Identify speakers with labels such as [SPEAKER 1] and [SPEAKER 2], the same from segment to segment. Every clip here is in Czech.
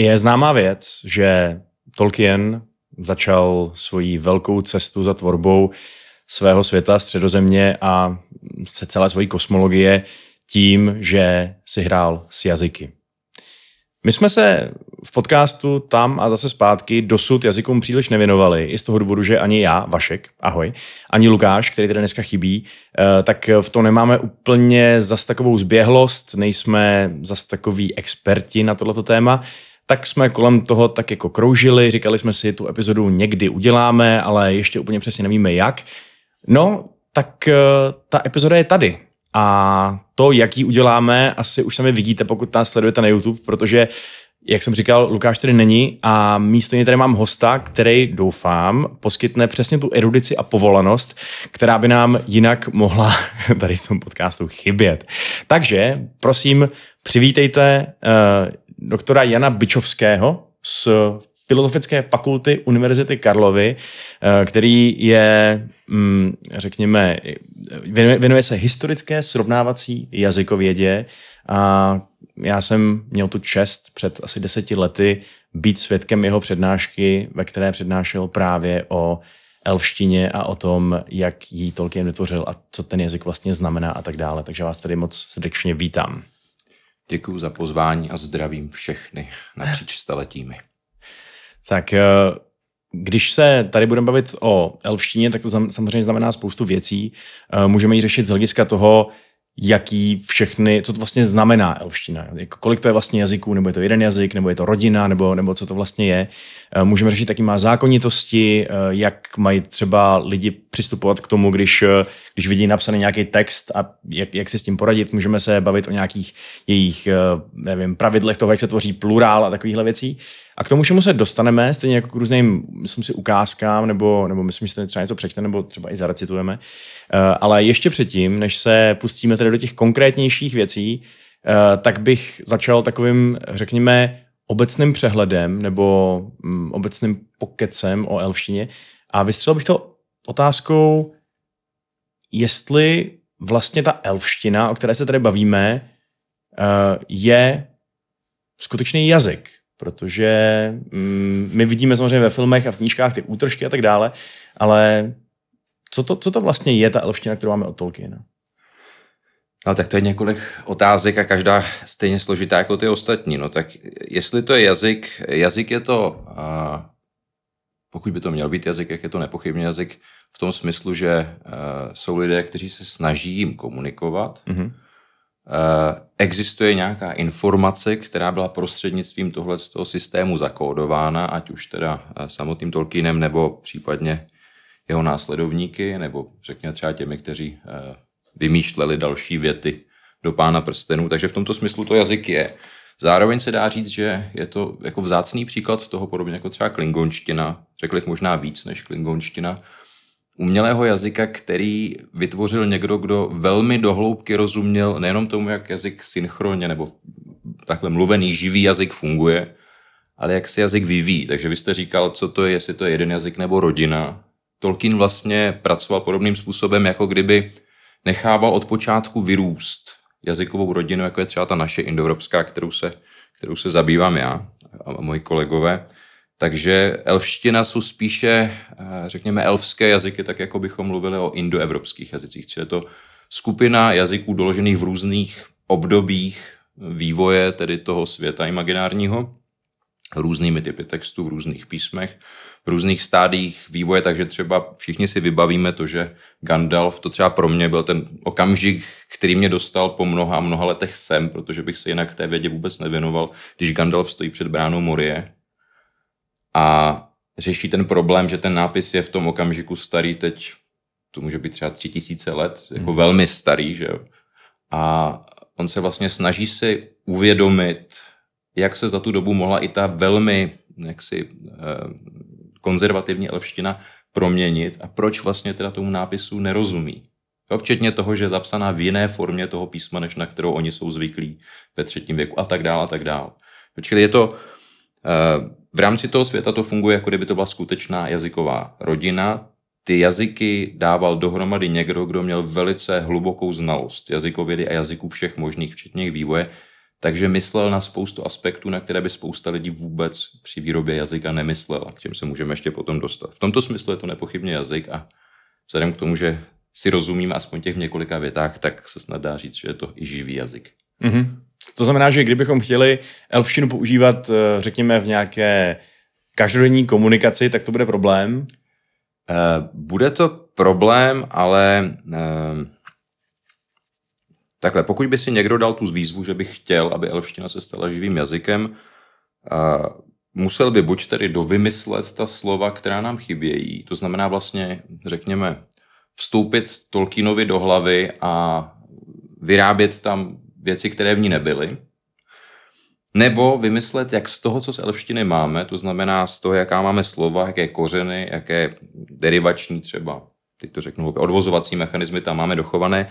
[SPEAKER 1] Je známá věc, že Tolkien začal svoji velkou cestu za tvorbou svého světa, středozemě a se celé svojí kosmologie tím, že si hrál s jazyky. My jsme se v podcastu tam a zase zpátky dosud jazykům příliš nevěnovali, i z toho důvodu, že ani já, Vašek, ahoj, ani Lukáš, který tady dneska chybí, eh, tak v tom nemáme úplně zas takovou zběhlost, nejsme zas takový experti na tohleto téma, tak jsme kolem toho tak jako kroužili, říkali jsme si, tu epizodu někdy uděláme, ale ještě úplně přesně nevíme jak. No, tak eh, ta epizoda je tady. A to, jak ji uděláme, asi už sami vidíte, pokud nás sledujete na YouTube, protože, jak jsem říkal, Lukáš tady není a místo něj tady mám hosta, který, doufám, poskytne přesně tu erudici a povolanost, která by nám jinak mohla tady v tom podcastu chybět. Takže, prosím, přivítejte uh, doktora Jana Byčovského z Filozofické fakulty Univerzity Karlovy, eh, který je, mm, řekněme, věnuje se historické srovnávací jazykovědě a já jsem měl tu čest před asi deseti lety být svědkem jeho přednášky, ve které přednášel právě o elfštině a o tom, jak jí Tolkien vytvořil a co ten jazyk vlastně znamená a tak dále. Takže vás tady moc srdečně vítám.
[SPEAKER 2] Děkuji za pozvání a zdravím všechny napříč staletími.
[SPEAKER 1] Tak eh, když se tady budeme bavit o elfštině, tak to samozřejmě znamená spoustu věcí. Eh, můžeme ji řešit z hlediska toho, jaký všechny, co to vlastně znamená elfština. Jako kolik to je vlastně jazyků, nebo je to jeden jazyk, nebo je to rodina, nebo, nebo co to vlastně je. Eh, můžeme řešit, jaký má zákonitosti, jak mají třeba lidi přistupovat k tomu, když, když vidí napsaný nějaký text a jak, jak si s tím poradit. Můžeme se bavit o nějakých jejich nevím, pravidlech toho, jak se tvoří plurál a takovýchhle věcí. A k tomu všemu se dostaneme, stejně jako k různým, myslím si, ukázkám, nebo, nebo myslím, že třeba něco přečte, nebo třeba i zarecitujeme. Uh, ale ještě předtím, než se pustíme tedy do těch konkrétnějších věcí, uh, tak bych začal takovým, řekněme, obecným přehledem nebo um, obecným pokecem o elfštině. A vystřelil bych to otázkou, jestli vlastně ta elfština, o které se tady bavíme, uh, je skutečný jazyk protože mm, my vidíme samozřejmě ve filmech a v knížkách ty útržky a tak dále, ale co to, co to vlastně je ta elfština, kterou máme od Tolkiena?
[SPEAKER 2] No tak to je několik otázek a každá stejně složitá jako ty ostatní. No tak jestli to je jazyk, jazyk je to, a pokud by to měl být jazyk, jak je to nepochybně jazyk v tom smyslu, že uh, jsou lidé, kteří se snaží jim komunikovat, mm-hmm Eh, existuje nějaká informace, která byla prostřednictvím tohle systému zakódována, ať už teda eh, samotným Tolkienem nebo případně jeho následovníky, nebo řekněme třeba těmi, kteří eh, vymýšleli další věty do pána prstenů. Takže v tomto smyslu to jazyk je. Zároveň se dá říct, že je to jako vzácný příklad toho podobně jako třeba klingonština, řekl bych možná víc než klingonština, umělého jazyka, který vytvořil někdo, kdo velmi dohloubky rozuměl nejenom tomu, jak jazyk synchronně nebo takhle mluvený živý jazyk funguje, ale jak se jazyk vyvíjí. Takže vy jste říkal, co to je, jestli to je jeden jazyk nebo rodina. Tolkien vlastně pracoval podobným způsobem, jako kdyby nechával od počátku vyrůst jazykovou rodinu, jako je třeba ta naše indoevropská, kterou se, kterou se zabývám já a moji kolegové. Takže elfština jsou spíše, eh, řekněme, elfské jazyky, tak jako bychom mluvili o indoevropských jazycích. Čili je to skupina jazyků doložených v různých obdobích vývoje tedy toho světa imaginárního, různými typy textů, v různých písmech, v různých stádích vývoje, takže třeba všichni si vybavíme to, že Gandalf, to třeba pro mě byl ten okamžik, který mě dostal po mnoha a mnoha letech sem, protože bych se jinak té vědě vůbec nevěnoval, když Gandalf stojí před bránou Morie a řeší ten problém, že ten nápis je v tom okamžiku starý teď, to může být třeba tři tisíce let, jako hmm. velmi starý, že jo. A on se vlastně snaží si uvědomit, jak se za tu dobu mohla i ta velmi jaksi eh, konzervativní elfština proměnit a proč vlastně teda tomu nápisu nerozumí. Jo, včetně toho, že je zapsaná v jiné formě toho písma, než na kterou oni jsou zvyklí ve třetím věku a tak dále a tak dále. Čili je to eh, v rámci toho světa to funguje, jako kdyby to byla skutečná jazyková rodina. Ty jazyky dával dohromady někdo, kdo měl velice hlubokou znalost jazykovědy a jazyků všech možných, včetně vývoje. takže myslel na spoustu aspektů, na které by spousta lidí vůbec při výrobě jazyka nemyslela, k těm se můžeme ještě potom dostat. V tomto smyslu je to nepochybně jazyk a vzhledem k tomu, že si rozumím aspoň těch několika větách, tak se snad dá říct, že je to i živý jazyk.
[SPEAKER 1] Mm-hmm. To znamená, že kdybychom chtěli elfštinu používat, eh, řekněme, v nějaké každodenní komunikaci, tak to bude problém?
[SPEAKER 2] Eh, bude to problém, ale eh, takhle, pokud by si někdo dal tu výzvu, že by chtěl, aby elfština se stala živým jazykem, musel by buď tedy dovymyslet ta slova, která nám chybějí, to znamená vlastně, řekněme, vstoupit Tolkienovi do hlavy a vyrábět tam věci, které v ní nebyly, nebo vymyslet, jak z toho, co z elftiny máme, to znamená z toho, jaká máme slova, jaké kořeny, jaké derivační třeba, teď to řeknu, odvozovací mechanismy tam máme dochované,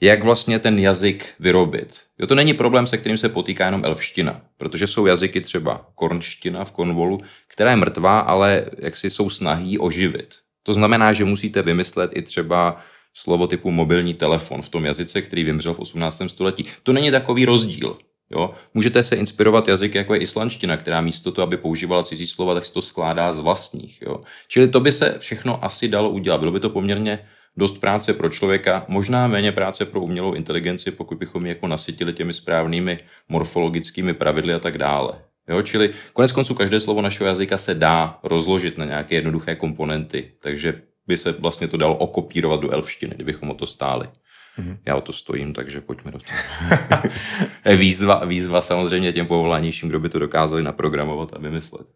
[SPEAKER 2] jak vlastně ten jazyk vyrobit. Jo, to není problém, se kterým se potýká jenom elfština, protože jsou jazyky třeba kornština v Cornwallu, která je mrtvá, ale jak si jsou snahy oživit. To znamená, že musíte vymyslet i třeba slovo typu mobilní telefon v tom jazyce, který vymřel v 18. století. To není takový rozdíl. Jo? Můžete se inspirovat jazyky, jako je islandština, která místo toho, aby používala cizí slova, tak se to skládá z vlastních. Jo? Čili to by se všechno asi dalo udělat. Bylo by to poměrně dost práce pro člověka, možná méně práce pro umělou inteligenci, pokud bychom ji jako nasytili těmi správnými morfologickými pravidly a tak dále. Jo, čili konec konců každé slovo našeho jazyka se dá rozložit na nějaké jednoduché komponenty, takže by se vlastně to dalo okopírovat do elfštiny, kdybychom o to stáli. Mm-hmm. Já o to stojím, takže pojďme do toho. výzva, výzva samozřejmě těm povolanějším, kdo by to dokázali naprogramovat a vymyslet.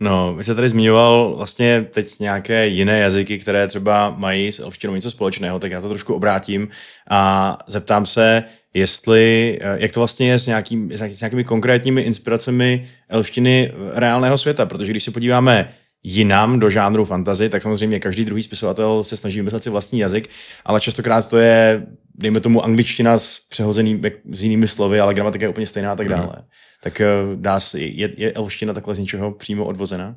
[SPEAKER 1] No, vy jste tady zmiňoval vlastně teď nějaké jiné jazyky, které třeba mají s elfštinou něco společného, tak já to trošku obrátím a zeptám se, jestli, eh, jak to vlastně je s, nějakým, s nějakými konkrétními inspiracemi elštiny reálného světa, protože když se podíváme jinam do žánru fantazy, tak samozřejmě každý druhý spisovatel se snaží vymyslet si vlastní jazyk, ale častokrát to je, dejme tomu, angličtina s přehozeným, s jinými slovy, ale gramatika je úplně stejná a tak mhm. dále. Mm. Tak eh, dá se, je, je elština takhle z něčeho přímo odvozená?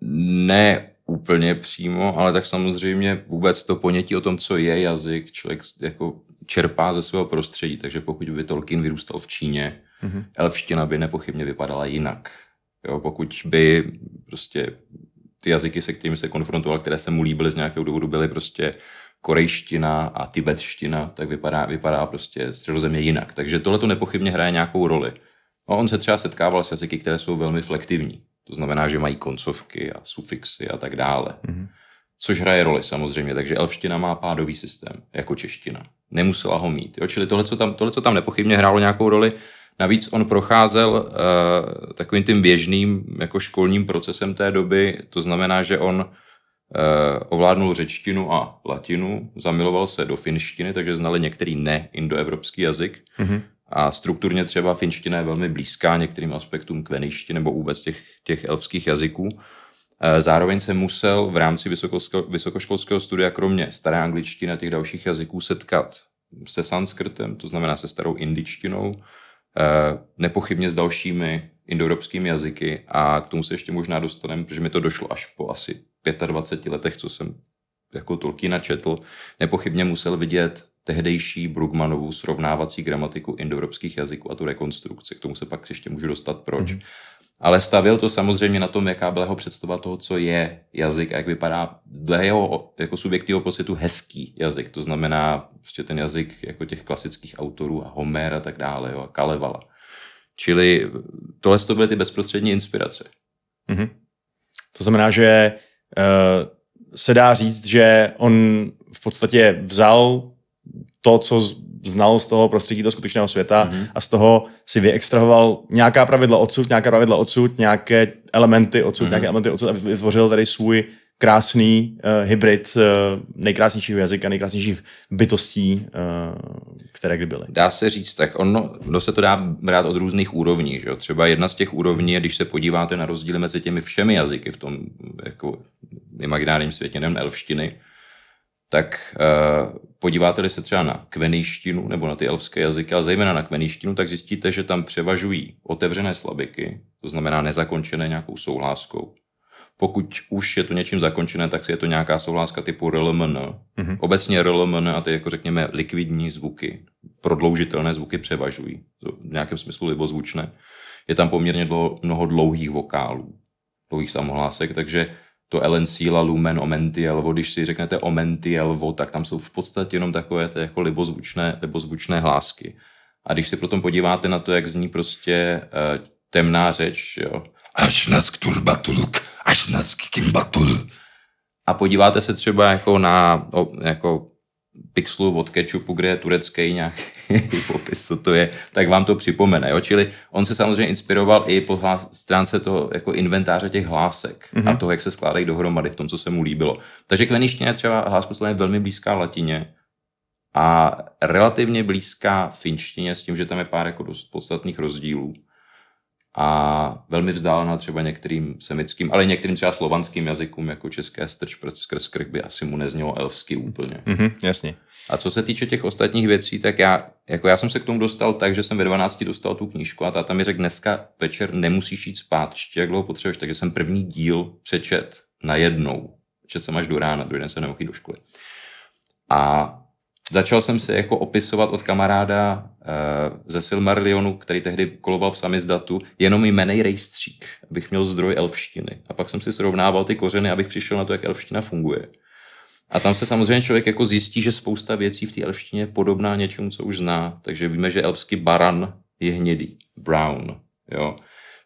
[SPEAKER 2] Ne úplně přímo, ale tak samozřejmě vůbec to ponětí o tom, co je jazyk, člověk jako čerpá ze svého prostředí, takže pokud by Tolkien vyrůstal v Číně, mm-hmm. elfština by nepochybně vypadala jinak. Jo, pokud by prostě ty jazyky, se kterými se konfrontoval, které se mu líbily z nějakého důvodu, byly prostě korejština a tibetština, tak vypadá, vypadá prostě středozemě jinak. Takže tohle to nepochybně hraje nějakou roli. A on se třeba setkával s jazyky, které jsou velmi flektivní. To znamená, že mají koncovky a sufixy a tak dále. Mm-hmm. Což hraje roli samozřejmě. Takže elfština má pádový systém, jako čeština. Nemusela ho mít. Jo? Čili tohle, co tam, tohle, co tam nepochybně hrálo nějakou roli, Navíc on procházel uh, takovým tím běžným jako školním procesem té doby, to znamená, že on uh, ovládnul řečtinu a latinu, zamiloval se do finštiny, takže znali některý ne-indoevropský jazyk. Mm-hmm. A strukturně třeba finština je velmi blízká některým aspektům kveništi nebo vůbec těch, těch elfských jazyků. Eh, zároveň se musel v rámci vysokoškolského studia kromě staré angličtiny a těch dalších jazyků setkat se sanskrtem, to znamená se starou indičtinou, nepochybně s dalšími indoevropskými jazyky a k tomu se ještě možná dostaneme, protože mi to došlo až po asi 25 letech, co jsem jako Tolkiena četl, nepochybně musel vidět tehdejší Brugmanovu srovnávací gramatiku indoevropských jazyků a tu rekonstrukci. K tomu se pak ještě můžu dostat proč. Mm-hmm. Ale stavil to samozřejmě na tom, jaká byla jeho představa toho, co je jazyk a jak vypadá dle jeho jako subjektivního pocitu hezký jazyk. To znamená prostě ten jazyk jako těch klasických autorů a Homer a tak dále, jo, a Kalevala. Čili tohle to byly ty bezprostřední inspirace. Mm-hmm.
[SPEAKER 1] To znamená, že uh, se dá říct, že on v podstatě vzal to, co znal z toho prostředí toho skutečného světa mm-hmm. a z toho si vyextrahoval nějaká pravidla odsud, nějaká pravidla odsud, nějaké elementy odsud, mm-hmm. nějaké elementy odsud a vytvořil tady svůj krásný uh, hybrid uh, nejkrásnějšího jazyka, nejkrásnějších bytostí, uh, které kdy byly.
[SPEAKER 2] Dá se říct, tak ono, ono se to dá brát od různých úrovní. Že? Třeba jedna z těch úrovní je, když se podíváte na rozdíly mezi těmi všemi jazyky v tom jako imaginárním světě, nejen elfštiny, tak uh, podíváte-li se třeba na kvenejštinu nebo na ty elfské jazyky, ale zejména na kvenejštinu, tak zjistíte, že tam převažují otevřené slabiky, to znamená nezakončené nějakou souhláskou. Pokud už je to něčím zakončené, tak je to nějaká souhláska typu RLMN. Mm-hmm. Obecně RLMN a ty jako řekněme likvidní zvuky, prodloužitelné zvuky převažují, v nějakém smyslu libozvučné. Je tam poměrně mnoho dlouhých vokálů, dlouhých samohlásek, takže to Elencíla, Lumen, Omentielvo, když si řeknete Omentielvo, tak tam jsou v podstatě jenom takové ty jako libozvučné, libozvučné hlásky. A když se potom podíváte na to, jak zní prostě uh, temná řeč, jo.
[SPEAKER 3] Až nas turbatuluk, až nas kimbatul.
[SPEAKER 2] A podíváte se třeba jako na o, jako pixelu od ketchupu, kde je turecký nějaký popis, co to je, tak vám to připomene. Jo? Čili on se samozřejmě inspiroval i po stránce toho jako inventáře těch hlásek mm-hmm. a mhm. toho, jak se skládají dohromady v tom, co se mu líbilo. Takže kleničtina třeba hláskosloveně je velmi blízká latině a relativně blízká finštině s tím, že tam je pár jako dost podstatných rozdílů a velmi vzdálená třeba některým semickým, ale některým třeba slovanským jazykům, jako české strč, prst, skrz krk by asi mu neznělo elfsky úplně.
[SPEAKER 1] Mm-hmm, jasně.
[SPEAKER 2] A co se týče těch ostatních věcí, tak já, jako já jsem se k tomu dostal tak, že jsem ve 12 dostal tu knížku a táta mi řekl, dneska večer nemusíš jít spát, ještě jak dlouho potřebuješ, takže jsem první díl přečet na jednou. Čet jsem až do rána, druhý den jsem nemohl jít do školy. A Začal jsem se jako opisovat od kamaráda uh, ze Silmarillionu, který tehdy koloval v samizdatu, jenom jmenej rejstřík, abych měl zdroj elfštiny. A pak jsem si srovnával ty kořeny, abych přišel na to, jak elfština funguje. A tam se samozřejmě člověk jako zjistí, že spousta věcí v té elfštině je podobná něčemu, co už zná. Takže víme, že elfský baran je hnědý, brown. Jo.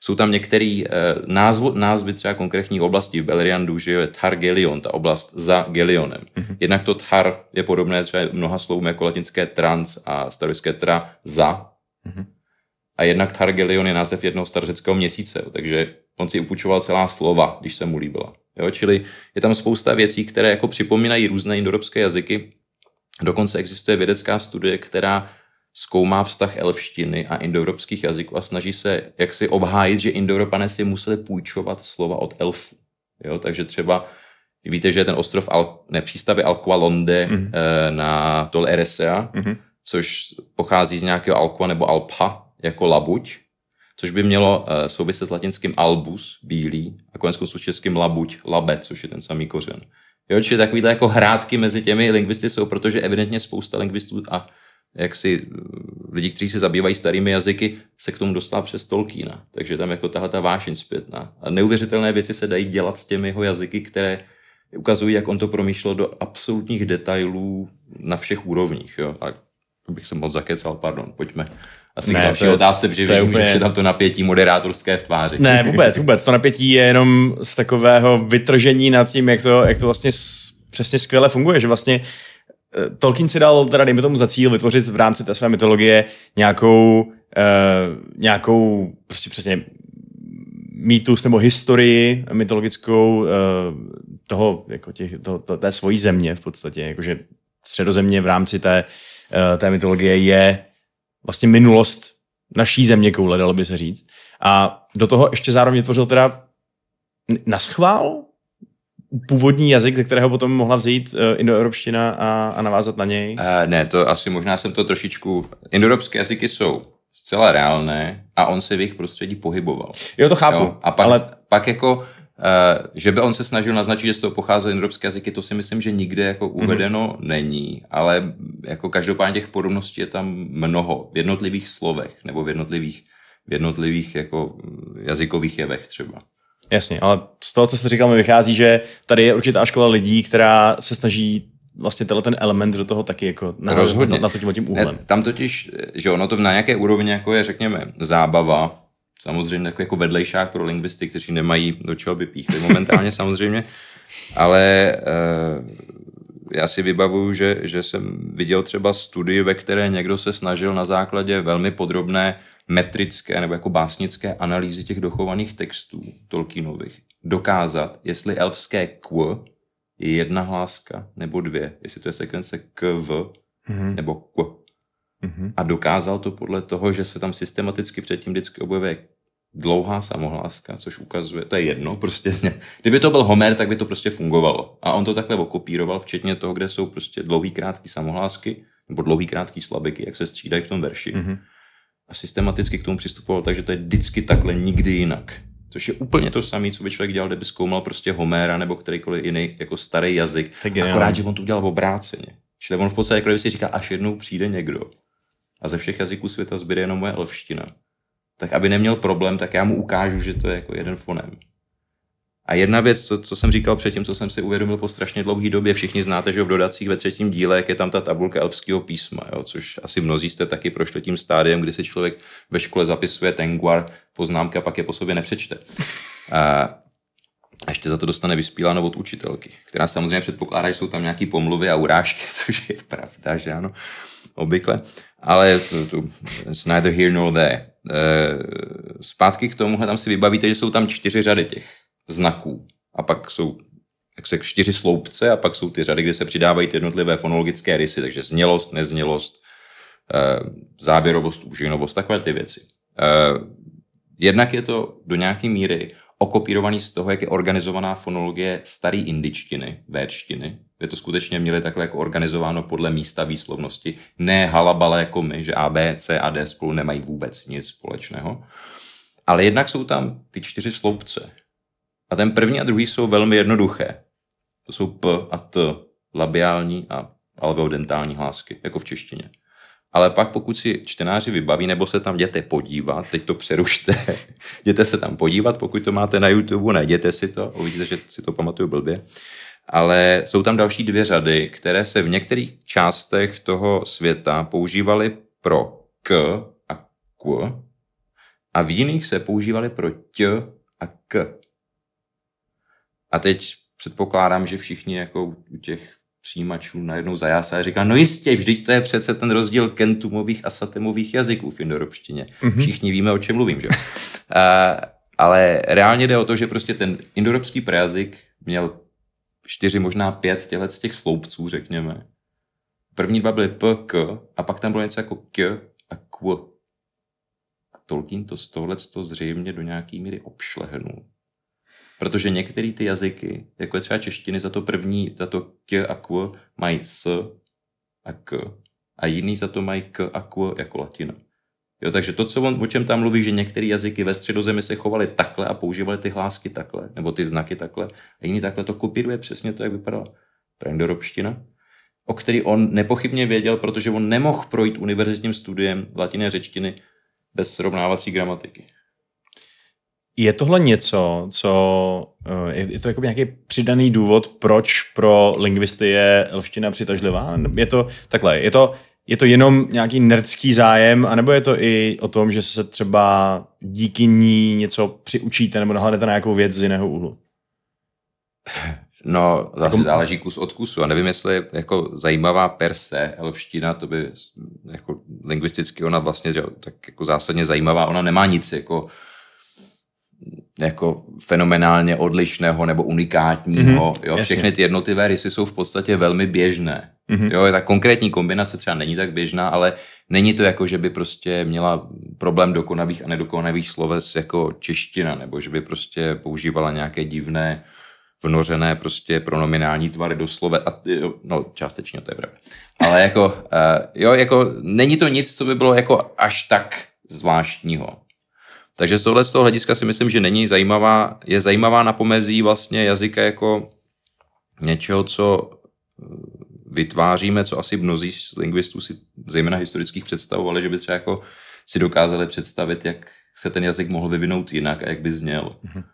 [SPEAKER 2] Jsou tam některé uh, názvy, názvy třeba konkrétní oblasti v Beleriandu, že je Targelion, ta oblast za Gelionem. Mm-hmm. Jednak to Tar je podobné třeba mnoha slovům jako latinské trans a starověké tra za. Mm-hmm. A jednak Targelion je název jednoho starořeckého měsíce, takže on si upůjčoval celá slova, když se mu líbila. Jo, čili je tam spousta věcí, které jako připomínají různé indoeuropské jazyky. Dokonce existuje vědecká studie, která zkoumá vztah elfštiny a indoevropských jazyků a snaží se jaksi obhájit, že indoevropané si museli půjčovat slova od elfů. Jo, takže třeba víte, že je ten ostrov Al, ne, přístavy Alqualonde mm-hmm. e, na Tol Eresea, mm-hmm. což pochází z nějakého Alqua nebo Alpa, jako labuť, což by mělo e, souviset s latinským albus, bílý, a konec konců s českým labuť, labe, což je ten samý kořen. Jo, čili takovýhle jako hrátky mezi těmi lingvisty jsou, protože evidentně spousta lingvistů a jak si eh, lidi, kteří se zabývají starými jazyky, se k tomu dostala přes Tolkiena. Takže tam jako tahle ta vášeň zpětná. A neuvěřitelné věci se dají dělat s těmi jeho jazyky, které ukazují, jak on to promýšlel do absolutních detailů na všech úrovních. Jo? A bych se moc zakecal, pardon, pojďme asi ne, k další otázce, protože vidím, úplně... že tam to napětí moderátorské v tváři.
[SPEAKER 1] Ne, vůbec, vůbec. To napětí je jenom z takového vytržení nad tím, jak to, jak to vlastně přesně skvěle funguje, že vlastně Tolkien si dal, teda dejme tomu za cíl, vytvořit v rámci té své mytologie nějakou, uh, nějakou prostě přesně mýtus nebo historii mytologickou uh, toho, jako těch, to, to, té svojí země v podstatě, jakože středozemě v rámci té, uh, té mytologie je vlastně minulost naší země koule, dalo by se říct. A do toho ještě zároveň tvořil teda na schvál původní jazyk, ze kterého potom mohla vzít uh, indoeuropština a, a navázat na něj?
[SPEAKER 2] Uh, ne, to asi možná jsem to trošičku... Indoeuropské jazyky jsou zcela reálné a on se v jejich prostředí pohyboval.
[SPEAKER 1] Jo, to chápu. Jo?
[SPEAKER 2] A pak, ale... pak jako, uh, že by on se snažil naznačit, že z toho pocházely indoeuropské jazyky, to si myslím, že nikde jako mhm. uvedeno mm-hmm. není, ale jako každopádně těch podobností je tam mnoho v jednotlivých slovech nebo v jednotlivých, v jednotlivých jako jazykových jevech třeba.
[SPEAKER 1] Jasně, ale z toho, co jste říkal, mi vychází, že tady je určitá škola lidí, která se snaží vlastně tenhle ten element do toho taky jako na, Rozhodně. na, na to tím, tím úhlem.
[SPEAKER 2] Ne, tam totiž, že ono to na nějaké úrovni jako je, řekněme, zábava, samozřejmě jako, jako vedlejšák pro lingvisty, kteří nemají do čeho by píchli momentálně samozřejmě, ale uh, já si vybavuju, že, že jsem viděl třeba studii, ve které někdo se snažil na základě velmi podrobné metrické nebo jako básnické analýzy těch dochovaných textů Tolkienových dokázat, jestli elfské kv je jedna hláska nebo dvě, jestli to je sekvence kv mm-hmm. nebo k. Mm-hmm. A dokázal to podle toho, že se tam systematicky předtím vždycky objevuje dlouhá samohláska, což ukazuje, to je jedno, prostě, kdyby to byl Homer, tak by to prostě fungovalo. A on to takhle okopíroval, včetně toho, kde jsou prostě dlouhý, krátký samohlásky, nebo dlouhý, krátký slabiky, jak se střídají v tom verši. Mm-hmm a systematicky k tomu přistupoval takže to je vždycky takhle, nikdy jinak. Což je úplně to samé, co by člověk dělal, kdyby zkoumal prostě Homéra nebo kterýkoliv jiný jako starý jazyk. Akorát, že on to udělal v obráceně. Čili on v podstatě, jako kdyby si říká, až jednou přijde někdo a ze všech jazyků světa zbyde jenom moje elfština, tak aby neměl problém, tak já mu ukážu, že to je jako jeden fonem. A jedna věc, co, co jsem říkal předtím, co jsem si uvědomil po strašně dlouhé době, všichni znáte, že v dodacích ve třetím díle je tam ta tabulka elfského písma, jo, což asi mnozí jste taky prošli tím stádiem, kdy si člověk ve škole zapisuje Tengwar poznámky a pak je po sobě nepřečte. A ještě za to dostane vyspíláno od učitelky, která samozřejmě předpokládá, že jsou tam nějaké pomluvy a urážky, což je pravda, že ano, obvykle. Ale to, to, it's neither here nor there. E, zpátky k tomuhle, tam si vybavíte, že jsou tam čtyři řady těch znaků. A pak jsou jak se čtyři sloupce a pak jsou ty řady, kde se přidávají ty jednotlivé fonologické rysy, takže znělost, neznělost, e, závěrovost, úžinovost, takové ty věci. E, jednak je to do nějaké míry okopírovaný z toho, jak je organizovaná fonologie staré indičtiny, védštiny, kde to skutečně měli takhle jako organizováno podle místa výslovnosti, ne halabala jako my, že A, B, C a D spolu nemají vůbec nic společného. Ale jednak jsou tam ty čtyři sloupce. A ten první a druhý jsou velmi jednoduché. To jsou P a T, labiální a alveodentální hlásky, jako v češtině. Ale pak pokud si čtenáři vybaví, nebo se tam jděte podívat, teď to přerušte, jděte se tam podívat, pokud to máte na YouTube, najděte si to, uvidíte, že si to pamatuju blbě. Ale jsou tam další dvě řady, které se v některých částech toho světa používaly pro k a k, a v jiných se používaly pro t a k. A teď předpokládám, že všichni jako u těch přijímačů najednou zajásá a říká, no jistě, vždyť to je přece ten rozdíl kentumových a satemových jazyků v indoeuropštině. Mm-hmm. Všichni víme, o čem mluvím, že uh, ale reálně jde o to, že prostě ten indoeuropský prejazyk měl čtyři, možná pět těchto z těch sloupců, řekněme. První dva byly p, k a pak tam bylo něco jako k a k. A Tolkien to z tohle zřejmě do nějaký míry obšlehnul. Protože některé ty jazyky, jako je třeba češtiny, za to první, za to k a k mají s a k. A jiný za to mají k a k jako latina. Jo, takže to, co on, o čem tam mluví, že některé jazyky ve středozemi se chovaly takhle a používali ty hlásky takhle, nebo ty znaky takhle, a jiný takhle, to kopíruje přesně to, jak vypadala praindoropština, o který on nepochybně věděl, protože on nemohl projít univerzitním studiem latiny a řečtiny bez srovnávací gramatiky.
[SPEAKER 1] Je tohle něco, co eh, je to jako nějaký přidaný důvod, proč pro lingvisty je elština přitažlivá? Je to takhle, je to, je to jenom nějaký nerdský zájem, anebo je to i o tom, že se třeba díky ní něco přiučíte nebo nahledete na nějakou věc z jiného úhlu?
[SPEAKER 2] No, zase jako... záleží kus od kusu. A nevím, jestli je jako zajímavá per se elfština, to by jako lingvisticky ona vlastně, že, tak jako zásadně zajímavá, ona nemá nic jako jako fenomenálně odlišného nebo unikátního. Mm-hmm, jo, všechny jasně. ty jednotlivé rysy jsou v podstatě velmi běžné. Mm-hmm. Jo, ta konkrétní kombinace třeba není tak běžná, ale není to jako, že by prostě měla problém dokonavých a nedokonavých sloves jako čeština, nebo že by prostě používala nějaké divné vnořené prostě pronominální tvary do slova. A, no, částečně to je pravda. Ale jako, uh, jo, jako není to nic, co by bylo jako až tak zvláštního. Takže z tohle z toho hlediska si myslím, že není zajímavá, je zajímavá na pomezí vlastně jazyka jako něčeho, co eh, vytváříme, co asi mnozí z lingvistů si zejména historických představovali, že by třeba jako si dokázali představit, jak se ten jazyk mohl vyvinout jinak a jak by zněl. Mm-hmm.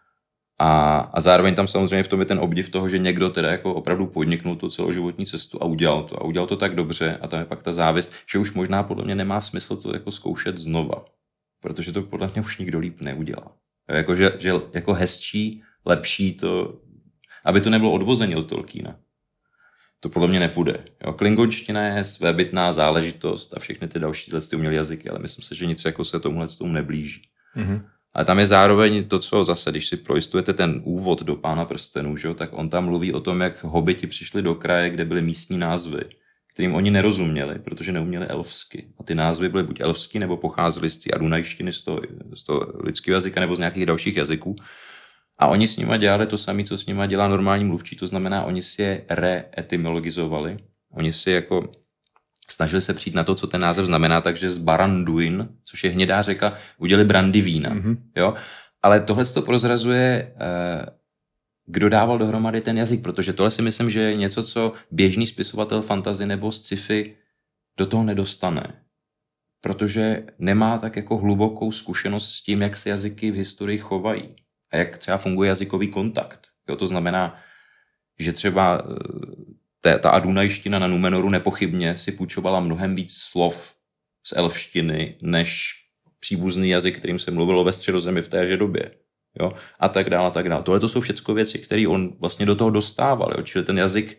[SPEAKER 2] A, a zároveň tam samozřejmě v tom je ten obdiv toho, že někdo teda jako opravdu podniknul tu celoživotní cestu a udělal to. A udělal to tak dobře a tam je pak ta závist, že už možná podle mě nemá smysl to jako zkoušet znova protože to podle mě už nikdo líp neudělá. Jako, že, že jako hezčí, lepší to, aby to nebylo odvozené od Tolkiena. To podle mě nepůjde. Jo, klingonština je svébytná záležitost a všechny ty další ty umělé jazyky, ale myslím si, že nic jako se tomuhle tomu neblíží. Mm-hmm. Ale tam je zároveň to, co zase, když si projistujete ten úvod do Pána prstenů, že, tak on tam mluví o tom, jak hobiti přišli do kraje, kde byly místní názvy kterým oni nerozuměli, protože neuměli elfsky. A ty názvy byly buď elfsky, nebo pocházely z té adunajštiny, z toho, z toho lidského jazyka, nebo z nějakých dalších jazyků. A oni s nima dělali to samé, co s nima dělá normální mluvčí, to znamená, oni si je reetymologizovali. Oni si jako snažili se přijít na to, co ten název znamená, takže z Baranduin, což je hnědá řeka, udělali brandy vína. Mm-hmm. Jo? Ale tohle to prozrazuje uh, kdo dával dohromady ten jazyk, protože tohle si myslím, že je něco, co běžný spisovatel fantazy nebo sci-fi do toho nedostane. protože nemá tak jako hlubokou zkušenost s tím, jak se jazyky v historii chovají a jak třeba funguje jazykový kontakt. Jo, to znamená, že třeba eh, ta, adunajština na Numenoru nepochybně si půjčovala mnohem víc slov z elfštiny, než příbuzný jazyk, kterým se mluvilo ve středozemi v téže době. Jo? A tak dále, a tak dále. Tohle to jsou všechno věci, které on vlastně do toho dostával. Jo? Čili ten jazyk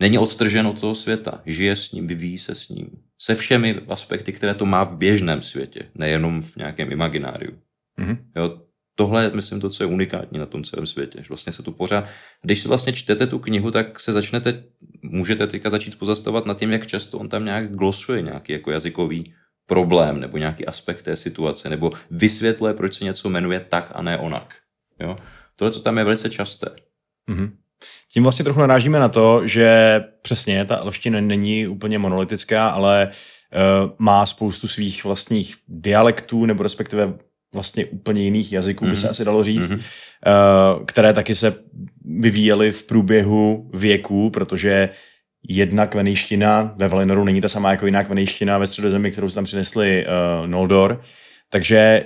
[SPEAKER 2] není odtržen od toho světa. Žije s ním, vyvíjí se s ním. Se všemi aspekty, které to má v běžném světě, nejenom v nějakém imagináriu. Mm-hmm. Jo? Tohle je, myslím, to, co je unikátní na tom celém světě. Že vlastně se to pořád, když si vlastně čtete tu knihu, tak se začnete, můžete teďka začít pozastavovat nad tím, jak často on tam nějak glosuje nějaký jako jazykový problém nebo nějaký aspekt té situace, nebo vysvětluje, proč se něco jmenuje tak a ne onak. Jo? Tohle to tam je velice časté.
[SPEAKER 1] Mm-hmm. Tím vlastně trochu narážíme na to, že přesně ta elština není úplně monolitická, ale uh, má spoustu svých vlastních dialektů, nebo respektive vlastně úplně jiných jazyků, mm-hmm. by se mhm. asi dalo říct, mm-hmm. uh, které taky se vyvíjely v průběhu věků, protože jedna kvenejština ve Valinoru není ta samá jako jiná kvenejština ve středozemi, kterou tam přinesli uh, Noldor. Takže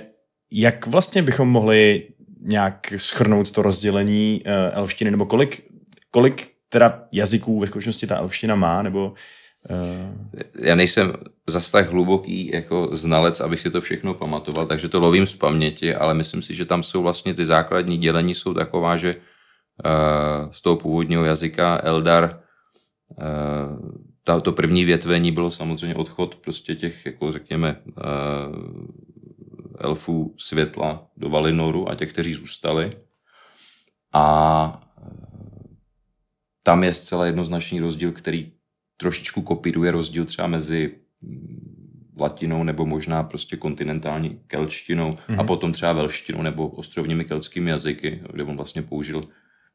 [SPEAKER 1] jak vlastně bychom mohli nějak schrnout to rozdělení uh, elštiny, nebo kolik, kolik teda jazyků ve skutečnosti ta elština má, nebo
[SPEAKER 2] uh... Já nejsem zas tak hluboký jako znalec, abych si to všechno pamatoval, takže to lovím z paměti, ale myslím si, že tam jsou vlastně ty základní dělení jsou taková, že uh, z toho původního jazyka Eldar uh, to první větvení bylo samozřejmě odchod prostě těch, jako řekněme, uh, elfů světla do Valinoru a těch, kteří zůstali. A tam je zcela jednoznačný rozdíl, který trošičku kopíruje rozdíl třeba mezi mm, latinou nebo možná prostě kontinentální kelčtinou mm-hmm. a mhm. potom třeba velštinou nebo ostrovními keltskými jazyky, kde on vlastně použil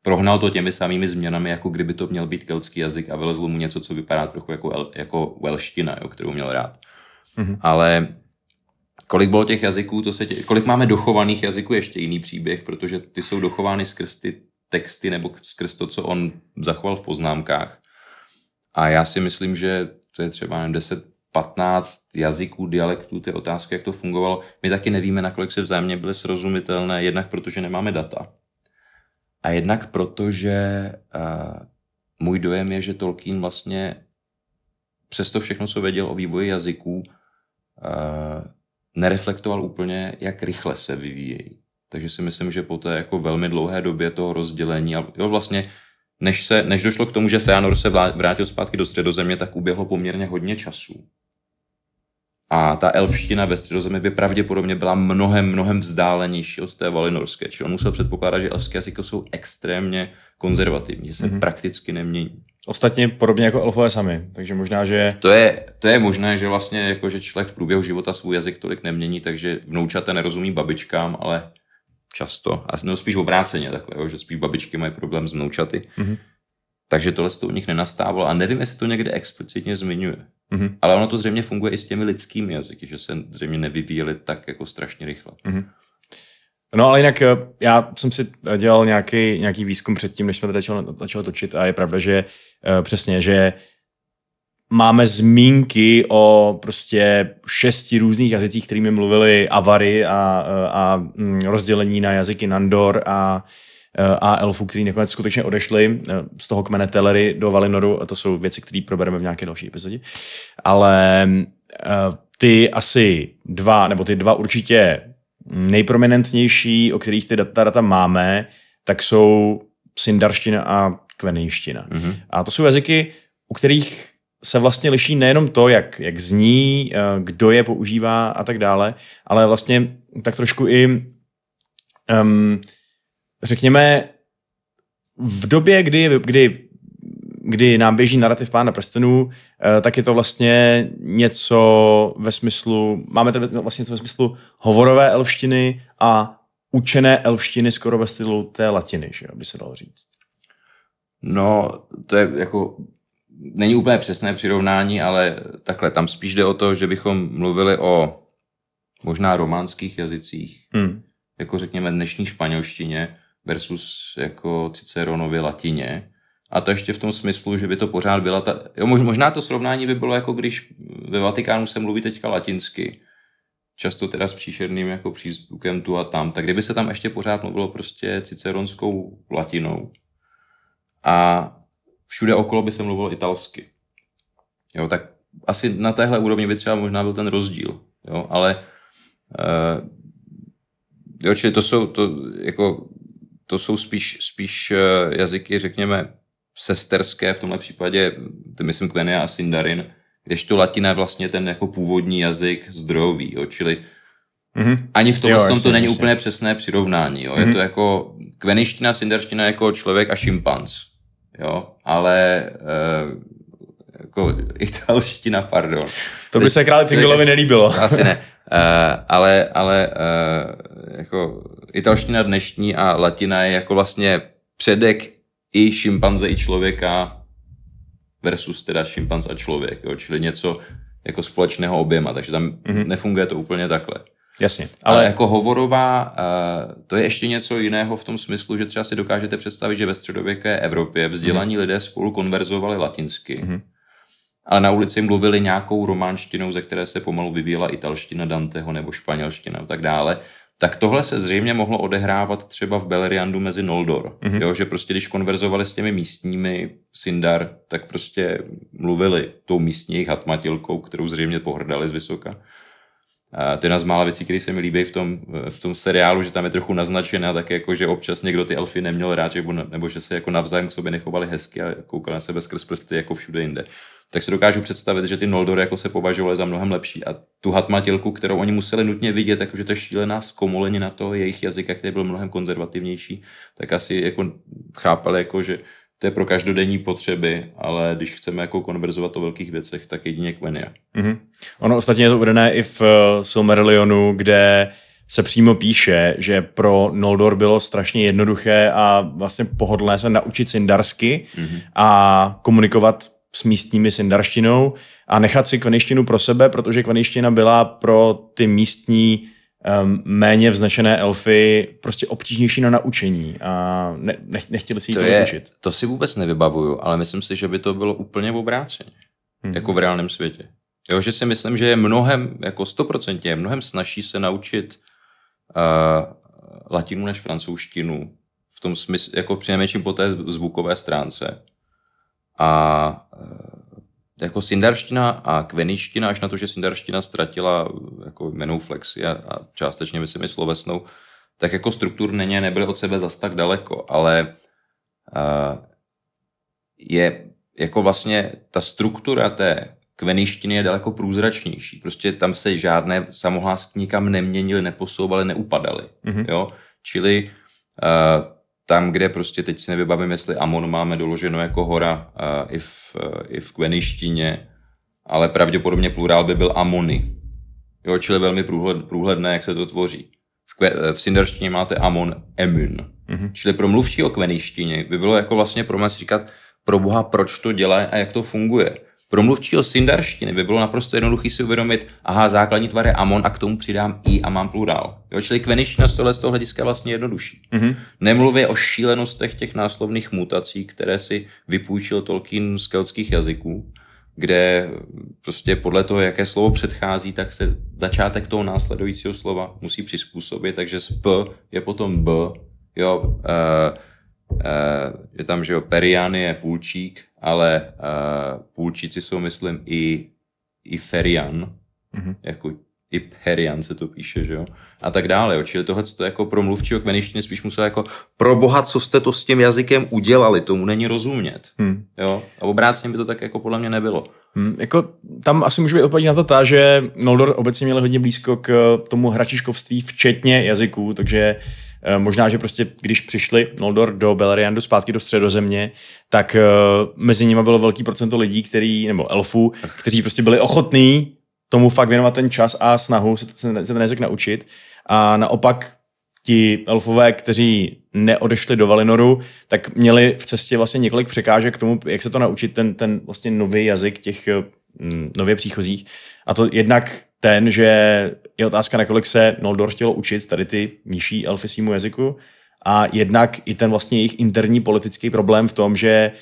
[SPEAKER 2] prohnal to těmi samými změnami, jako kdyby to měl být keltský jazyk a vylezlo mu něco, co vypadá trochu jako, jako velština, jo, kterou měl rád. Mm-hmm. Ale kolik bylo těch jazyků, to se tě, kolik máme dochovaných jazyků, ještě jiný příběh, protože ty jsou dochovány skrz ty texty nebo skrz to, co on zachoval v poznámkách. A já si myslím, že to je třeba nevím, 10, 15 jazyků, dialektů, ty otázky, jak to fungovalo. My taky nevíme, nakolik se vzájemně byly srozumitelné, jednak protože nemáme data. A jednak protože uh, můj dojem je, že Tolkien vlastně přesto všechno, co věděl o vývoji jazyků, uh, nereflektoval úplně, jak rychle se vyvíjejí. Takže si myslím, že po té jako velmi dlouhé době toho rozdělení, a jo, vlastně než, se, než došlo k tomu, že Feanor se vrátil zpátky do středozemě, tak uběhlo poměrně hodně času. A ta elfština ve středozemi by pravděpodobně byla mnohem, mnohem vzdálenější od té valinorské. Čili on musel předpokládat, že elfské jazyky jsou extrémně konzervativní, že se mm-hmm. prakticky nemění.
[SPEAKER 1] Ostatně podobně jako elfové sami, takže možná, že...
[SPEAKER 2] To je, to je možné, že vlastně jako, že člověk v průběhu života svůj jazyk tolik nemění, takže vnoučata nerozumí babičkám, ale často, a no spíš obráceně takhle, jo, že spíš babičky mají problém s vnoučaty. Mm-hmm. Takže tohle to u nich nenastávalo a nevím, jestli to někde explicitně zmiňuje. Mm-hmm. Ale ono to zřejmě funguje i s těmi lidskými jazyky, že se zřejmě nevyvíjely tak jako strašně rychle. Mm-hmm.
[SPEAKER 1] No ale jinak eh, já jsem si dělal nějaký, nějaký výzkum předtím, než jsme to začali, začali točit a je pravda, že uh, přesně, že máme zmínky o prostě šesti různých jazycích, kterými mluvili Avary a, a, a mm, rozdělení na jazyky Nandor a, a elfů, kteří nakonec skutečně odešli e, z toho kmene Telery do Valinoru a to jsou věci, které probereme v nějaké další epizodě. Ale e, ty asi dva, nebo ty dva určitě nejprominentnější, o kterých ty data, data máme, tak jsou sindarština a kvenejština. Mm-hmm. A to jsou jazyky, u kterých se vlastně liší nejenom to, jak, jak zní, eh, kdo je používá a tak dále, ale vlastně tak trošku i, um, řekněme, v době, kdy, kdy, kdy nám běží narrativ Pána prstenů, eh, tak je to vlastně něco ve smyslu, máme to vlastně něco ve smyslu hovorové elštiny a učené elštiny skoro ve stylu té latiny, že by se dalo říct.
[SPEAKER 2] No, to je jako není úplně přesné přirovnání, ale takhle, tam spíš jde o to, že bychom mluvili o možná románských jazycích, hmm. jako řekněme dnešní španělštině versus jako Ciceronovi latině. A to ještě v tom smyslu, že by to pořád byla ta... Jo, možná to srovnání by bylo jako když ve Vatikánu se mluví teďka latinsky, často teda s příšerným jako přízvukem tu a tam, tak kdyby se tam ještě pořád mluvilo prostě ciceronskou latinou a všude okolo by se mluvilo italsky. Jo, tak asi na téhle úrovni by třeba možná byl ten rozdíl. Jo, ale uh, jo, čili to jsou, to, jako, to jsou spíš, spíš uh, jazyky, řekněme, sesterské, v tomhle případě, to myslím Quenya a Sindarin, kdežto latina je vlastně ten jako původní jazyk zdrojový, jo, čili Mm-hmm. Ani v tomhle jo, tom to není jasně. úplně přesné přirovnání. Jo. Mm-hmm. Je mhm. to jako kveniština, sindarština jako člověk a šimpanz. Jo. Ale e, jako italština, pardon.
[SPEAKER 1] To by se králi Fingelovi nelíbilo.
[SPEAKER 2] Asi ne. Uh, ale ale uh, jako italština dnešní a latina je jako vlastně předek i šimpanze, i člověka versus teda šimpanz a člověk, jo? čili něco jako společného oběma, takže tam mm-hmm. nefunguje to úplně takhle.
[SPEAKER 1] Jasně.
[SPEAKER 2] Ale, ale jako hovorová, uh, to je ještě něco jiného v tom smyslu, že třeba si dokážete představit, že ve středověké Evropě vzdělaní mm-hmm. lidé spolu konverzovali latinsky, mm-hmm. ale na ulici mluvili nějakou románštinou, ze které se pomalu vyvíjela italština Danteho nebo španělština a tak dále tak tohle se zřejmě mohlo odehrávat třeba v Beleriandu mezi Noldor. Mm-hmm. Jo, že prostě když konverzovali s těmi místními Sindar, tak prostě mluvili tou místní jejich hatmatilkou, kterou zřejmě pohrdali z vysoka. To je jedna z mála věcí, které se mi líbí v tom, v tom seriálu, že tam je trochu naznačená tak jako, že občas někdo ty elfy neměl rád, nebo, nebo že se jako navzájem k sobě nechovali hezky a koukali na sebe skrz prsty jako všude jinde tak si dokážu představit, že ty Noldory jako se považovaly za mnohem lepší. A tu hatmatilku, kterou oni museli nutně vidět, jakože je šílená zkomolení na to jejich jazyka, který byl mnohem konzervativnější, tak asi jako chápali, jako, že to je pro každodenní potřeby, ale když chceme jako konverzovat o velkých věcech, tak jedině Quenya. Mm-hmm.
[SPEAKER 1] Ono ostatně je to uvedené i v uh, Silmarillionu, kde se přímo píše, že pro Noldor bylo strašně jednoduché a vlastně pohodlné se naučit sindarsky mm-hmm. a komunikovat s místními sindarštinou a nechat si kveništinu pro sebe, protože kveniština byla pro ty místní um, méně vznešené elfy prostě obtížnější na naučení a ne, ne, nechtěli si ji to, to je, učit.
[SPEAKER 2] To si vůbec nevybavuju, ale myslím si, že by to bylo úplně v obráceně. Hmm. Jako v reálném světě. Jo, že si myslím, že je mnohem, jako stoprocentně, je mnohem snažší se naučit uh, latinu než francouzštinu v tom smyslu, jako přinejmenším po té zvukové stránce a e, jako sindarština a kveniština, až na to, že sindarština ztratila jako jmenou flexi a, a částečně myslím i slovesnou, tak jako strukturně nebyly od sebe zas tak daleko, ale uh, je jako vlastně ta struktura té kveništiny je daleko průzračnější. Prostě tam se žádné samohlásky nikam neměnily, neposouvaly, neupadaly. Mm-hmm. Jo? Čili uh, tam, kde prostě teď si nevybavím, jestli Amon máme doloženo jako hora uh, i, v, uh, i v kveništině, ale pravděpodobně plurál by byl Amony. Jo, čili velmi průhled, průhledné, jak se to tvoří. V, kve, v sinderštině máte Amon Emun. Mm-hmm. Čili pro mluvčí o kveništině by bylo jako vlastně pro mě říkat, pro boha, proč to dělá a jak to funguje. Pro mluvčího sindarštiny by bylo naprosto jednoduché si uvědomit, aha, základní tvar je amon a k tomu přidám i a mám plurál. Jo, čili kveniština z tohle z toho hlediska je vlastně jednodušší. Mm-hmm. Nemluvě o šílenostech těch náslovných mutací, které si vypůjčil Tolkien z keltských jazyků, kde prostě podle toho, jaké slovo předchází, tak se začátek toho následujícího slova musí přizpůsobit, takže z P je potom B, jo, uh, je tam, že jo, Perian je půlčík, ale uh, půlčíci jsou, myslím, i, i Ferian, mm-hmm. jako i Herian se to píše, že jo, a tak dále, jo. čili tohle to jako pro mluvčího kmeništiny spíš musel jako pro boha, co jste to s tím jazykem udělali, tomu není rozumět, hmm. jo, a obráceně by to tak jako podle mě nebylo.
[SPEAKER 1] Hmm, jako tam asi může být odpověď na to ta, že Noldor obecně měl hodně blízko k tomu hračiškovství, včetně jazyků, takže Eh, možná, že prostě když přišli Noldor do Beleriandu zpátky do středozemě, tak uh, mezi nimi bylo velký procento lidí, který, nebo elfů, kteří prostě byli ochotní tomu fakt věnovat ten čas a snahu se, ten jazyk naučit. A naopak ti elfové, kteří neodešli do Valinoru, tak měli v cestě vlastně několik překážek k tomu, jak se to naučit, ten, ten vlastně nový jazyk těch mm, nově příchozích. A to jednak ten, že je otázka, nakolik se Noldor chtělo učit tady ty nižší elfy svýmu jazyku a jednak i ten vlastně jejich interní politický problém v tom, že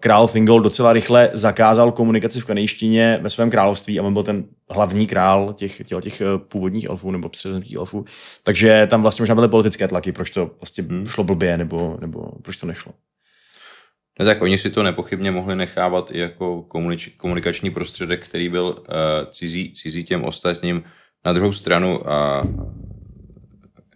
[SPEAKER 1] král Thingol docela rychle zakázal komunikaci v kanejštině ve svém království a on byl ten hlavní král těch, těch, těch původních elfů nebo středozemských elfů. Takže tam vlastně možná byly politické tlaky, proč to vlastně hmm. šlo blbě nebo, nebo proč to nešlo.
[SPEAKER 2] No tak oni si to nepochybně mohli nechávat i jako komunikační prostředek, který byl uh, cizí, cizí těm ostatním. Na druhou stranu a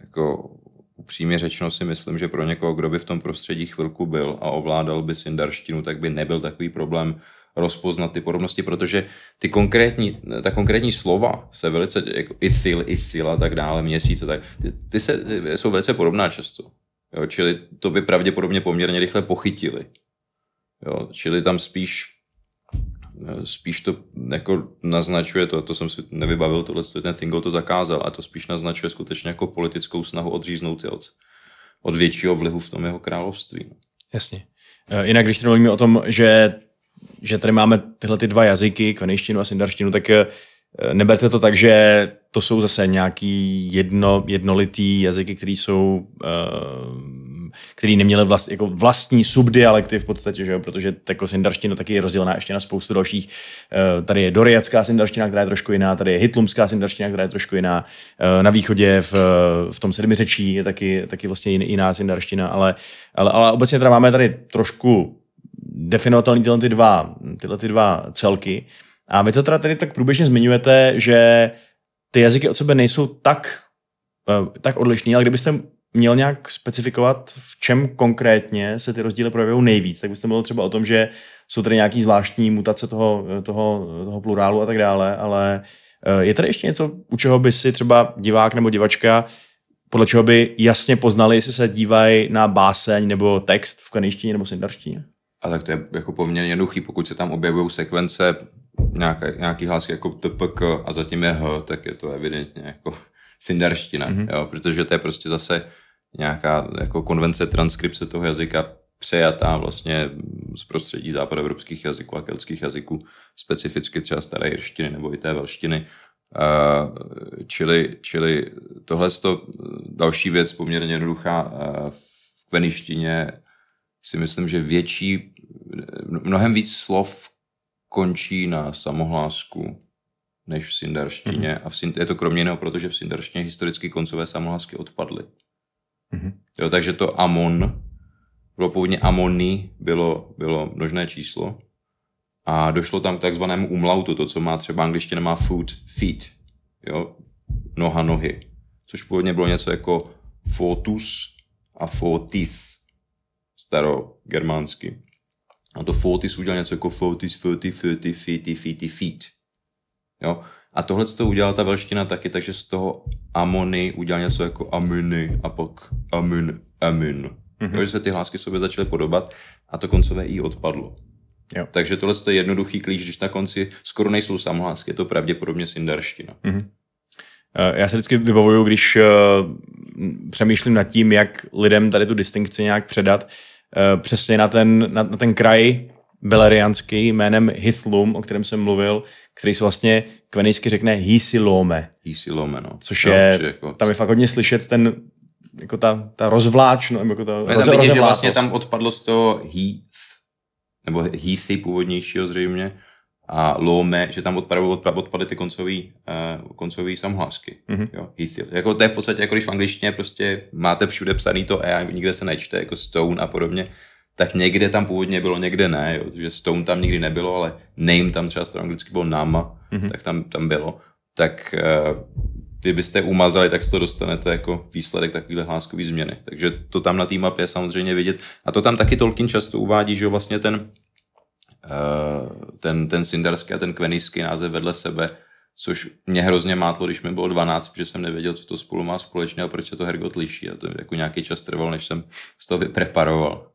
[SPEAKER 2] jako upřímně řečeno si myslím, že pro někoho, kdo by v tom prostředí chvilku byl a ovládal by sindarštinu, tak by nebyl takový problém rozpoznat ty podobnosti, protože ty konkrétní, ta konkrétní slova se velice, jako ithil, isil a tak dále, měsíce, tak ty, ty, se, ty jsou velice podobná často. Jo, čili to by pravděpodobně poměrně rychle pochytili. Jo, čili tam spíš spíš to jako naznačuje to, to jsem si nevybavil, tohle ten Thingo to zakázal a to spíš naznačuje skutečně jako politickou snahu odříznout je od, od většího vlivu v tom jeho království.
[SPEAKER 1] Jasně. E, jinak, když mluvíme o tom, že, že tady máme tyhle ty dva jazyky, kvenejštinu a sindarštinu, tak e, neberte to tak, že to jsou zase nějaký jedno, jednolitý jazyky, které jsou uh, který neměli vlast, jako vlastní subdialekty v podstatě, že jo? protože jako sindarština taky je rozdělená ještě na spoustu dalších. Eh, tady je doriacká sindarština, která je trošku jiná, tady je hitlumská sindarština, která je trošku jiná. Eh, na východě v, v tom sedmiřečí je taky, taky vlastně jiná sindarština, ale, ale, ale obecně teda máme tady trošku definovatelný tyhle ty dva, tyhle ty dva celky. A vy to teda tady tak průběžně zmiňujete, že ty jazyky od sebe nejsou tak, eh, tak odlišný, ale kdybyste měl nějak specifikovat, v čem konkrétně se ty rozdíly projevují nejvíc, tak byste mluvil třeba o tom, že jsou tady nějaký zvláštní mutace toho, toho, toho plurálu a tak dále, ale eh, je tady ještě něco, u čeho by si třeba divák nebo divačka, podle čeho by jasně poznali, jestli se dívají na báseň nebo text v kanejštině nebo sindarštině?
[SPEAKER 2] A tak to je jako poměrně jednoduchý, pokud se tam objevují sekvence nějaké, nějaký hlasy jako TPK a zatím je H, tak je to evidentně jako sindarština, mm-hmm. jo, protože to je prostě zase nějaká jako konvence transkripce toho jazyka přejatá vlastně z prostředí západoevropských jazyků a keltských jazyků, specificky třeba staré jirštiny nebo i té velštiny. Čili, čili tohle je další věc poměrně jednoduchá. V kveništině si myslím, že větší, mnohem víc slov končí na samohlásku než v sindarštině. Mm-hmm. A v, je to kromě jiného, protože v sindarštině historicky koncové samohlásky odpadly. Mm-hmm. Jo, takže to amon, bylo původně amony, bylo, bylo množné číslo a došlo tam k takzvanému umlautu, to, co má třeba angličtina má foot, feet, jo, noha, nohy, což původně bylo něco jako fotus a fotis, starogermánsky. A to fotis udělal něco jako fotis, foti, foti, fiti, fiti, feet. Jo? A tohle to udělala ta velština taky, takže z toho amony udělal něco jako aminy a pak amin, amin. Mm-hmm. Takže se ty hlásky sobě začaly podobat a to koncové i odpadlo. Jo. Takže tohle je jednoduchý klíč, když na konci skoro nejsou samohlásky, je to pravděpodobně sindarština. Mm-hmm.
[SPEAKER 1] Já se vždycky vybavuju, když uh, přemýšlím nad tím, jak lidem tady tu distinkci nějak předat, uh, přesně na ten, na, na ten kraj belerianský jménem Hithlum, o kterém jsem mluvil, který se vlastně kvenejsky řekne Hisilome.
[SPEAKER 2] Hisilome, no.
[SPEAKER 1] Což je, jako... tam je fakt hodně slyšet ten, jako ta, ta rozvláčno, jako ta
[SPEAKER 2] roz, tam vidět, že vlastně tam odpadlo z toho Heath, nebo Heathy původnějšího zřejmě, a Lome, že tam odpadly, odpadly ty koncový, uh, koncový samohlásky. Mm-hmm. Jo. Jako to je v podstatě, jako když v angličtině prostě máte všude psaný to E a nikde se nečte, jako Stone a podobně, tak někde tam původně bylo, někde ne, jo, takže Stone tam nikdy nebylo, ale name tam třeba anglicky bylo Nama, mm-hmm. tak tam, tam bylo. Tak kdybyste umazali, tak to dostanete jako výsledek takovýhle hláskový změny. Takže to tam na té mapě je samozřejmě vidět. A to tam taky Tolkien často uvádí, že vlastně ten, uh, ten, ten sindarský a ten kvenijský název vedle sebe, což mě hrozně mátlo, když mi bylo 12, protože jsem nevěděl, co to spolu má společného a proč se to Hergot liší. A to jako nějaký čas trval, než jsem z toho vypreparoval.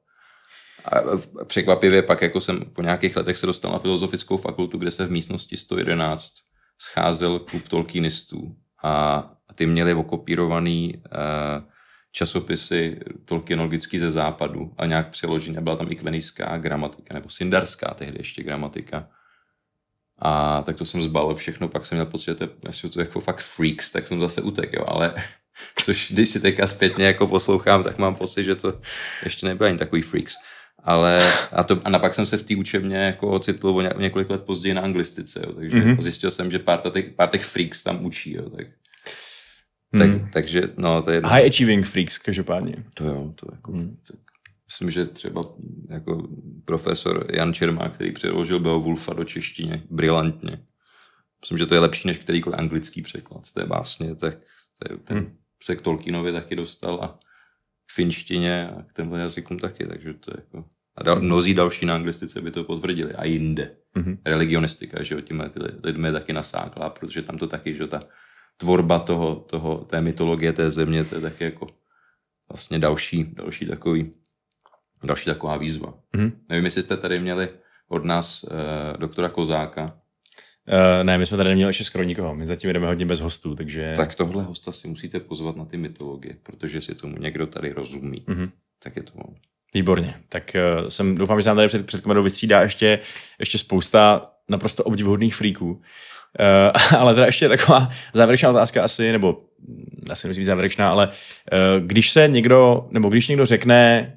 [SPEAKER 2] A překvapivě pak jako jsem po nějakých letech se dostal na filozofickou fakultu, kde se v místnosti 111 scházel klub tolkienistů a ty měli okopírovaný uh, časopisy tolkienologický ze západu a nějak přeložené. Byla tam i kvenijská gramatika, nebo sindarská tehdy ještě gramatika. A tak to jsem zbalil všechno, pak jsem měl pocit, že to, to jako fakt freaks, tak jsem zase utek, jo, ale což když si teďka zpětně jako poslouchám, tak mám pocit, že to ještě nebyl ani takový freaks. Ale a, to, a napak jsem se v té učebně jako ocitl o ně- několik let později na anglistice, jo, takže
[SPEAKER 1] Mhm.
[SPEAKER 2] mm-hmm. zjistil jsem, že pár těch, pár těch freaks tam učí, jo, tak, tak,
[SPEAKER 1] Hmm.
[SPEAKER 2] takže no, to je
[SPEAKER 1] High achieving freaks, každopádně.
[SPEAKER 2] to jo, to jako,
[SPEAKER 1] Hmm.
[SPEAKER 2] tak, myslím, že třeba jako profesor Jan Čermák, který přeložil Beowulfa do češtiny brilantně. Myslím, že to je lepší než kterýkoliv anglický překlad té básně, tak to je, ten
[SPEAKER 1] Hmm.
[SPEAKER 2] se k Tolkienovi taky dostal a finštině a k těmhle jazykům taky, takže to je jako... A dal, mnozí další na anglistice by to potvrdili a jinde.
[SPEAKER 1] Mhm.
[SPEAKER 2] Religionistika, že jo, tímhle ty lidmi je taky nasáklá, protože tam to taky, že ta tvorba toho, toho, té mytologie té země, to je taky jako vlastně další, další takový, další taková výzva.
[SPEAKER 1] Mhm.
[SPEAKER 2] Nevím, jestli jste tady měli od nás eh, doktora Kozáka,
[SPEAKER 1] Uh, ne, my jsme tady neměli ještě skoro nikoho. My zatím jdeme hodně bez hostů, takže...
[SPEAKER 2] tak tohle hosta si musíte pozvat na ty mytologie, protože si tomu někdo tady rozumí.
[SPEAKER 1] Mhm.
[SPEAKER 2] Tak je to ono.
[SPEAKER 1] Výborně. Tak uh, jsem, doufám, že se nám tady před, před kamerou vystřídá ještě, ještě spousta naprosto obdivuhodných freaků. Uh, ale teda ještě taková závěrečná otázka asi, nebo asi nemusí být závěrečná, ale uh, když se někdo, nebo když někdo řekne,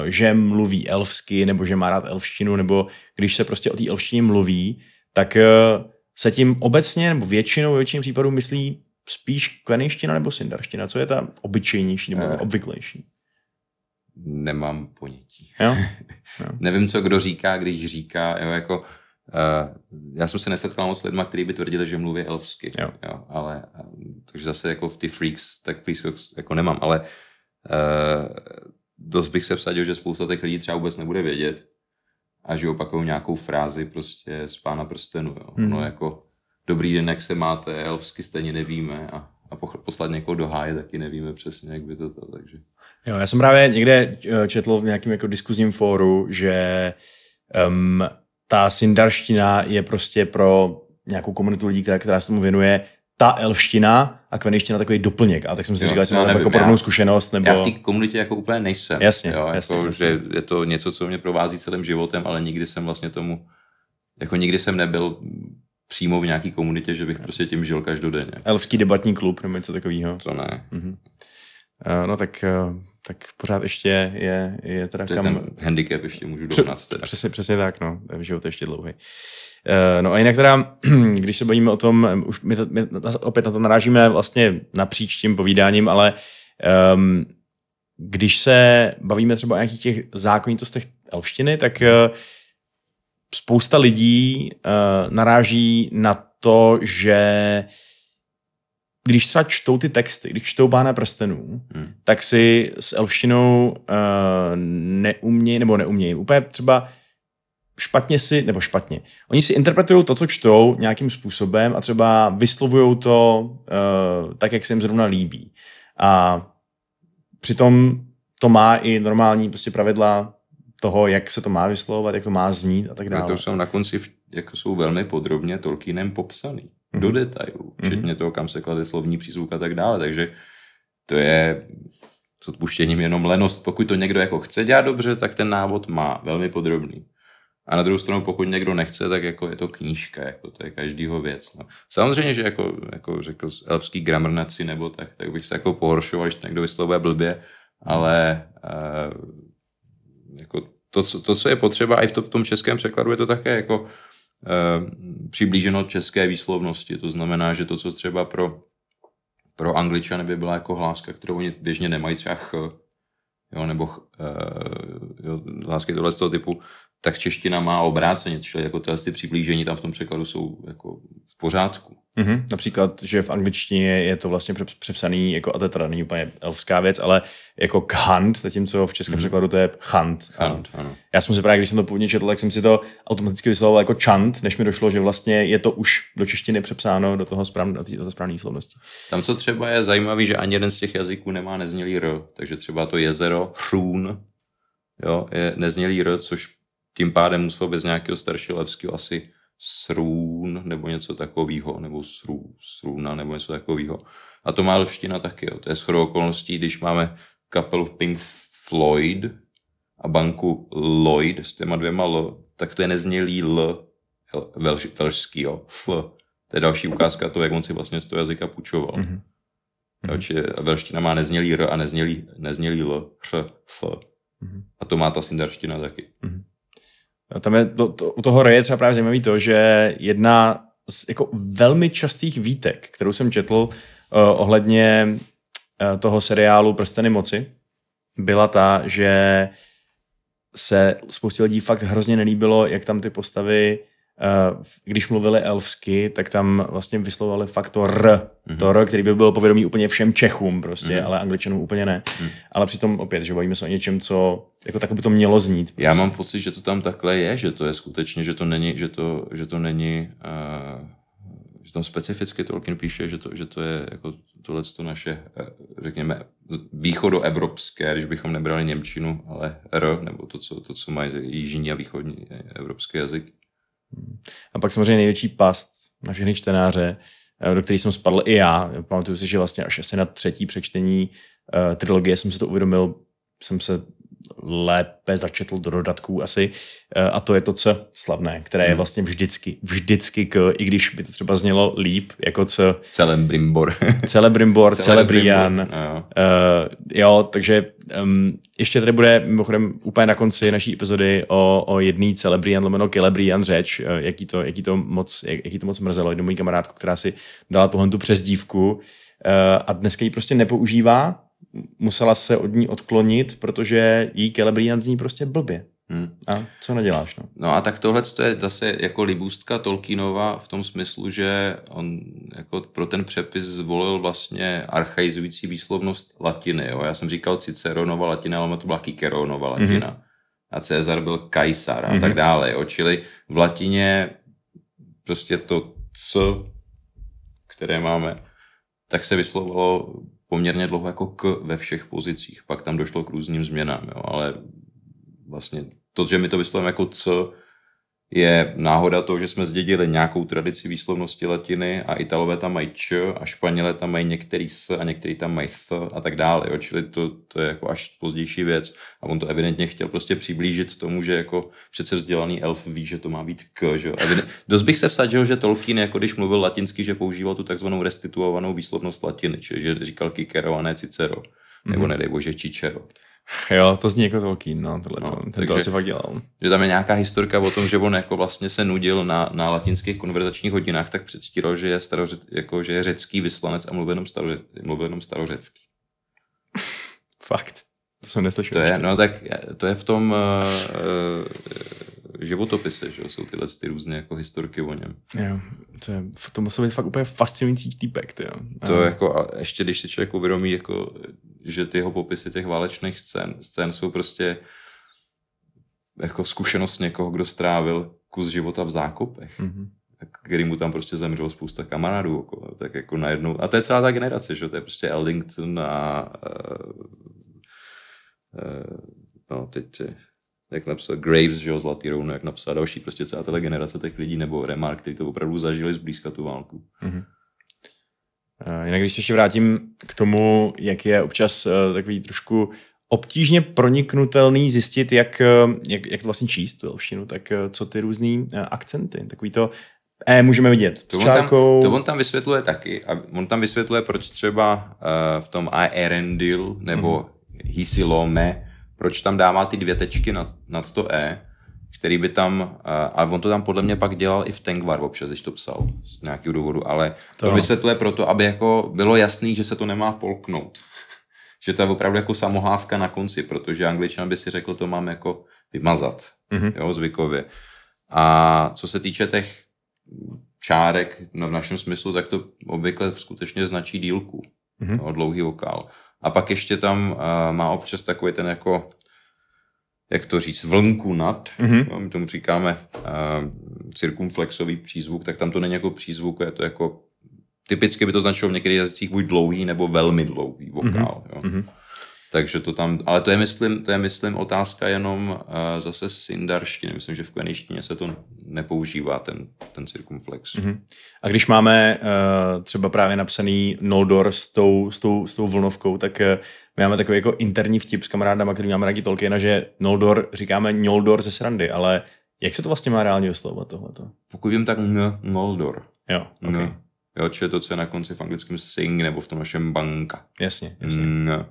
[SPEAKER 1] uh, že mluví elfsky, nebo že má rád elfštinu, nebo když se prostě o té elfštině mluví, tak uh, se tím obecně, nebo většinou, ve většině případů myslí spíš kvenejština nebo sindarština. Co je ta obyčejnější nebo
[SPEAKER 2] Eh.
[SPEAKER 1] obvyklejší?
[SPEAKER 2] Nemám ponětí.
[SPEAKER 1] Jo?
[SPEAKER 2] Nevím, co kdo říká, když říká, jo, jako, uh, já jsem se nesetkal moc s lidma, kteří by tvrdili, že mluví elfsky,
[SPEAKER 1] Jo.
[SPEAKER 2] Jo, ale, takže zase jako v ty freaks, tak freaks jako nemám, ale uh, dost bych se vsadil, že spousta těch lidí třeba vůbec nebude vědět a že opakují nějakou frázi prostě z pána prstenu, jo.
[SPEAKER 1] Hmm.
[SPEAKER 2] No jako, dobrý den, jak se máte, elfsky stejně nevíme a, a poslat někoho do háje taky nevíme přesně, jak by to to, takže.
[SPEAKER 1] Jo, já jsem právě někde eh, četl v nějakém jako diskuzním fóru, že um, ta sindarština je prostě pro nějakou komunitu lidí, která, která se tomu věnuje, ta elfština a kvenejština takový doplněk. A tak jsem si
[SPEAKER 2] Jo,
[SPEAKER 1] říkal, že
[SPEAKER 2] no,
[SPEAKER 1] měl
[SPEAKER 2] nevím,
[SPEAKER 1] jako podobnou zkušenost, nebo...
[SPEAKER 2] Já v té komunitě jako úplně nejsem.
[SPEAKER 1] Jasně,
[SPEAKER 2] jo,
[SPEAKER 1] jasně,
[SPEAKER 2] jako,
[SPEAKER 1] jasně.
[SPEAKER 2] Že je to něco, co mě provází celým životem, ale nikdy jsem vlastně tomu, jako nikdy jsem nebyl přímo v nějaký komunitě, že bych prostě tím žil každodenně.
[SPEAKER 1] Elfský debatní klub nebo něco takového.
[SPEAKER 2] To ne.
[SPEAKER 1] Mhm. Uh, no tak, uh, tak pořád ještě je, je teda
[SPEAKER 2] To je
[SPEAKER 1] kam...
[SPEAKER 2] ten handicap ještě můžu dohnat. Teda.
[SPEAKER 1] Přesně, přesně tak, no. Život je ještě dlouhý. Uh, no a jinak teda, když se bavíme o tom, už my, to, my opět na to narážíme vlastně napříč tím povídáním, ale um, když se bavíme třeba o nějakých těch zákonitostech elfštiny, tak uh, spousta lidí uh, naráží na to, že když třeba čtou ty texty, když čtou Pána prstenů,
[SPEAKER 2] Hmm.
[SPEAKER 1] tak si s elfštinou uh, neumějí, nebo neumějí. Úplně třeba špatně si, nebo špatně. Oni si interpretují to, co čtou nějakým způsobem a třeba vyslovují to uh, tak, jak se jim zrovna líbí. A přitom to má i normální prostě pravidla toho, jak se to má vyslovovat, jak to má znít a tak dále.
[SPEAKER 2] to jsou na konci v- jako jsou velmi podrobně Tolkienem popsaný.
[SPEAKER 1] Mhm.
[SPEAKER 2] Do detailů. Včetně toho, kam se klade slovní přízvuk a tak dále. Takže to je s odpuštěním jenom lenost. Pokud to někdo jako chce dělat dobře, tak ten návod má velmi podrobný. A na druhou stranu, pokud někdo nechce, tak jako je to knížka, jako to je každýho věc. No. Samozřejmě, že jako, jako řekl elfský gramrnaci nebo tak, tak bych se jako pohoršoval, když někdo vyslovuje blbě, ale uh, jako to, co, to, co je potřeba, i v, to, v tom českém překladu je to také jako eh, přiblíženo české výslovnosti. To znamená, že to, co třeba pro, pro angličany by byla jako hláska, kterou oni běžně nemají, třeba ch, jo, nebo eh, jo, hlásky tohle z toho typu, tak čeština má obráceně, čili jako ty přiblížení tam v tom překladu jsou jako v pořádku.
[SPEAKER 1] Mhm. Například, že v angličtině je to vlastně přep- přepsaný, jako, a to teda není úplně elfská věc, ale jako khant, zatímco v českém
[SPEAKER 2] Mhm.
[SPEAKER 1] překladu to je chant.
[SPEAKER 2] Ano, ano.
[SPEAKER 1] Já jsem si právě, když jsem to původně četl, tak jsem si to automaticky vyslovoval jako chant, než mi došlo, že vlastně je to už do češtiny přepsáno do toho správné, do té- správné výslovnosti.
[SPEAKER 2] Tam, co třeba je zajímavé, že ani jeden z těch jazyků nemá neznělý r, takže třeba to jezero Hrún jo, je neznělý r, což tím pádem muselo bez nějakého staršího levského asi srún nebo něco takového, nebo srů, srůna nebo něco takového. A to má lština taky. Jo. To je shodou okolností, když máme kapelu Pink Floyd a banku Lloyd s těma dvěma L, tak to je neznělý L velš, velšský, jo. Fl. To je další ukázka toho, jak on si vlastně z toho jazyka půjčoval. Mm-hmm.
[SPEAKER 1] Mhm.
[SPEAKER 2] Jo, či velština má neznělý R a neznělý, neznělý L, Hr, F. A to má ta sindarština taky.
[SPEAKER 1] Tam je to, to, u toho je třeba právě zajímavý to, že jedna z jako velmi častých výtek, kterou jsem četl uh, ohledně uh, toho seriálu Prsteny moci, byla ta, že se spoustě lidí fakt hrozně nelíbilo, jak tam ty postavy, když mluvili elfsky, tak tam vlastně vyslovovali fakt to R, mm-hmm. to R, který by byl povědomý úplně všem Čechům prostě, mm-hmm. ale Angličanům úplně ne. Mm. Ale přitom opět, že bavíme se o něčem, co jako tak by to mělo znít. Prostě.
[SPEAKER 2] Já mám pocit, že to tam takhle je, že to je skutečně, že to není, že to, že to není uh, že tam specificky Tolkien píše, že to, že to je jako tohle to naše, řekněme, východoevropské, když bychom nebrali Němčinu, ale R, nebo to, co, to, co mají jižní a východní evropský jazyk.
[SPEAKER 1] A pak samozřejmě největší past na všechny čtenáře, do který jsem spadl i já. Pamatuju si, že vlastně až asi na třetí přečtení uh, trilogie jsem si to uvědomil, jsem se lépe začetl do dodatků asi. Eh, a to je to co slavné, které je hmm. vlastně vždycky, vždycky k, i když by to třeba znělo líp, jako co...
[SPEAKER 2] Celebrimbor.
[SPEAKER 1] Celebrimbor, Celebrian. Uh, jo, takže um, ještě tady bude mimochodem úplně na konci naší epizody o, o jedný Celebrian lomeno Celebrian řeč, uh, jaký, to, jaký, to moc, jak, jaký to moc mrzelo. Jednu mojí kamarádku, která si dala tuhle tu přezdívku uh, a dneska ji prostě nepoužívá, musela se od ní odklonit, protože jí Celebrian zní prostě blbě. Hmm. A co neděláš? No?
[SPEAKER 2] no a tak tohle je zase jako libůstka Tolkienova v tom smyslu, že on jako pro ten přepis zvolil vlastně archaizující výslovnost latiny. Jo? Já jsem říkal Ciceronova latina, ale to byla Kikeronova latina. Mm-hmm. A Cezar byl Kajsar a mm-hmm. tak dále. Jo? Čili v latině prostě to c, které máme, tak se vyslovilo poměrně dlouho jako k ve všech pozicích. Pak tam došlo k různým změnám, jo, ale vlastně to, že my to vyslovíme jako c, je náhoda toho, že jsme zdědili nějakou tradici výslovnosti latiny a Italové tam mají č a Španělé tam mají některý s a některý tam mají th a tak dále. Jo. Čili to, to je jako až pozdější věc a on to evidentně chtěl prostě přiblížit tomu, že jako přece vzdělaný elf ví, že to má být k. Že? Evident... Dost bych se vsadil, že Tolkien, jako když mluvil latinsky, že používal tu takzvanou restituovanou výslovnost latiny, že říkal Kikero a ne Cicero. Mm-hmm. Nebo nedej bože Čičero.
[SPEAKER 1] Jo, to zní jako Tolkien, no, tohle no, ten takže, to asi fakt dělal.
[SPEAKER 2] Že tam je nějaká historka o tom, že on jako vlastně se nudil na, na latinských konverzačních hodinách, tak předstíral, že je, staroře, jako, že je řecký vyslanec a mluví jenom, staroře, mluví jenom starořecký.
[SPEAKER 1] Fakt. To jsem neslyšel.
[SPEAKER 2] To je, no tak to je v tom uh, životopise, že jsou tyhle ty různé jako historky o něm.
[SPEAKER 1] Jo, to, je, to musel být fakt úplně fascinující týpek, jo.
[SPEAKER 2] To jako, a ještě když si člověk uvědomí, jako, že ty jeho popisy těch válečných scén, scén jsou prostě jako zkušenost někoho, kdo strávil kus života v zákopech. Mm-hmm který mu tam prostě zemřelo spousta kamarádů okolo, tak jako najednou, a to je celá ta generace, že to je prostě Ellington a uh, uh, no teď jak napsal Graves, že jo, Zlatý rouno, jak napsal další prostě celá tato generace těch lidí, nebo Remark, kteří to opravdu zažili zblízka tu válku. Mm-hmm.
[SPEAKER 1] Jinak když se ještě vrátím k tomu, jak je občas uh, takový trošku obtížně proniknutelný zjistit, jak, uh, jak, jak to vlastně číst tu elštinu, tak co ty různý akcenty, takový to E můžeme vidět.
[SPEAKER 2] To on, tam, to on tam vysvětluje taky. A on tam vysvětluje, proč třeba uh, v tom A Erendil nebo mm-hmm. Hisilome proč tam dává ty dvě tečky nad, nad to E, který by tam, a on to tam podle mě pak dělal i v Tengvar občas, když to psal z nějakého důvodu, ale to, to vysvětluje proto, aby jako bylo jasný, že se to nemá polknout. že to je opravdu jako samohláska na konci, protože angličan by si řekl, to mám jako vymazat, mm-hmm. jo, zvykově. A co se týče těch čárek no v našem smyslu, tak to obvykle skutečně značí dílku, mm-hmm. no, dlouhý vokál. A pak ještě tam uh, má občas takový ten jako, jak to říct, vlnku nad, mm-hmm. my tomu říkáme uh, cirkumflexový přízvuk, tak tam to není jako přízvuk, je to jako, typicky by to značilo v některých jazycích buď dlouhý nebo velmi dlouhý vokál. Mm-hmm. Jo. Mm-hmm. Takže to tam, ale to je myslím, to je myslím otázka jenom uh, zase z indarštiny. Myslím, že v kvenejštině se to nepoužívá, ten, ten cirkumflex. Mm-hmm.
[SPEAKER 1] A když máme uh, třeba právě napsaný Noldor s tou, s tou, s tou vlnovkou, tak uh, my máme takový jako interní vtip s kamarádama, který máme rádi Tolkiena, že Noldor říkáme Noldor ze srandy, ale jak se to vlastně má reálně oslovovat tohleto?
[SPEAKER 2] Pokud vím, tak n, Noldor.
[SPEAKER 1] Jo, okay. N.
[SPEAKER 2] Jo, či je to, co je na konci v anglickém sing, nebo v tom našem banka.
[SPEAKER 1] Jasně, jasně. N.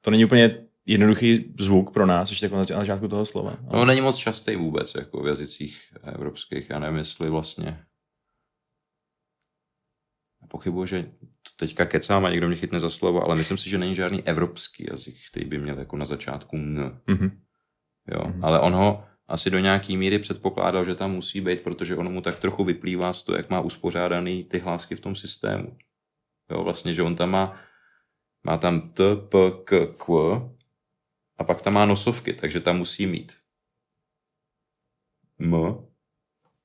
[SPEAKER 1] To není úplně jednoduchý zvuk pro nás, ještě jako na zač- na začátku toho slova.
[SPEAKER 2] No, není moc častý vůbec jako v jazycích evropských. Já nevím, jestli vlastně Já pochybuji, že to teďka kecám a někdo mě chytne za slovo, ale myslím si, že není žádný evropský jazyk, který by měl jako na začátku n.
[SPEAKER 1] Mhm.
[SPEAKER 2] Jo.
[SPEAKER 1] Mhm.
[SPEAKER 2] Ale on ho asi do nějaký míry předpokládal, že tam musí být, protože ono mu tak trochu vyplývá z toho, jak má uspořádaný ty hlásky v tom systému. Jo, vlastně, že on tam má, má tam t, p, k, q a pak tam má nosovky, takže tam musí mít m,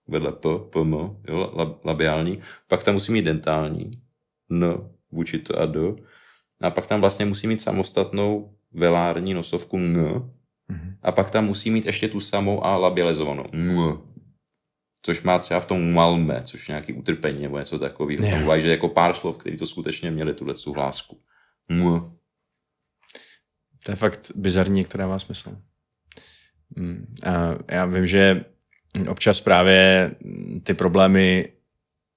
[SPEAKER 2] vedle p, p, m, jo, lab, labiální, pak tam musí mít dentální, n, vůči t a d, a pak tam vlastně musí mít samostatnou velární nosovku n,
[SPEAKER 1] Mhm.
[SPEAKER 2] a pak tam musí mít ještě tu samou a labializovanou. M. Což má třeba v tom malme, což je nějaký utrpení nebo něco takového.
[SPEAKER 1] Jo.
[SPEAKER 2] Tam že jako pár slov, který to skutečně měli tuhle tu hlásku. M.
[SPEAKER 1] To je fakt bizarní, která má smysl. Mm, A já vím, že občas právě ty problémy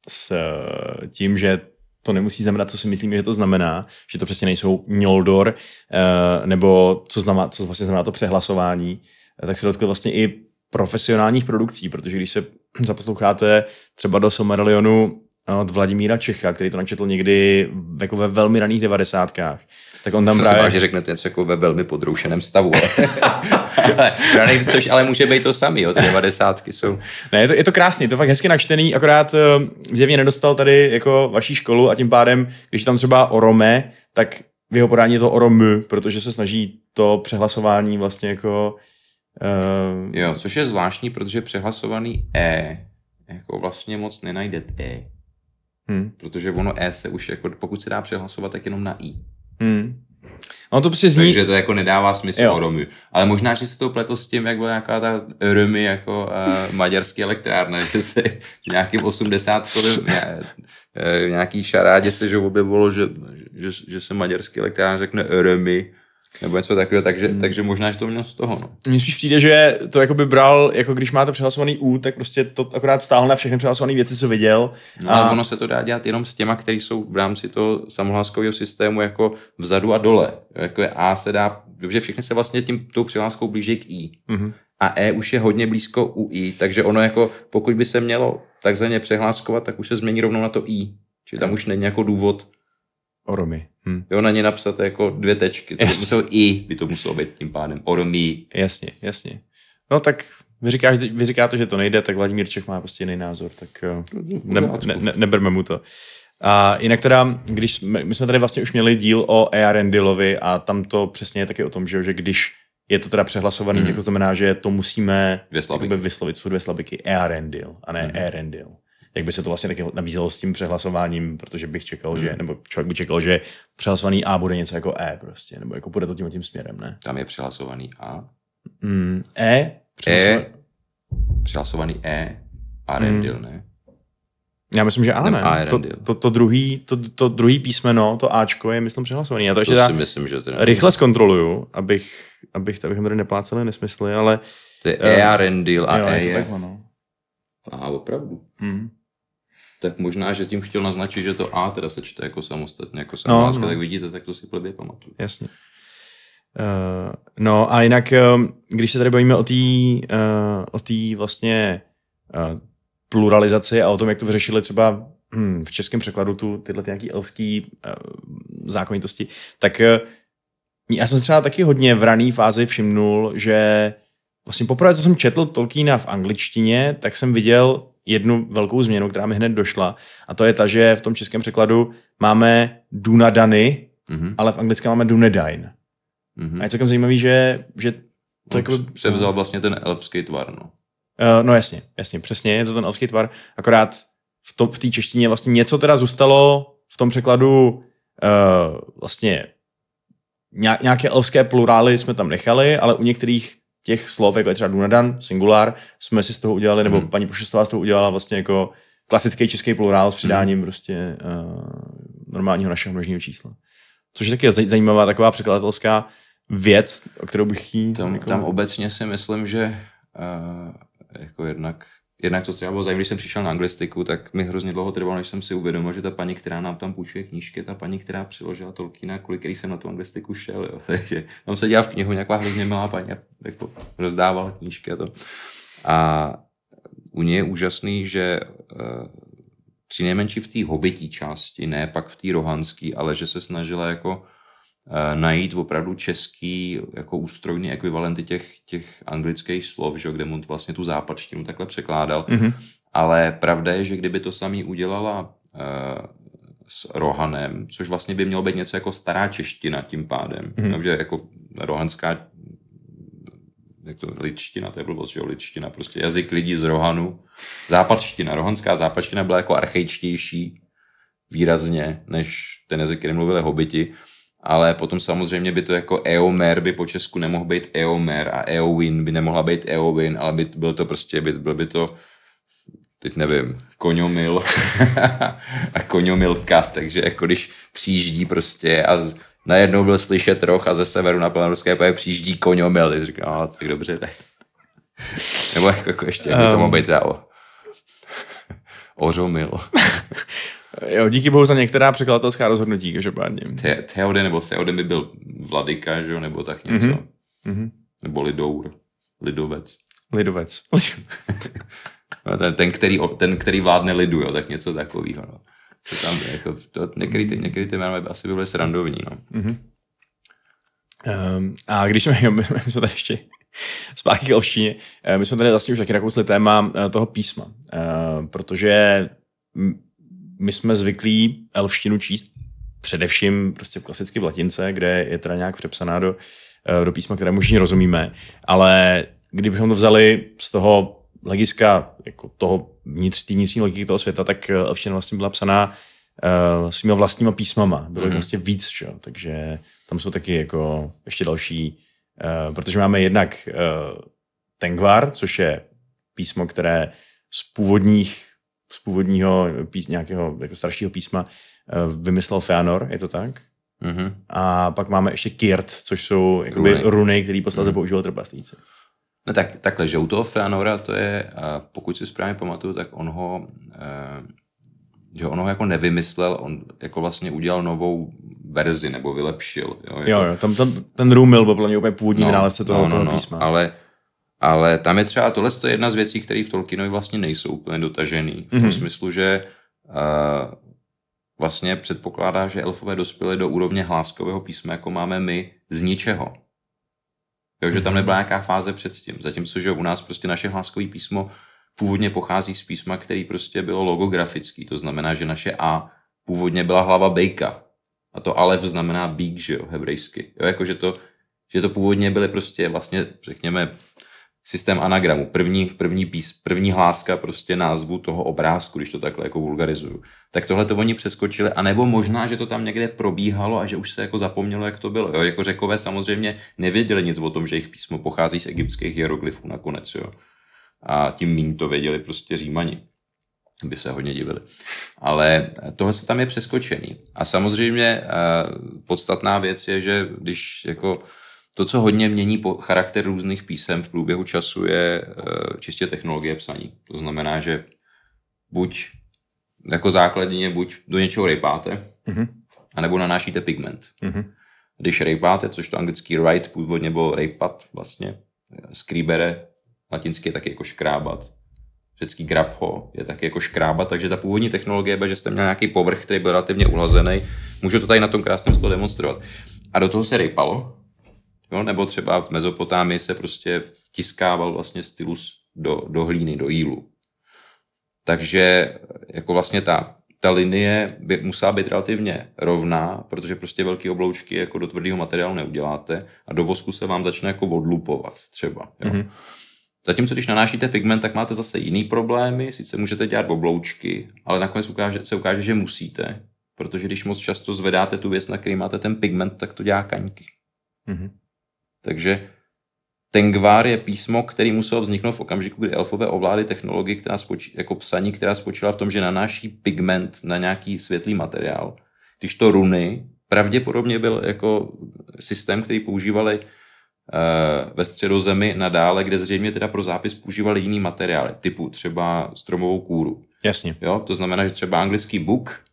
[SPEAKER 1] s eh, tím, že to nemusí znamenat, co si myslíme, že to znamená, že to přesně nejsou Noldor, eh, nebo co, znamená, co vlastně znamená to přehlasování, eh, tak se dotkl vlastně i profesionálních produkcí, protože když se zaposloucháte třeba do Somerlionu od Vladimíra Čecha, který to načetl někdy jako ve velmi raných devadesátkách, tak on tam
[SPEAKER 2] Jsem si
[SPEAKER 1] právě...
[SPEAKER 2] že řeknete něco jako ve velmi podroušeném stavu. ale, což ale může být to samý, jo, ty devadesátky jsou.
[SPEAKER 1] Ne, je to, je to krásný, je to fakt hezky načtený, akorát uh, zjevně nedostal tady jako vaší školu a tím pádem, když je tam třeba orome, tak v jeho podání je to oromy, protože se snaží to přehlasování vlastně jako... Uh,
[SPEAKER 2] Jo, což je zvláštní, protože přehlasovaný E jako vlastně moc nenajde E.
[SPEAKER 1] hm,
[SPEAKER 2] Protože ono E se už, jako, pokud se dá přehlasovat, tak jenom na I.
[SPEAKER 1] hm. Ono to prostě zní...
[SPEAKER 2] Takže to jako nedává smysl
[SPEAKER 1] Jo.
[SPEAKER 2] o Romy. Ale možná, že se to pletlo s tím, jak byla nějaká ta Romy jako uh, maďarský elektrárna, že se v nějakým 80 v nějaký šarádě se že objevilo, že, že, že se maďarský elektrárna řekne Romy, nebo něco takového, takže,
[SPEAKER 1] Hmm.
[SPEAKER 2] takže možná, že to mělo z toho. No.
[SPEAKER 1] Mně spíš přijde, že to jako by bral, jako když máte přehlasovaný U, tak prostě to akorát stáhl na všechny přehlasované věci, co viděl.
[SPEAKER 2] No,
[SPEAKER 1] A-
[SPEAKER 2] ale ono se to dá dělat jenom s těma, který jsou v rámci toho samohláskového systému jako vzadu a dole. Jako je A se dá, protože všechny se vlastně tím tou přihláskou blíží k I.
[SPEAKER 1] Mhm.
[SPEAKER 2] a E už je hodně blízko u I, takže ono jako, pokud by se mělo takzvaně přehláskovat, tak už se změní rovnou na to I. Čili tam už není jako důvod,
[SPEAKER 1] Oromy. Hm.
[SPEAKER 2] jo, na ně napsat jako dvě tečky. To muselo I, by to muselo být tím pádem. Ormí.
[SPEAKER 1] Jasně, jasně. No tak vy, říkáš, vy říkáte, že to nejde, tak Vladimír Čech má prostě jiný názor, tak eh, ne, ne, ne, neberme mu to. A jinak teda, když jsme, my jsme tady vlastně už měli díl o Earendilovi a tam to přesně je taky o tom, že, že když je to teda přehlasovaný,
[SPEAKER 2] Mhm.
[SPEAKER 1] tak to znamená, že to musíme jakoby vyslovit, jsou dvě slabiky Earendil a ne
[SPEAKER 2] Mhm.
[SPEAKER 1] Earendil. Jak by se to vlastně taky nabízelo s tím přehlasováním, protože bych čekal, že,
[SPEAKER 2] Mhm.
[SPEAKER 1] nebo člověk by čekal, že přehlasovaný A bude něco jako E prostě, nebo jako bude to tím tím směrem, ne?
[SPEAKER 2] Tam je přihlasovaný A.
[SPEAKER 1] Mm, e, přehlasovaný,
[SPEAKER 2] E, přihlasovaný E. A rendil, ne?
[SPEAKER 1] Já myslím, že A ne.
[SPEAKER 2] A
[SPEAKER 1] to, to, to, druhý, to, to druhý písmeno, to Ačko je, myslím, přehlasovaný. Já to ještě
[SPEAKER 2] To si
[SPEAKER 1] teda
[SPEAKER 2] myslím, že to
[SPEAKER 1] rychle zkontroluju, abych, abych, abychom tady nepláceli nesmysly, ale
[SPEAKER 2] To je E a rendil a
[SPEAKER 1] jo,
[SPEAKER 2] E je.
[SPEAKER 1] takhle, no.
[SPEAKER 2] Aha, opravdu.
[SPEAKER 1] Hmm.
[SPEAKER 2] Tak možná, že tím chtěl naznačit, že to A teda se čte jako samostatně, jako samohláska,
[SPEAKER 1] no.
[SPEAKER 2] tak vidíte, tak to si plebě pamatuju.
[SPEAKER 1] Jasně. Uh, no a jinak, um, když se tady bavíme o té uh, o té vlastně uh, pluralizaci a o tom, jak to vyřešili třeba hm, v českém překladu tu, tyhle ty nějaký elfský uh, zákonitosti, tak uh, já jsem třeba taky hodně v rané fázi všimnul, že vlastně poprvé, co jsem četl Tolkiena v angličtině, tak jsem viděl jednu velkou změnu, která mi hned došla a to je ta, že v tom českém překladu máme Dunadany,
[SPEAKER 2] Mhm.
[SPEAKER 1] ale v anglickém máme Dunedain.
[SPEAKER 2] Mhm.
[SPEAKER 1] A je celkem zajímavý, že, že to jako...
[SPEAKER 2] převzal vlastně ten elfský tvar, no.
[SPEAKER 1] Uh, no jasně, jasně, přesně, je to ten elfský tvar, akorát v, to, v té češtině vlastně něco teda zůstalo v tom překladu uh, vlastně nějak, nějaké elfské plurály jsme tam nechali, ale u některých těch slov, jako je třeba Dunadan, singular, jsme si z toho udělali, nebo
[SPEAKER 2] Hmm.
[SPEAKER 1] paní Pošestová z toho udělala vlastně jako klasický český plurál s přidáním prostě uh, normálního našeho množního čísla. Což je taky zaj- zajímavá taková překladatelská věc, o kterou bych jí...
[SPEAKER 2] Tam, tam obecně si myslím, že uh, jako jednak jednak to třeba bylo zajímavé, když jsem přišel na anglistiku, tak mi hrozně dlouho trvalo, než jsem si uvědomil, že ta paní, která nám tam půjčuje knížky, ta paní, která přiložila Tolkiena, kvůli který jsem na tu anglistiku šel. Jo. Takže tam se dělá v knihu nějaká hrozně milá paní a jako rozdávala knížky a to. A u ní je úžasný, že uh, při nejmenší v té hobití části, ne pak v té rohanské, ale že se snažila jako Eh, najít opravdu český jako ústrojný ekvivalenty těch, těch anglických slov, že, kde mu vlastně tu západštinu takhle překládal. Mm-hmm. Ale pravda je, že kdyby to samý udělala uh, s Rohanem, což vlastně by mělo být něco jako stará čeština tím pádem, mm-hmm. takže jako rohanská jak to, lidština, to je blbost, že jo, lidština, prostě jazyk lidí z Rohanu. Západština, rohanská západština byla jako archaičtější výrazně, než ten jazyk, který mluvili hobiti ale potom samozřejmě by to jako Eomer by po Česku nemohl být Eomer a Eowyn by nemohla být Eowyn, ale by, byl to prostě, by, byl by to teď nevím, koňomil a koňomilka, takže jako když přijíždí prostě a z, najednou byl slyšet roh a ze severu na Planorovské poje přijíždí koňomil, říkám, no, tak dobře, tak. Nebo jako, jako ještě, jak by to mohlo být o, ořomil.
[SPEAKER 1] Jo, díky bohu za některá překladatelská rozhodnutí, každopádně.
[SPEAKER 2] Te- Theoden nebo Theoden by byl vladyka, že jo, nebo tak něco. Mm-hmm. Nebo lidour, lidovec.
[SPEAKER 1] Lidovec.
[SPEAKER 2] no, ten, ten, který, ten, který vládne lidu, jo, tak něco takového. No. Co tam, jako, to, některý, ty, některý ty jména asi by byly srandovní. No. Mm-hmm.
[SPEAKER 1] Um, a když jsme, jo, my, my jsme tady ještě zpátky k elštině, eh, my jsme tady vlastně už taky nakousli téma eh, toho písma, uh, protože my jsme zvyklí elštinu číst především prostě klasicky v latince, kde je teda nějak přepsaná do, eh, do písma, které možná rozumíme, ale kdybychom to vzali z toho hlediska jako toho vnitř, vnitřní logiky toho světa, tak eh, elština vlastně byla psaná uh, svýma vlastníma písmama. Bylo mm-hmm. vlastně víc, čo? takže tam jsou taky jako ještě další, uh, protože máme jednak uh, Tengvar, což je písmo, které z původních z původního pís, nějakého jako staršího písma eh, vymyslel Feanor, je to tak? Mm-hmm. A pak máme ještě Kirt, což jsou jakoby runy, runy který posledně mm-hmm. používal trpaslíci.
[SPEAKER 2] No tak, takhle, že u toho Feanora to je, pokud si správně pamatuju, tak on ho, eh, že on ho jako nevymyslel, on jako vlastně udělal novou verzi nebo vylepšil. Jo, jako,
[SPEAKER 1] jo, jo tam, tam, ten Rumil byl plně úplně původní no, vynálezce toho, no, no, toho no, písma.
[SPEAKER 2] Ale ale tam je třeba, tohle je jedna z věcí, které v Tolkienovi vlastně nejsou úplně dotažený. V tom mm-hmm. smyslu, že uh, vlastně předpokládá, že elfové dospěli do úrovně hláskového písma, jako máme my, z ničeho. Jo, že tam mhm. nebyla nějaká fáze předtím. Zatímco, že u nás prostě naše hláskové písmo původně pochází z písma, který prostě bylo logografický. To znamená, že naše A původně byla hlava bejka. A to alef znamená bík, že jo, hebrejsky. Jo, jako, že to, že to původně byly prostě vlastně, řekněme, systém anagramu. První, první, pís, první hláska prostě názvu toho obrázku, když to takhle jako vulgarizuju. Tak tohle to oni přeskočili, anebo možná, že to tam někde probíhalo a že už se jako zapomnělo, jak to bylo. Jo? Jako řekové samozřejmě nevěděli nic o tom, že jejich písmo pochází z egyptských hieroglyfů nakonec. Jo? A tím méně to věděli prostě římani by se hodně divili. Ale tohle se tam je přeskočený. A samozřejmě eh, podstatná věc je, že když jako to, co hodně mění po charakter různých písem v průběhu času, je eh, čistě technologie psaní. To znamená, že buď jako základně buď do něčeho rejpáte, mm-hmm. anebo nanášíte pigment. Mm-hmm. Když rejpáte, což to anglický write původně bylo rejpat vlastně, skrýbere, latinsky je taky jako škrábat, řecký grabho je taky jako škrábat, takže ta původní technologie je, že jste měl nějaký povrch, který byl relativně uhlazený. Můžu to tady na tom krásném stole demonstrovat. A do toho se rejpalo, Jo? Nebo třeba v Mezopotámii se prostě vtiskával vlastně stylus do, do hlíny, do jílu. Takže jako vlastně ta, ta linie by musela být relativně rovná, protože prostě velké obloučky jako do tvrdého materiálu neuděláte a do vosku se vám začne jako odlupovat třeba. Jo? Mm-hmm. Zatímco když nanášíte pigment, tak máte zase jiný problémy, sice můžete dělat obloučky, ale nakonec ukáže, se ukáže, že musíte, protože když moc často zvedáte tu věc, na který máte ten pigment, tak to dělá kaňky. Mm-hmm. Takže Tengvar je písmo, který muselo vzniknout v okamžiku, kdy elfové ovládly technologii, která spočí, jako psaní, která spočívala v tom, že nanáší pigment na nějaký světlý materiál. Když to runy, pravděpodobně byl jako systém, který používali ve středozemi nadále, kde zřejmě teda pro zápis používali jiný materiály, typu třeba stromovou kůru.
[SPEAKER 1] Jasně.
[SPEAKER 2] Jo, to znamená, že třeba anglický book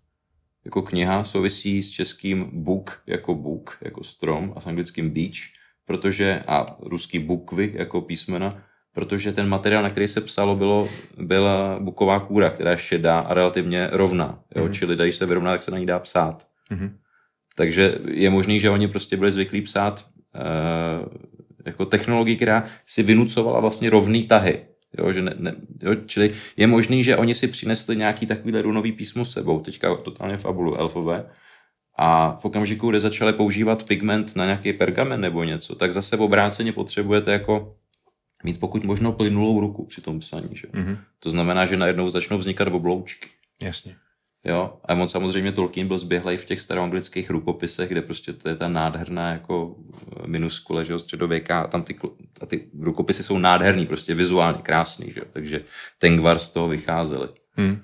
[SPEAKER 2] jako kniha souvisí s českým book jako book, jako strom a s anglickým beach, protože, a ruský bukvy jako písmena, protože ten materiál, na který se psalo, bylo, byla buková kůra, která je šedá a relativně rovná. Jo? Mm. Čili když se vyrovná, tak se na ní dá psát. Mm. Takže je možný, že oni prostě byli zvyklí psát uh, jako technologii, která si vynucovala vlastně rovný tahy. Jo, že ne, ne, jo, čili je možný, že oni si přinesli nějaký takovýhle runový písmo s sebou, teďka totálně fabulu elfové, a v okamžiku, kde začali používat pigment na nějaký pergamen nebo něco, tak zase v obráceně potřebujete jako mít pokud možno plynulou ruku při tom psaní. Že? Mm-hmm. To znamená, že najednou začnou vznikat obloučky.
[SPEAKER 1] Jasně.
[SPEAKER 2] Jo, a on samozřejmě Tolkien byl zběhlej v těch staroanglických rukopisech, kde prostě to je ta nádherná jako eh, minuskule, že jo, středověká a tam ty, a ty rukopisy jsou nádherný, prostě vizuálně krásný, že jo, takže Tengvar z toho vycházeli. Hmm.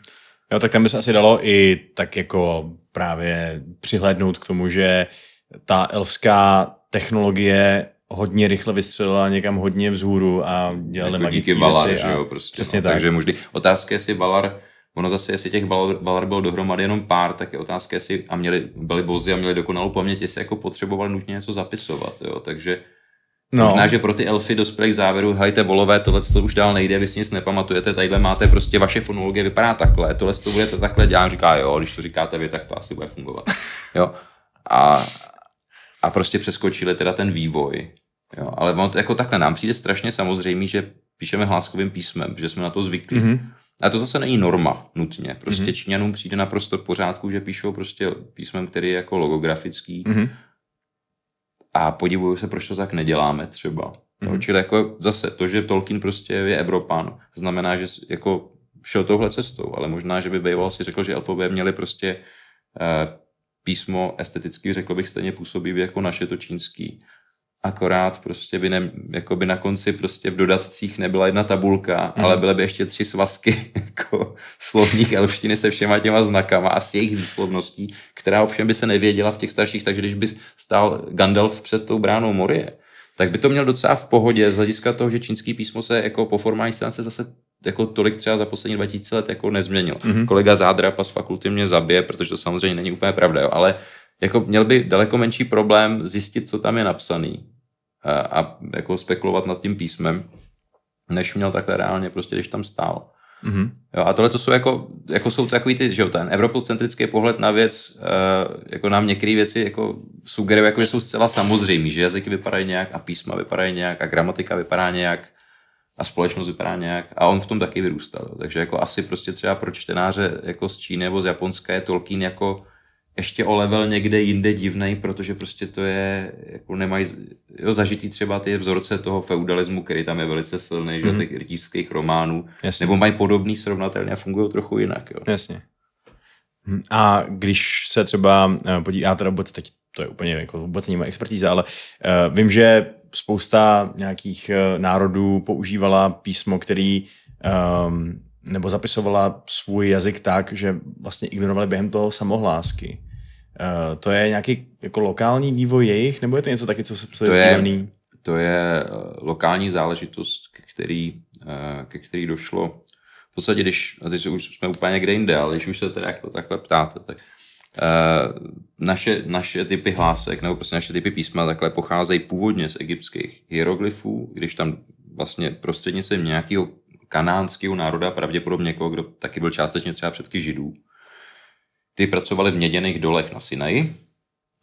[SPEAKER 1] Jo, tak tam by se asi dalo i tak jako právě přihlédnout k tomu, že ta elfská technologie hodně rychle vystřelila někam hodně vzhůru a dělali jako magické věci. Valar, že jo,
[SPEAKER 2] prostě, přesně no, tak. Takže možný. Otázka je, jestli Valar Ono zase, jestli těch balar bylo dohromady jenom pár, tak je otázka, jestli a měli, byli bozy a měli dokonalou paměť, jestli jako potřebovali nutně něco zapisovat, jo, takže No. Možná, že pro ty elfy dospěli k závěru, hajte volové, tohle to už dál nejde, vy si nic nepamatujete, tadyhle máte prostě vaše fonologie vypadá takhle, tohle to budete takhle dělat, říká, jo, když to říkáte vy, tak to asi bude fungovat. Jo. A, a prostě přeskočili teda ten vývoj. Jo. Ale on, jako takhle nám přijde strašně samozřejmé, že píšeme hláskovým písmem, že jsme na to zvyklí. Mm-hmm. A to zase není norma nutně. Prostě mm-hmm. Číňanům přijde naprosto v pořádku, že píšou prostě písmem, který je jako logografický. Mm-hmm. A podivuju se, proč to tak neděláme třeba. Mm-hmm. No, čili jako zase to, že Tolkien prostě je Evropan, znamená, že jako šel touhle cestou, ale možná, že by býval si řekl, že elfové měli prostě eh, písmo esteticky, řekl bych, stejně působivý jako naše to čínský akorát prostě by, ne, jako by na konci prostě v dodatcích nebyla jedna tabulka, mm. ale byly by ještě tři svazky jako slovník elštiny se všema těma znakama a s jejich výslovností, která ovšem by se nevěděla v těch starších, takže když by stál Gandalf před tou bránou Morie, tak by to měl docela v pohodě z hlediska toho, že čínský písmo se jako po formální stránce zase jako tolik třeba za poslední 2000 let jako nezměnil. Mm-hmm. Kolega Zádra pas fakulty mě zabije, protože to samozřejmě není úplně pravda, jo, ale jako měl by daleko menší problém zjistit, co tam je napsaný a jako spekulovat nad tím písmem, než měl takhle reálně prostě, když tam stál. Mm-hmm. Jo, a tohle to jsou jako, jako jsou takový ty, že jo, ten evropocentrický pohled na věc, uh, jako nám některé věci jako sugerují, jako že jsou zcela samozřejmé, že jazyky vypadají nějak a písma vypadají nějak a gramatika vypadá nějak a společnost vypadá nějak a on v tom taky vyrůstal. Takže jako asi prostě třeba pro čtenáře jako z Číny nebo z Japonska je Tolkien jako ještě o level někde jinde divnej, protože prostě to je, jako nemají, jo, zažitý třeba ty vzorce toho feudalismu, který tam je velice silný, mm-hmm. že mhm. těch rytířských románů, Jasně. nebo mají podobný srovnatelně a fungují trochu jinak, jo.
[SPEAKER 1] Jasně. Hm, a když se třeba eh, podívá, já teda vůbec teď to je úplně jako vůbec není moje expertíza, ale uh, vím, že spousta nějakých uh, národů používala písmo, který um, nebo zapisovala svůj jazyk tak, že vlastně ignorovali během toho samohlásky. Uh, to je nějaký jako lokální vývoj jejich, nebo je to něco taky, co, co je, je sdílený?
[SPEAKER 2] To je eh, lokální záležitost, ke který, eh, ke který došlo v podstatě, když, a teď už jsme úplně někde jinde, ale když už se teda jako takhle ptáte, tak uh, naše, naše typy hlásek, nebo prostě naše typy písma takhle pocházejí původně z egyptských hieroglyfů, když tam vlastně prostřednictvím nějakého kanánského národa, pravděpodobně někoho, kdo taky byl částečně třeba předky židů, ty pracovali v měděných dolech na Sinaji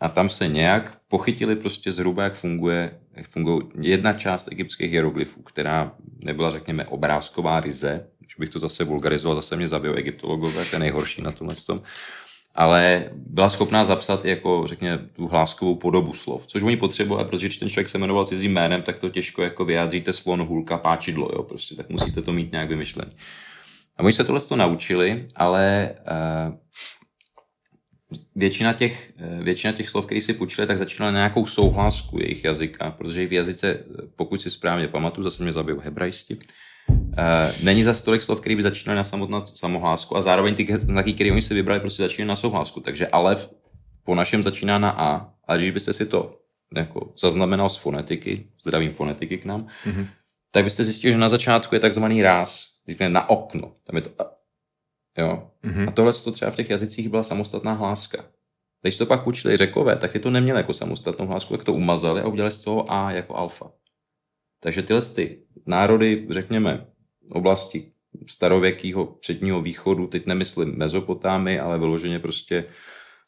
[SPEAKER 2] a tam se nějak pochytili prostě zhruba, jak funguje, jak funguje jedna část egyptských hieroglyfů, která nebyla, řekněme, obrázková ryze, když bych to zase vulgarizoval, zase mě zabijou egyptologové, to je nejhorší na tomhle tom, ale byla schopná zapsat i jako, řekněme, tu hláskovou podobu slov, což oni potřebovali, protože když ten člověk se jmenoval cizím jménem, tak to těžko jako vyjádříte slon, hůlka, páčidlo, jo, prostě, tak musíte to mít nějak vymyšlené. A oni se tohle to naučili, ale uh, většina těch, eh, většina těch slov, které si půjčili, tak začínala na nějakou souhlásku jejich jazyka, protože v jazyce, pokud si správně pamatuju, zase mě zabijou hebrajsti, Uh, není za tolik slov, který by začínali na samotnou samohlásku a zároveň ty znaky, které oni si vybrali, prostě začínají na souhlásku. Takže Alef po našem začíná na A, ale když byste si to jako zaznamenal z fonetiky, zdravím fonetiky k nám, mm-hmm. tak byste zjistili, že na začátku je takzvaný ráz, říkne na okno. Tam je to a, jo. Mm-hmm. A tohle to třeba v těch jazycích byla samostatná hláska. Když to pak učili řekové, tak ty to neměli jako samostatnou hlásku, tak to umazali a udělali z toho A jako alfa. Takže tyhle ty národy, řekněme, oblasti starověkého předního východu, teď nemyslím Mezopotámy, ale vyloženě prostě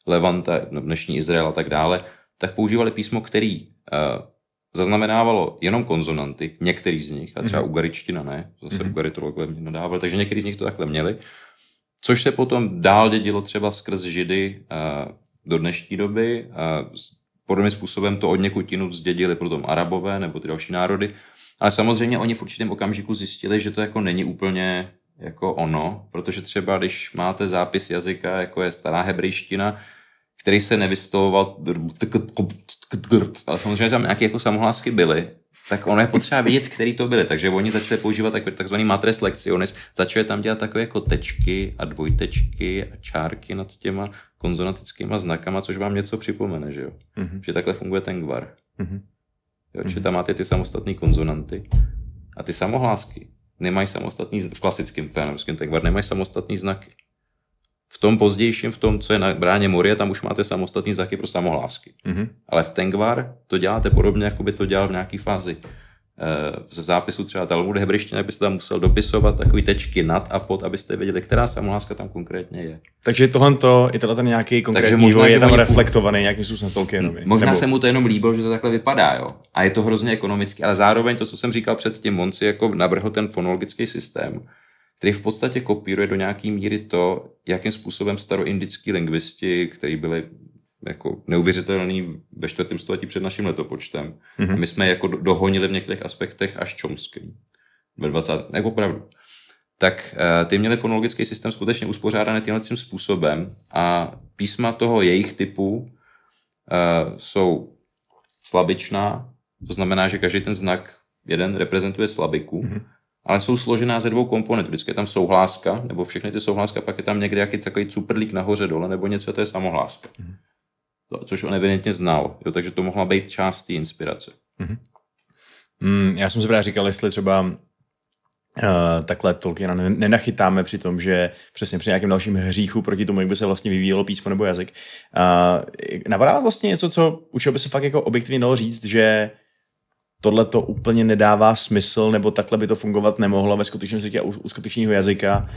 [SPEAKER 2] Levanta, no, dnešní Izrael a tak dále, tak používali písmo, který uh, zaznamenávalo jenom konzonanty, některý z nich, a třeba mm-hmm. ugaričtina ne, zase mm-hmm. ugaritologové mě nadávali, takže některý z nich to takhle měli, což se potom dál dědilo třeba skrz Židy uh, do dnešní doby. Uh, podobným způsobem to od někud jinut zdědili potom Arabové nebo ty další národy. Ale samozřejmě oni v určitém okamžiku zjistili, že to jako není úplně jako ono, protože třeba když máte zápis jazyka, jako je stará hebrejština, který se nevystavoval, ale samozřejmě tam nějaké jako samohlásky byly, tak ono je potřeba vědět, který to byly. Takže oni začali používat takzvaný matres lectionis, začali tam dělat takové jako tečky a dvojtečky a čárky nad těma konzonatickýma znakama, což vám něco připomene, že jo? Mm-hmm. Že takhle funguje ten gvar. Mm-hmm. Jo, mm-hmm. tam máte ty samostatné konzonanty a ty samohlásky nemají samostatný, v klasickém fénovském tengvar nemají samostatný znaky. V tom pozdějším, v tom, co je na bráně Morie, tam už máte samostatný znaky pro samohlásky. Mm-hmm. Ale v Tengvar to děláte podobně, jako by to dělal v nějaké fázi Eh, ze zápisu třeba Talmud hebrejštiny, byste tam musel dopisovat takový tečky nad a pod, abyste věděli, která samohláska tam konkrétně je.
[SPEAKER 1] Takže tohle to, i tohle ten nějaký konkrétní možná, je tam oni... reflektovaný nějakým způsobem Tolkienovi.
[SPEAKER 2] Možná nebo... se mu to jenom líbilo, že to takhle vypadá, jo. A je to hrozně ekonomický, ale zároveň to, co jsem říkal předtím, on si jako navrhl ten fonologický systém, který v podstatě kopíruje do nějaký míry to, jakým způsobem staroindický lingvisti, kteří byli jako neuvěřitelný ve čtvrtém století před naším letopočtem. Mm-hmm. A my jsme jako dohonili v některých aspektech až Chomským. Ve 20. jako opravdu. Tak uh, ty měli fonologický systém skutečně uspořádaný tímhle tím způsobem a písma toho jejich typu uh, jsou slabičná, to znamená, že každý ten znak jeden reprezentuje slabiku, mm-hmm. Ale jsou složená ze dvou komponentů. Vždycky je tam souhláska, nebo všechny ty souhláska, pak je tam někde jaký takový cuprlík nahoře dole, nebo něco, to je samohláska. Mm-hmm což on evidentně znal, jo, takže to mohla být část té inspirace. Mm-hmm.
[SPEAKER 1] Mm, já jsem se právě říkal, jestli třeba uh, takhle Tolkiena nenachytáme při tom, že přesně při nějakém dalším hříchu proti tomu, jak by se vlastně vyvíjelo písmo nebo jazyk. Uh, napadá vlastně něco, co učil by se fakt jako objektivně dalo říct, že tohle to úplně nedává smysl, nebo takhle by to fungovat nemohlo ve skutečném světě u, u skutečného jazyka.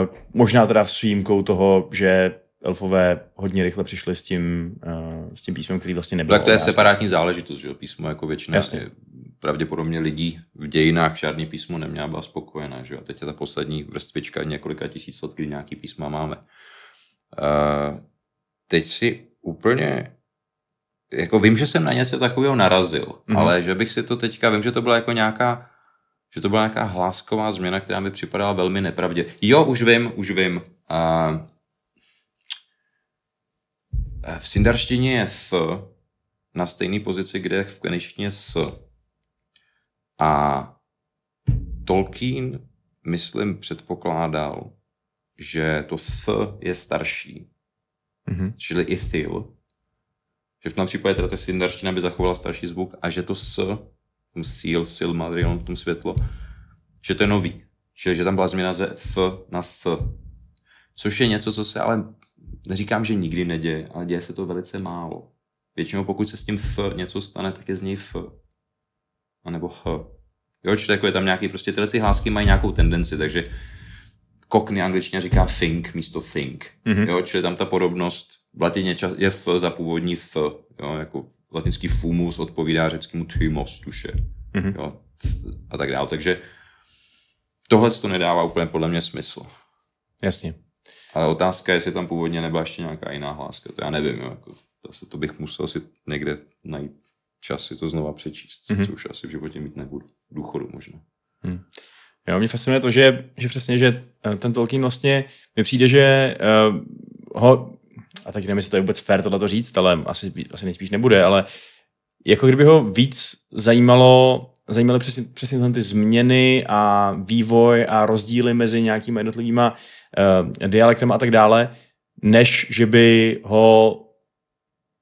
[SPEAKER 1] Uh, možná teda s výjimkou toho, že elfové hodně rychle přišli s tím, uh, s tím písmem, který vlastně nebyl.
[SPEAKER 2] Tak to je separátní záležitost, že písmo jako většina Jasně. pravděpodobně lidí v dějinách žádný písmo neměla byla spokojená, že A teď je ta poslední vrstvička několika tisíc let, kdy nějaký písma máme. Uh, teď si úplně jako vím, že jsem na něco takového narazil, mm-hmm. ale že bych si to teďka, vím, že to byla jako nějaká že to byla nějaká hlásková změna, která mi připadala velmi nepravdě. Jo, už vím, už vím. Uh, v sindarštině je f na stejné pozici, kde v keničtině s. A Tolkien, myslím, předpokládal, že to s je starší, mm-hmm. čili ithil, že v tom případě teda ta sindarština by zachovala starší zvuk a že to s, tom síl, silmarillion, v tom světlo, že to je nový. Čili, že tam byla změna ze f na s. Což je něco, co se ale neříkám, že nikdy neděje, ale děje se to velice málo. Většinou pokud se s tím f něco stane, tak je z něj f. A nebo h. Jo, či jako je tam nějaký, prostě tyhle hlásky mají nějakou tendenci, takže Cockney angličtina říká think místo think. Mm-hmm. Jo, čili tam ta podobnost v latině je f za původní f. Jo, jako latinský fumus odpovídá řeckému thymos, tuše. Mm-hmm. Jo, a tak dále. Takže tohle to nedává úplně podle mě smysl.
[SPEAKER 1] Jasně.
[SPEAKER 2] Ale otázka je, jestli tam původně nebyla ještě nějaká jiná hláska. To já nevím. Jo, jako, zase to bych musel si někde najít čas si to znova přečíst, mm-hmm. co už asi v životě mít nebudu. Důchodu možná. Hmm.
[SPEAKER 1] Jo, mě fascinuje to, že, že přesně, že eh, ten Tolkien vlastně, mi přijde, že uh, ho, a tak nevím, jestli to je vůbec fér tohle to říct, ale asi, asi nejspíš nebude, ale jako kdyby ho víc zajímalo, zajímaly přesně, přesně ty změny a vývoj a rozdíly mezi nějakými jednotlivýma uh, dialektem a tak dále, než že by ho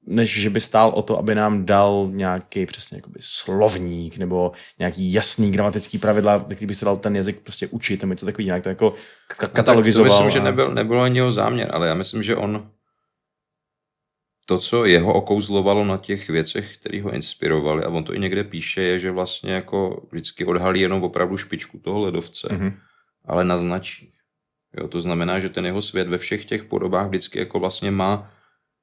[SPEAKER 1] než že by stál o to, aby nám dal nějaký přesně jakoby slovník nebo nějaký jasný gramatický pravidla, který by se dal ten jazyk prostě učit nebo něco takový, nějak to jako katalogizoval.
[SPEAKER 2] No, to myslím,
[SPEAKER 1] a...
[SPEAKER 2] že nebyl, nebylo ani jeho záměr, ale já myslím, že on to, co jeho okouzlovalo na těch věcech, které ho inspirovaly, a on to i někde píše, je, že vlastně jako vždycky odhalí jenom opravdu špičku toho ledovce, mm-hmm. ale naznačí. Jo, to znamená, že ten jeho svět ve všech těch podobách vždycky jako vlastně má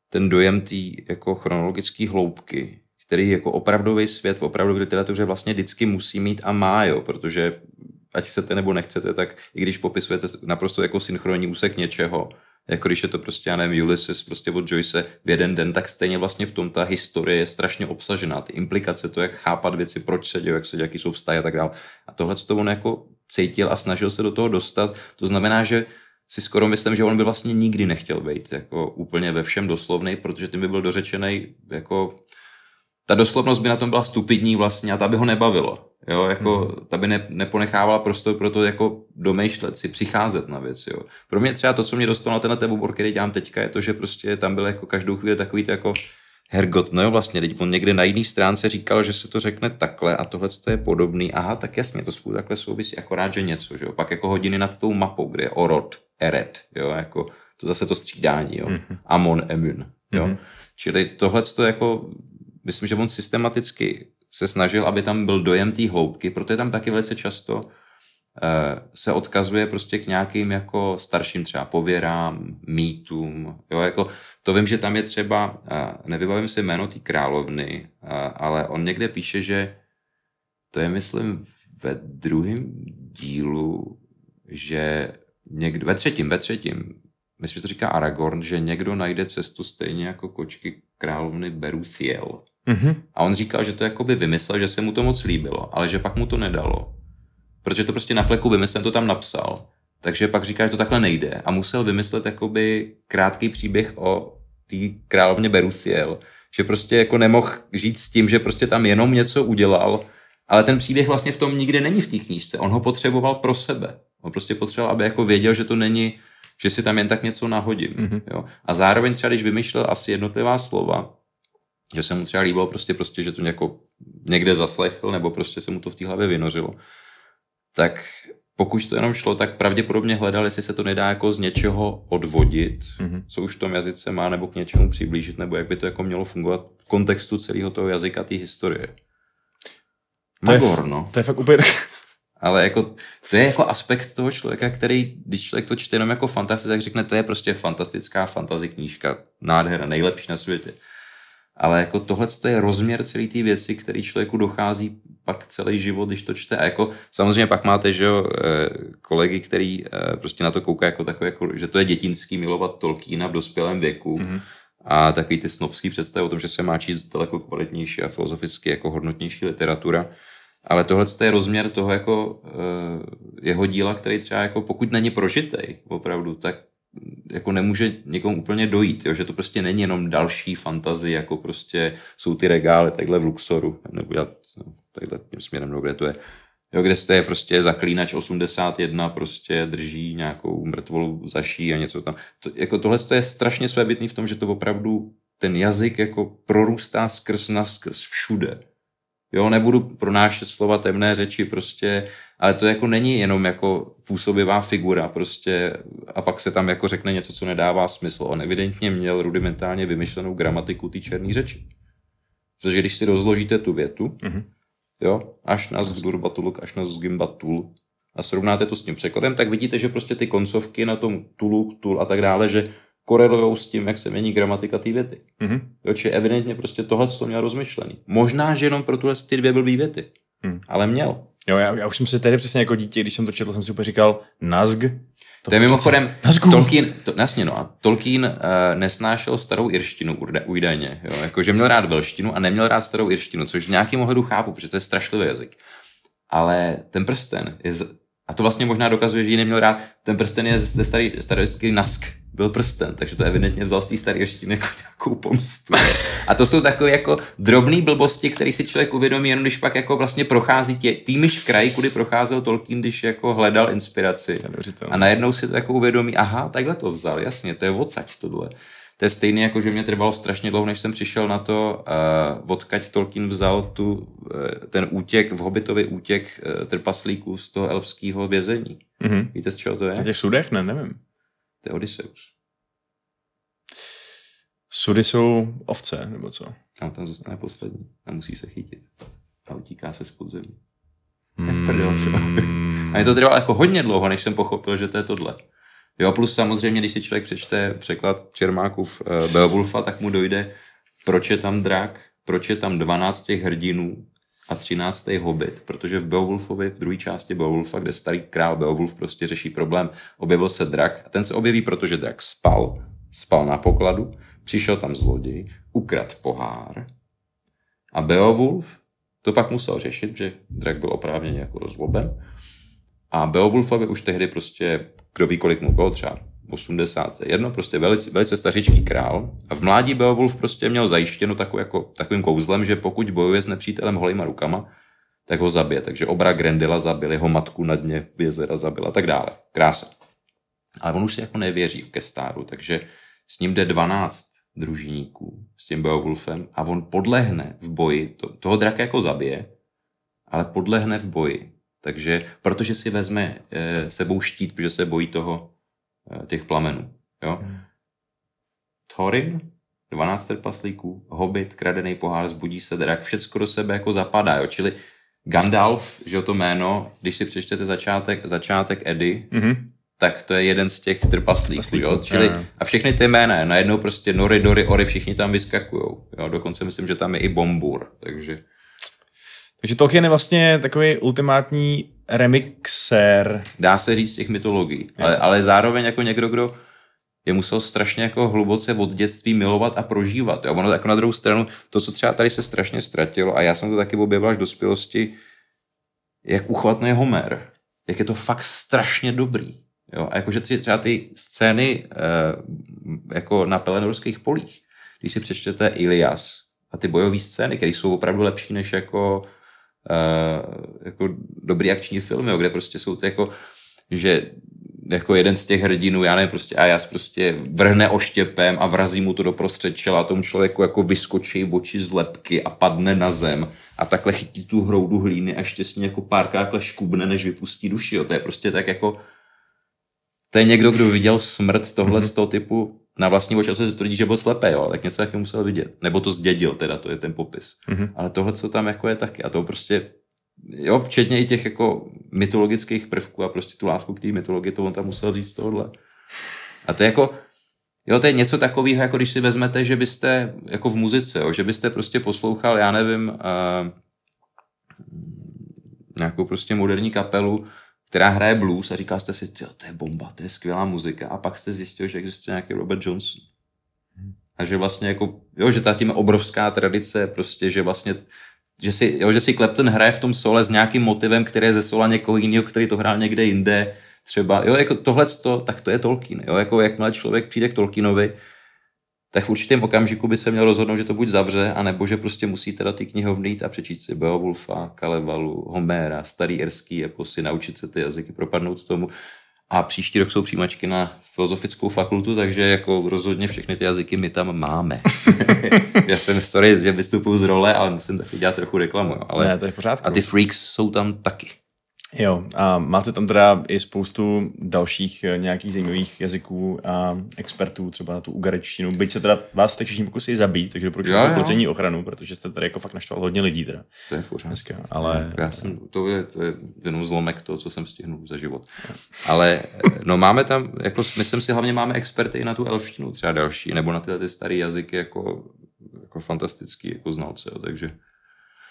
[SPEAKER 2] ten dojem té jako chronologické hloubky, který jako opravdový svět v opravdové literatuře vlastně vždycky musí mít a má, jo, protože ať chcete nebo nechcete, tak i když popisujete naprosto jako synchronní úsek něčeho, jako když je to prostě, já nevím, Ulysses prostě od Joyce v jeden den, tak stejně vlastně v tom ta historie je strašně obsažená. Ty implikace, to, jak chápat věci, proč se dějí, jak se dějí, jaký jsou vztahy a tak dále. A tohle to on jako cítil a snažil se do toho dostat. To znamená, že si skoro myslím, že on by vlastně nikdy nechtěl být jako úplně ve všem doslovný, protože tím by byl dořečený jako ta doslovnost by na tom byla stupidní vlastně a ta by ho nebavilo. Jo, jako, hmm. ta by ne, neponechávala prostor pro to jako domýšlet si, přicházet na věc. Jo. Pro mě třeba to, co mě dostalo na tenhle obor, který dělám teďka, je to, že prostě tam byl jako každou chvíli takový jako Hergot, no jo, vlastně, teď on někde na jiný stránce říkal, že se to řekne takhle a tohle je podobný. Aha, tak jasně, to spolu takhle souvisí, akorát, že něco, že jo. Pak jako hodiny nad tou mapou, kde je Orod, Eret, jo, jako to zase to střídání, jo. Mm-hmm. Amon, Emun, jo. Mm-hmm. Čili tohle to jako, myslím, že on systematicky se snažil, aby tam byl dojem té hloubky, protože tam taky velice často eh, se odkazuje prostě k nějakým jako starším třeba pověrám, mýtům, jo, jako to vím, že tam je třeba, eh, nevybavím si jméno té královny, eh, ale on někde píše, že to je myslím ve druhém dílu, že někdo, ve třetím, ve třetím, myslím, že to říká Aragorn, že někdo najde cestu stejně jako kočky královny Beruthiel. Mm-hmm. A on říkal, že to jakoby vymyslel, že se mu to moc líbilo, ale že pak mu to nedalo. Protože to prostě na fleku vymyslel, to tam napsal. Takže pak říká, že to takhle nejde. A musel vymyslet jakoby krátký příběh o té královně Beruthiel. Že prostě jako nemohl žít s tím, že prostě tam jenom něco udělal, ale ten příběh vlastně v tom nikdy není v té knížce. On ho potřeboval pro sebe. On prostě potřeboval, aby jako věděl, že to není, že si tam jen tak něco nahodím. Mm-hmm. Jo? A zároveň třeba, když vymýšlel asi jednotlivá slova, že se mu třeba líbilo prostě, prostě že to jako někde zaslechl, nebo prostě se mu to v té hlavě vynořilo, tak pokud to jenom šlo, tak pravděpodobně hledal, jestli se to nedá jako z něčeho odvodit, mm-hmm. co už v tom jazyce má, nebo k něčemu přiblížit, nebo jak by to jako mělo fungovat v kontextu celého toho jazyka, té historie.
[SPEAKER 1] Magor, to je, no. To je fakt úplně tak...
[SPEAKER 2] Ale jako, to je jako aspekt toho člověka, který, když člověk to čte jenom jako fantasy, tak řekne, to je prostě fantastická fantasy knížka, nádhera, nejlepší na světě. Ale jako tohle je rozměr celé té věci, který člověku dochází pak celý život, když to čte. A jako samozřejmě pak máte, že jo, eh, kolegy, který eh, prostě na to kouká jako takové, jako, že to je dětinský milovat Tolkiena v dospělém věku. Mm-hmm. A takový ty snobský představy o tom, že se má číst daleko kvalitnější a filozoficky jako hodnotnější literatura. Ale tohle je rozměr toho jako uh, jeho díla, který třeba jako pokud není prožitej opravdu, tak jako nemůže někomu úplně dojít, jo? že to prostě není jenom další fantazie, jako prostě jsou ty regály takhle v Luxoru, nebo já no, takhle tím směrem, no, kde to je, jo, kde jste je prostě zaklínač 81 prostě drží nějakou mrtvolu zaší a něco tam. To, jako tohle je strašně svébytný v tom, že to opravdu ten jazyk jako prorůstá skrz na skrz všude. Jo, nebudu pronášet slova temné řeči prostě, ale to jako není jenom jako působivá figura prostě a pak se tam jako řekne něco, co nedává smysl. On evidentně měl rudimentálně vymyšlenou gramatiku té černé řeči. Protože když si rozložíte tu větu, mm-hmm. jo, až na zgurbatuluk, až na zgimbatul a srovnáte to s tím překladem, tak vidíte, že prostě ty koncovky na tom tuluk, tul a tak dále, že korelují s tím, jak se mění gramatika té věty. Mm-hmm. Jo, či evidentně prostě tohle to měl rozmyšlený. Možná, že jenom pro tuhle ty dvě blbý věty, mm. ale měl.
[SPEAKER 1] Jo, já, já už jsem si tedy přesně jako dítě, když jsem to četl, jsem si úplně říkal Nazg.
[SPEAKER 2] To, to je mimochodem, Tolkien, to, jasně no, a Tolkien uh, nesnášel starou irštinu údajně, jo, jako, že měl rád velštinu a neměl rád starou irštinu, což v nějakém ohledu chápu, protože to je strašlivý jazyk. Ale ten prsten je, z, a to vlastně možná dokazuje, že ji neměl rád, ten prsten je ze starý, starý Nask, byl prsten, takže to evidentně vzal z té staré jako nějakou pomstu. A to jsou takové jako drobné blbosti, které si člověk uvědomí, jenom když pak jako vlastně prochází tě, týmyž v kraji, kudy procházel Tolkien, když jako hledal inspiraci. A najednou si to jako uvědomí, aha, takhle to vzal, jasně, to je odsaď tohle. To je stejné, jako že mě trvalo strašně dlouho, než jsem přišel na to, uh, odkaď Tolkien vzal tu, uh, ten útěk, v Hobbitovi útěk uh, trpaslíků z toho elfského vězení.
[SPEAKER 1] Mhm.
[SPEAKER 2] Víte, z čeho to je?
[SPEAKER 1] Na těch sudech? Ne, nevím.
[SPEAKER 2] To je Odysseus.
[SPEAKER 1] Sudy jsou ovce, nebo co?
[SPEAKER 2] A on tam zůstane poslední a musí se chytit. A utíká se z podzemí.
[SPEAKER 1] Mm.
[SPEAKER 2] v prdel, co? A mě to trvalo jako hodně dlouho, než jsem pochopil, že to je tohle. Jo, plus samozřejmě, když si člověk přečte překlad Čermákův uh, Beowulfa, tak mu dojde, proč je tam drak, proč je tam 12 těch hrdinů a 13. hobbit, protože v Beowulfovi, v druhé části Beowulfa, kde starý král Beowulf prostě řeší problém, objevil se drak a ten se objeví, protože drak spal, spal na pokladu, přišel tam zloděj, ukrad pohár a Beowulf to pak musel řešit, že drak byl oprávněně jako rozloben a Beowulfovi už tehdy prostě, kdo ví, kolik mu bylo, třeba 80, jedno, prostě velice, velice stařičký král. A v mládí Beowulf prostě měl zajištěno takovou, jako, takovým kouzlem, že pokud bojuje s nepřítelem holýma rukama, tak ho zabije. Takže obra Grendela zabili, jeho matku na dně jezera zabila a tak dále. Krása. Ale on už si jako nevěří v Kestáru, takže s ním jde 12 družíníků s tím Beowulfem a on podlehne v boji, to, toho draka jako zabije, ale podlehne v boji. Takže, protože si vezme e, sebou štít, protože se bojí toho, e, těch plamenů. Jo?
[SPEAKER 1] Hmm.
[SPEAKER 2] Thorin, 12 trpaslíků, Hobbit, kradený pohár, zbudí se drak, všecko do sebe jako zapadá. Jo? Čili Gandalf, že to jméno, když si přečtete začátek, začátek Edy,
[SPEAKER 1] Mhm.
[SPEAKER 2] tak to je jeden z těch trpaslíků,
[SPEAKER 1] Trpaslíků,
[SPEAKER 2] jo? Čili,
[SPEAKER 1] jo.
[SPEAKER 2] a všechny ty jména, najednou prostě Nory, Dory, Ory, všichni tam vyskakujou. Jo? Dokonce myslím, že tam je i Bombur, takže
[SPEAKER 1] Takže Tolkien je vlastně takový ultimátní remixér.
[SPEAKER 2] dá se říct těch mytologií, ale, ale zároveň jako někdo, kdo je musel strašně jako hluboce od dětství milovat a prožívat. Jo? Ono jako na druhou stranu, to, co třeba tady se strašně ztratilo, a já jsem to taky objevil až dospělosti, jak uchvatný je Homer. Jak je to fakt strašně dobrý. Jo? A jakože třeba ty scény eh, jako na pelenorských polích, když si přečtete Ilias a ty bojové scény, které jsou opravdu lepší než jako, jako dobrý akční filmy, jo, kde prostě jsou to jako, že jako jeden z těch hrdinů, já nevím, prostě a já prostě vrhne oštěpem a vrazí mu to do prostřed čela a tomu člověku jako vyskočí oči z lepky a padne na zem a takhle chytí tu hroudu hlíny a ještě s ní jako párkrát takhle škubne, než vypustí duši. Jo. To je prostě tak jako to je někdo, kdo viděl smrt tohle mm-hmm. z toho typu na vlastní oči, se tvrdí, že byl slepý, jo, tak něco taky musel vidět. Nebo to zdědil, teda, to je ten popis.
[SPEAKER 1] Mhm.
[SPEAKER 2] Ale tohle, co tam jako je taky. A to prostě, jo, včetně i těch jako mytologických prvků a prostě tu lásku k té mytologii, to on tam musel říct z tohohle. A to je jako, jo, to je něco takového, jako když si vezmete, že byste, jako v muzice, jo, že byste prostě poslouchal, já nevím, uh, nějakou prostě moderní kapelu, hraje blues a říkal jste si, "Tyjo, to je bomba, to je skvělá muzika. A pak jste zjistil, že existuje nějaký Robert Johnson. A že vlastně jako, jo, že ta tím je obrovská tradice, prostě, že vlastně, že si, jo, že si Clapton hraje v tom sole s nějakým motivem, který je ze sola někoho jiného, který to hrál někde jinde, třeba, jo, jako tohle, tak to je Tolkien, jo, jako jakmile člověk přijde k Tolkienovi, tak v určitém okamžiku by se měl rozhodnout, že to buď zavře, anebo že prostě musíte do té knihovny jít a přečíst si Beowulfa, Kalevalu, Homéra, starý erský eposy, naučit se ty jazyky, propadnout tomu. A příští rok jsou přijímačky na filozofickou fakultu, takže jako rozhodně všechny ty jazyky my tam máme. Já jsem, sorry, že vystupuju z role, ale musím taky dělat trochu reklamu. Ale,
[SPEAKER 1] Ne, to je v pořádku.
[SPEAKER 2] a ty freaks jsou tam taky.
[SPEAKER 1] Jo, a máte tam teda i spoustu dalších eh, nějakých zajímavých jazyků a expertů, třeba na tu ugarečtinu. Byť se teda vás teď všichni pokusí zabít, takže
[SPEAKER 2] jo.
[SPEAKER 1] procení ochranu, protože jste tady jako fakt naštval hodně lidí teda
[SPEAKER 2] To je v pořádku.
[SPEAKER 1] dneska. Ale
[SPEAKER 2] Já jsem, to, je, to je jenom zlomek toho, co jsem stihnul za život. Ale no máme tam, jako, myslím si, hlavně máme experty i na tu elštinu třeba další, nebo na tyhle ty staré jazyky jako, jako fantastický jako znalce, jo, takže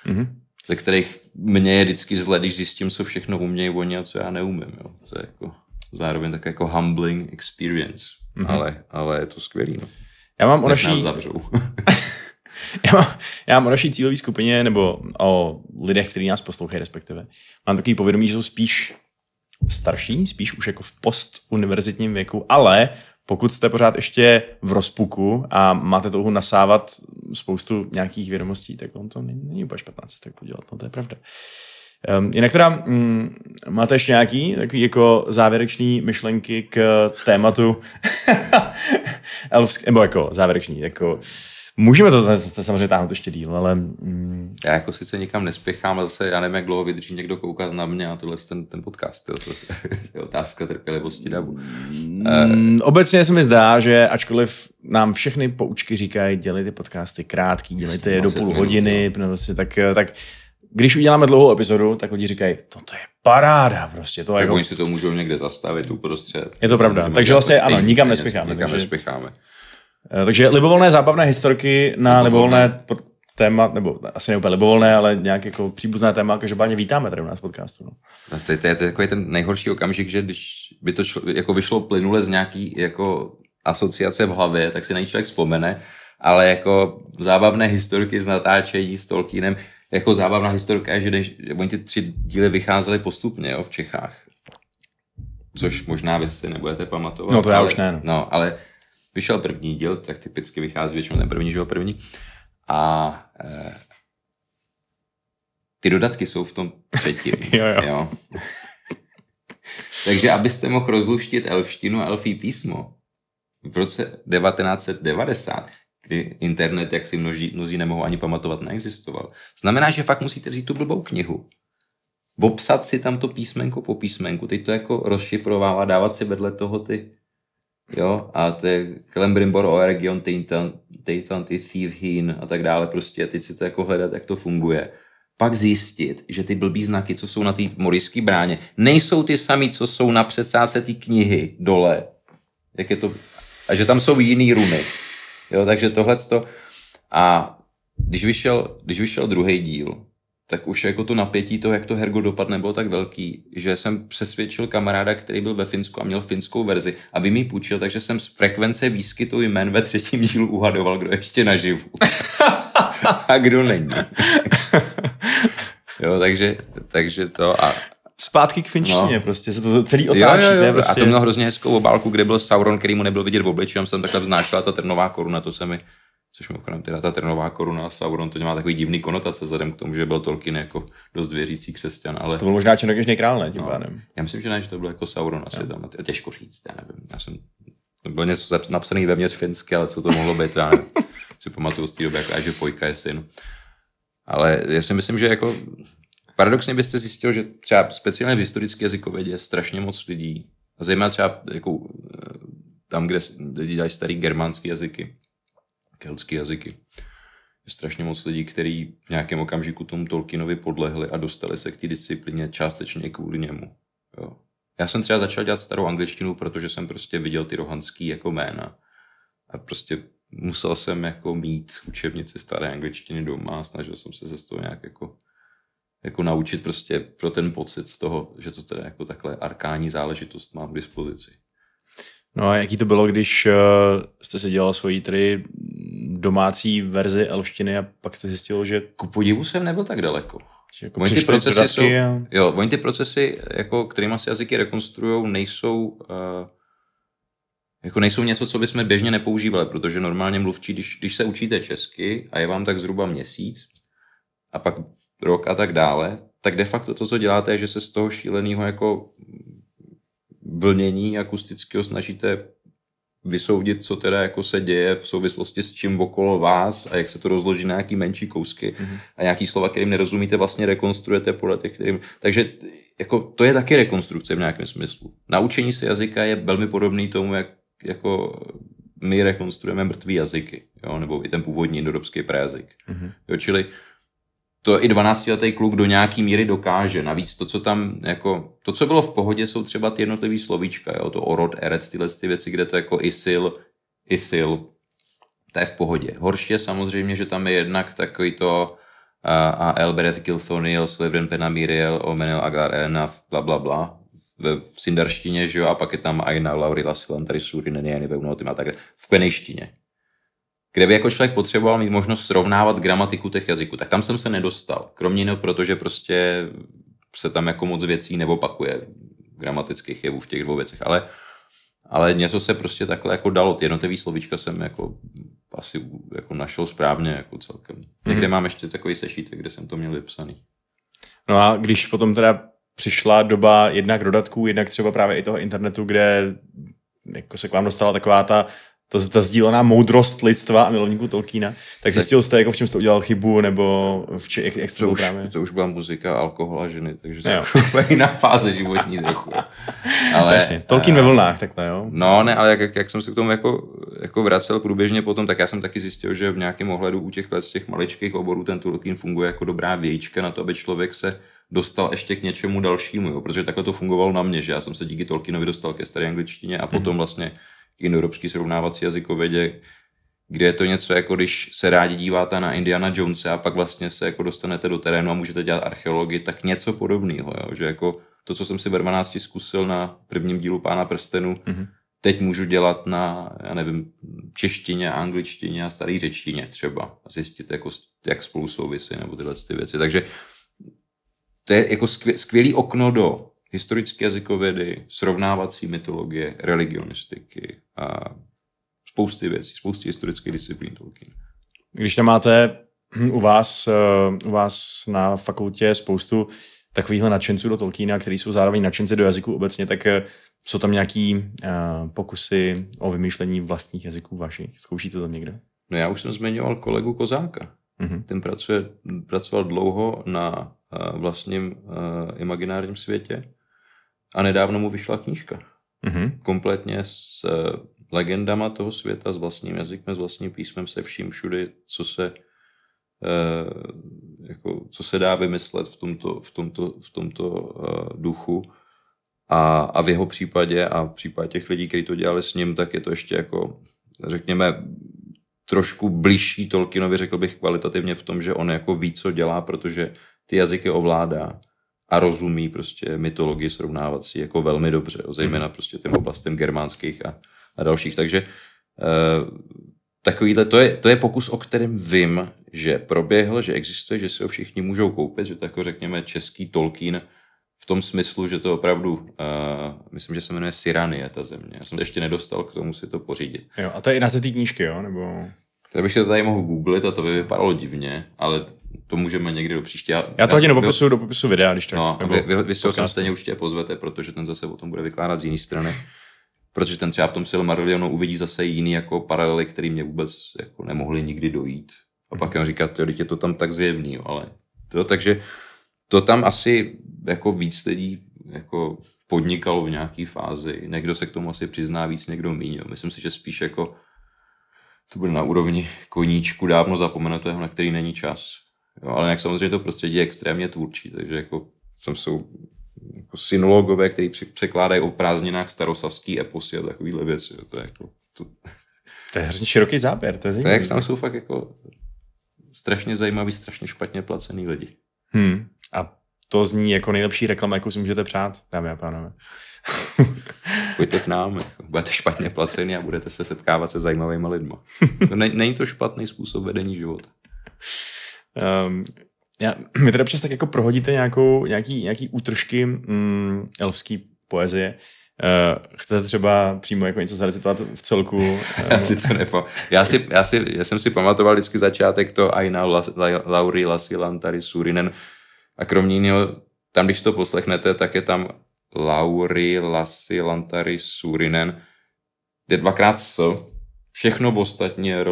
[SPEAKER 1] Mhm.
[SPEAKER 2] Ze kterých mě je vždycky zle, když zjistím, co všechno umějí oni a co já neumím. Jo. To je jako zároveň tak jako humbling experience,
[SPEAKER 1] Mhm.
[SPEAKER 2] mm-hmm. ale, ale je to skvělý. No.
[SPEAKER 1] Já mám o
[SPEAKER 2] nás
[SPEAKER 1] naší,
[SPEAKER 2] zavřou.
[SPEAKER 1] já mám, já mám o naší cílové skupině, nebo o lidech, kteří nás poslouchají respektive. Mám takový povědomí, že jsou spíš starší, spíš už jako v postuniverzitním věku, ale pokud jste pořád ještě v rozpuku a máte touhu nasávat spoustu nějakých vědomostí, tak on to není, není úplně špatná cesta, jak to dělat, no to je pravda. Um, jinak teda, mm, máte ještě nějaký takový jako závěrečný myšlenky k tématu elfsk, nebo jako závěrečný, jako Můžeme to, to, to samozřejmě táhnout ještě díl, ale... Mm.
[SPEAKER 2] Já jako sice nikam nespěchám, ale zase já nevím, jak dlouho vydrží někdo koukat na mě a tohle ten, ten podcast. Jo, to je otázka trpělivosti davu.
[SPEAKER 1] Mm, uh, obecně se mi zdá, že ačkoliv nám všechny poučky říkají, dělejte podcasty krátký, dělejte je do půl hodiny, prostě, tak, tak když uděláme dlouhou epizodu, tak lidi říkají, toto je paráda prostě. To
[SPEAKER 2] tak
[SPEAKER 1] jako...
[SPEAKER 2] oni si to můžou někde zastavit uprostřed.
[SPEAKER 1] Je to pravda. Takže vlastně ano, nikam nespěcháme.
[SPEAKER 2] Nikam takže... nespěcháme.
[SPEAKER 1] Eh, takže libovolné zábavné historky na libovolné téma, nebo asi ne úplně libovolné, ale nějak jako příbuzné téma, každopádně vítáme tady u nás podcastu. No.
[SPEAKER 2] no to, to, je, to je takový ten nejhorší okamžik, že když by to člo, jako vyšlo plynule z nějaký jako asociace v hlavě, tak si na ní člověk vzpomene, ale jako zábavné historky z natáčení s Tolkienem, jako zábavná historka je, že než, oni ty tři díly vycházely postupně jo, v Čechách. Což možná vy si nebudete pamatovat.
[SPEAKER 1] No to já
[SPEAKER 2] ale,
[SPEAKER 1] už ne. No.
[SPEAKER 2] no ale vyšel první díl, tak typicky vychází většinou ten první, že jo, první. A e, ty dodatky jsou v tom třetím.
[SPEAKER 1] jo, jo. jo.
[SPEAKER 2] Takže abyste mohl rozluštit elštinu a elfí písmo v roce 1990, kdy internet, jak si množí, mnozí nemohou ani pamatovat, neexistoval. Znamená, že fakt musíte vzít tu blbou knihu, obsat si tam to písmenko po písmenku, teď to jako rozšifrovává, dávat si vedle toho ty jo, a to je Klembrimbor o region Tejtan, Tejtan, Thievehin a tak dále, prostě teď si to jako hledat, jak to funguje. Pak zjistit, že ty blbý znaky, co jsou na té morijské bráně, nejsou ty samý, co jsou na předsáce té knihy dole. Jak je to, a že tam jsou jiný runy. Jo, takže tohle A když vyšel, když vyšel druhý díl, tak už jako to napětí toho, jak to Hergo dopadne, bylo tak velký, že jsem přesvědčil kamaráda, který byl ve Finsku a měl finskou verzi, aby mi půjčil, takže jsem z frekvence výskytu jmen ve třetím dílu uhadoval, kdo ještě naživu. a kdo není. jo, takže, takže to a
[SPEAKER 1] Zpátky k finštině, no. prostě se to celý otáčí. Jo, jo, jo. Prostě...
[SPEAKER 2] A to mělo hrozně hezkou obálku, kde byl Sauron, který mu nebyl vidět v obličeji, jsem takhle vznášela ta trnová koruna, to se mi což mimochodem teda ta trnová koruna Sauron to má takový divný konotace vzhledem k tomu, že byl Tolkien jako dost věřící křesťan, ale...
[SPEAKER 1] To byl možná Černokyšný král, ne, tím no, pádem.
[SPEAKER 2] Já myslím, že ne, že to byl jako Sauron asi no. tam, těžko říct, já nevím, já jsem, to bylo něco napsané vevnitř finsky, ale co to mohlo být, já nevím. si pamatuju z té doby, jako, že Pojka je syn. Ale já si myslím, že jako paradoxně byste zjistil, že třeba speciálně v historické jazykovědě strašně moc lidí, a zejména třeba jako, eh, tam, kde lidi dělají starý germánský jazyky, keltské jazyky. Je strašně moc lidí, kteří v nějakém okamžiku tomu Tolkienovi podlehli a dostali se k té disciplíně částečně kvůli němu. Jo. Já jsem třeba začal dělat starou angličtinu, protože jsem prostě viděl ty rohanský jako jména. A prostě musel jsem jako mít učebnici staré angličtiny doma a snažil jsem se z toho nějak jako, jako naučit prostě pro ten pocit z toho, že to teda jako takhle arkání záležitost mám k dispozici.
[SPEAKER 1] No a jaký to bylo, když uh, jste si dělal svoji tedy domácí verzi elštiny a pak jste zjistil, že...
[SPEAKER 2] Ku podivu jsem nebyl tak daleko.
[SPEAKER 1] Jako oni ty procesy jsou, a...
[SPEAKER 2] jo, oni ty procesy, jako, kterými se jazyky rekonstruují, nejsou, uh, jako nejsou něco, co bychom běžně nepoužívali, protože normálně mluvčí, když, když se učíte česky a je vám tak zhruba měsíc a pak rok a tak dále, tak de facto to, co děláte, je, že se z toho šíleného jako vlnění akustického snažíte vysoudit, co teda jako se děje v souvislosti s čím okolo vás a jak se to rozloží na nějaký menší kousky mm-hmm. a nějaký slova, kterým nerozumíte, vlastně rekonstruujete podle těch, kterým... Takže jako, to je taky rekonstrukce v nějakém smyslu. Naučení se jazyka je velmi podobný tomu, jak jako my rekonstruujeme mrtvý jazyky, jo? nebo i ten původní indoeuropský prejazyk. Mm-hmm. Jo, čili to i 12-letý kluk do nějaký míry dokáže. Navíc to, co tam, jako, to, co bylo v pohodě, jsou třeba ty jednotlivý slovíčka, jo, to orod, eret, tyhle ty věci, kde to jako isil, isil, to je v pohodě. Horší je samozřejmě, že tam je jednak takový to a, a Elbereth Gilthoniel, Slevren Penamiriel, Omenel Agar Enaf, bla, bla, bla, v, v sindarštině, že jo, a pak je tam Aina, Laurila, Silantary, Suri, Neniany, Veunotim a tak v penejštině kde by jako člověk potřeboval mít možnost srovnávat gramatiku těch jazyků. Tak tam jsem se nedostal. Kromě jiného, protože prostě se tam jako moc věcí neopakuje gramatických jevů v těch dvou věcech. Ale, ale něco se prostě takhle jako dalo. Ty jednotlivý slovíčka jsem jako asi jako našel správně jako celkem. Někde mm-hmm. mám ještě takový sešítek, kde jsem to měl vypsaný.
[SPEAKER 1] No a když potom teda přišla doba jednak dodatků, jednak třeba právě i toho internetu, kde jako se k vám dostala taková ta ta, ta sdílená moudrost lidstva a milovníků Tolkiena, tak zjistil jste, jako v čem jste udělal chybu, nebo v či, jak, jak
[SPEAKER 2] to, už,
[SPEAKER 1] právě?
[SPEAKER 2] to už byla muzika, alkohol a ženy, takže to je jiná fáze životní trochu.
[SPEAKER 1] Ale, Jasně, Tolkien ve vlnách, takhle, jo?
[SPEAKER 2] No, ne, ale jak, jak, jak jsem se k tomu jako, jako vracel průběžně potom, tak já jsem taky zjistil, že v nějakém ohledu u těch, z těch maličkých oborů ten Tolkien funguje jako dobrá vějíčka na to, aby člověk se dostal ještě k něčemu dalšímu, jo? protože takhle to fungovalo na mě, že já jsem se díky Tolkienovi dostal ke staré angličtině a potom mhm. vlastně indoevropský srovnávací jazykovědě, kde je to něco jako když se rádi díváte na Indiana Jonesa a pak vlastně se jako dostanete do terénu a můžete dělat archeologii, tak něco podobného, jo? že jako to, co jsem si ve 12 zkusil na prvním dílu Pána prstenu, mm-hmm. teď můžu dělat na, já nevím, češtině, angličtině a starý řečtině třeba a zjistit, jako, jak spolu souvisí nebo tyhle ty věci. Takže to je jako skvělý okno do historické jazykovědy, srovnávací mytologie, religionistiky a spousty věcí, spousty historických disciplín Tolkien.
[SPEAKER 1] Když tam máte u vás, eh, u vás na fakultě spoustu takovýchhle nadšenců do Tolkiena, kteří jsou zároveň nadšenci do jazyku obecně, tak eh, jsou tam nějaký uh, pokusy o vymýšlení vlastních jazyků vašich? Zkoušíte to někde?
[SPEAKER 2] No já už jsem zmiňoval kolegu Kozáka. Mm-hmm. Ten pracuje, pracoval dlouho na uh, vlastním uh, imaginárním světě a nedávno mu vyšla knížka. Mm-hmm. Kompletně s uh, legendama toho světa, s vlastním jazykem, s vlastním písmem, se vším všude, co se uh, jako, co se dá vymyslet v tomto, v tomto, v tomto uh, duchu. A, a v jeho případě a v případě těch lidí, kteří to dělali s ním, tak je to ještě jako, řekněme, trošku blížší Tolkienovi, řekl bych kvalitativně v tom, že on jako ví, co dělá, protože ty jazyky ovládá a rozumí prostě mytologii srovnávací jako velmi dobře, zejména mhm. prostě těm oblastem germánských a, a dalších. Takže uh, takovýhle, to je, to je pokus, o kterém vím, že proběhl, že existuje, že si ho všichni můžou koupit, že to jako řekněme český Tolkien v tom smyslu, že to opravdu, uh, myslím, že se jmenuje Siranie ta země. Já jsem ještě nedostal k tomu si to pořídit.
[SPEAKER 1] Jo, a to je i název té knížky, jo? Nebo...
[SPEAKER 2] To bych se tady mohl googlit a to by vypadalo divně, ale to můžeme někdy do příště.
[SPEAKER 1] Já to hodně do popisu, do popisu videa, když tak.
[SPEAKER 2] No, vy, vy, vy si ho stejně určitě pozvete, protože ten zase o tom bude vykládat z jiné strany. Protože ten třeba v tom Silmarillionu uvidí zase jiný jako paralely, který mě vůbec jako nemohli nikdy dojít. A pak jen říkat, že je to tam tak zjevný, jo, ale to, takže to tam asi jako víc lidí jako podnikalo v nějaké fázi. Někdo se k tomu asi přizná víc, někdo míň. Myslím si, že spíš jako to bude na úrovni koníčku dávno zapomenutého, na který není čas. Jo, ale jak samozřejmě to prostředí je extrémně tvůrčí, takže jako tam jsou jako synologové, kteří překládají o prázdninách starosaský eposy a takovýhle věci. Jo, to je jako, to...
[SPEAKER 1] to je hrozně široký záběr. To je,
[SPEAKER 2] to je jak tam jsou fakt jako strašně zajímavý, strašně špatně placený lidi.
[SPEAKER 1] Hmm. A to zní jako nejlepší reklama, jakou si můžete přát, dámy a pánové.
[SPEAKER 2] Pojďte k nám, jako budete špatně placený a budete se setkávat se zajímavými lidmi. To není to špatný způsob vedení života.
[SPEAKER 1] Um, já, vy teda občas tak jako prohodíte nějakou, nějaký, nějaký útržky mm, elfský poezie. Uh, chcete třeba přímo jako něco zarecitovat v celku? Uh,
[SPEAKER 2] já si to nepo... já, si, já, si, já jsem si pamatoval vždycky začátek to Aina la, la, Lauri Lasilantari Surinen a kromě jiného, tam když to poslechnete, tak je tam Lauri Lasilantari Surinen, je dvakrát s, všechno ostatní je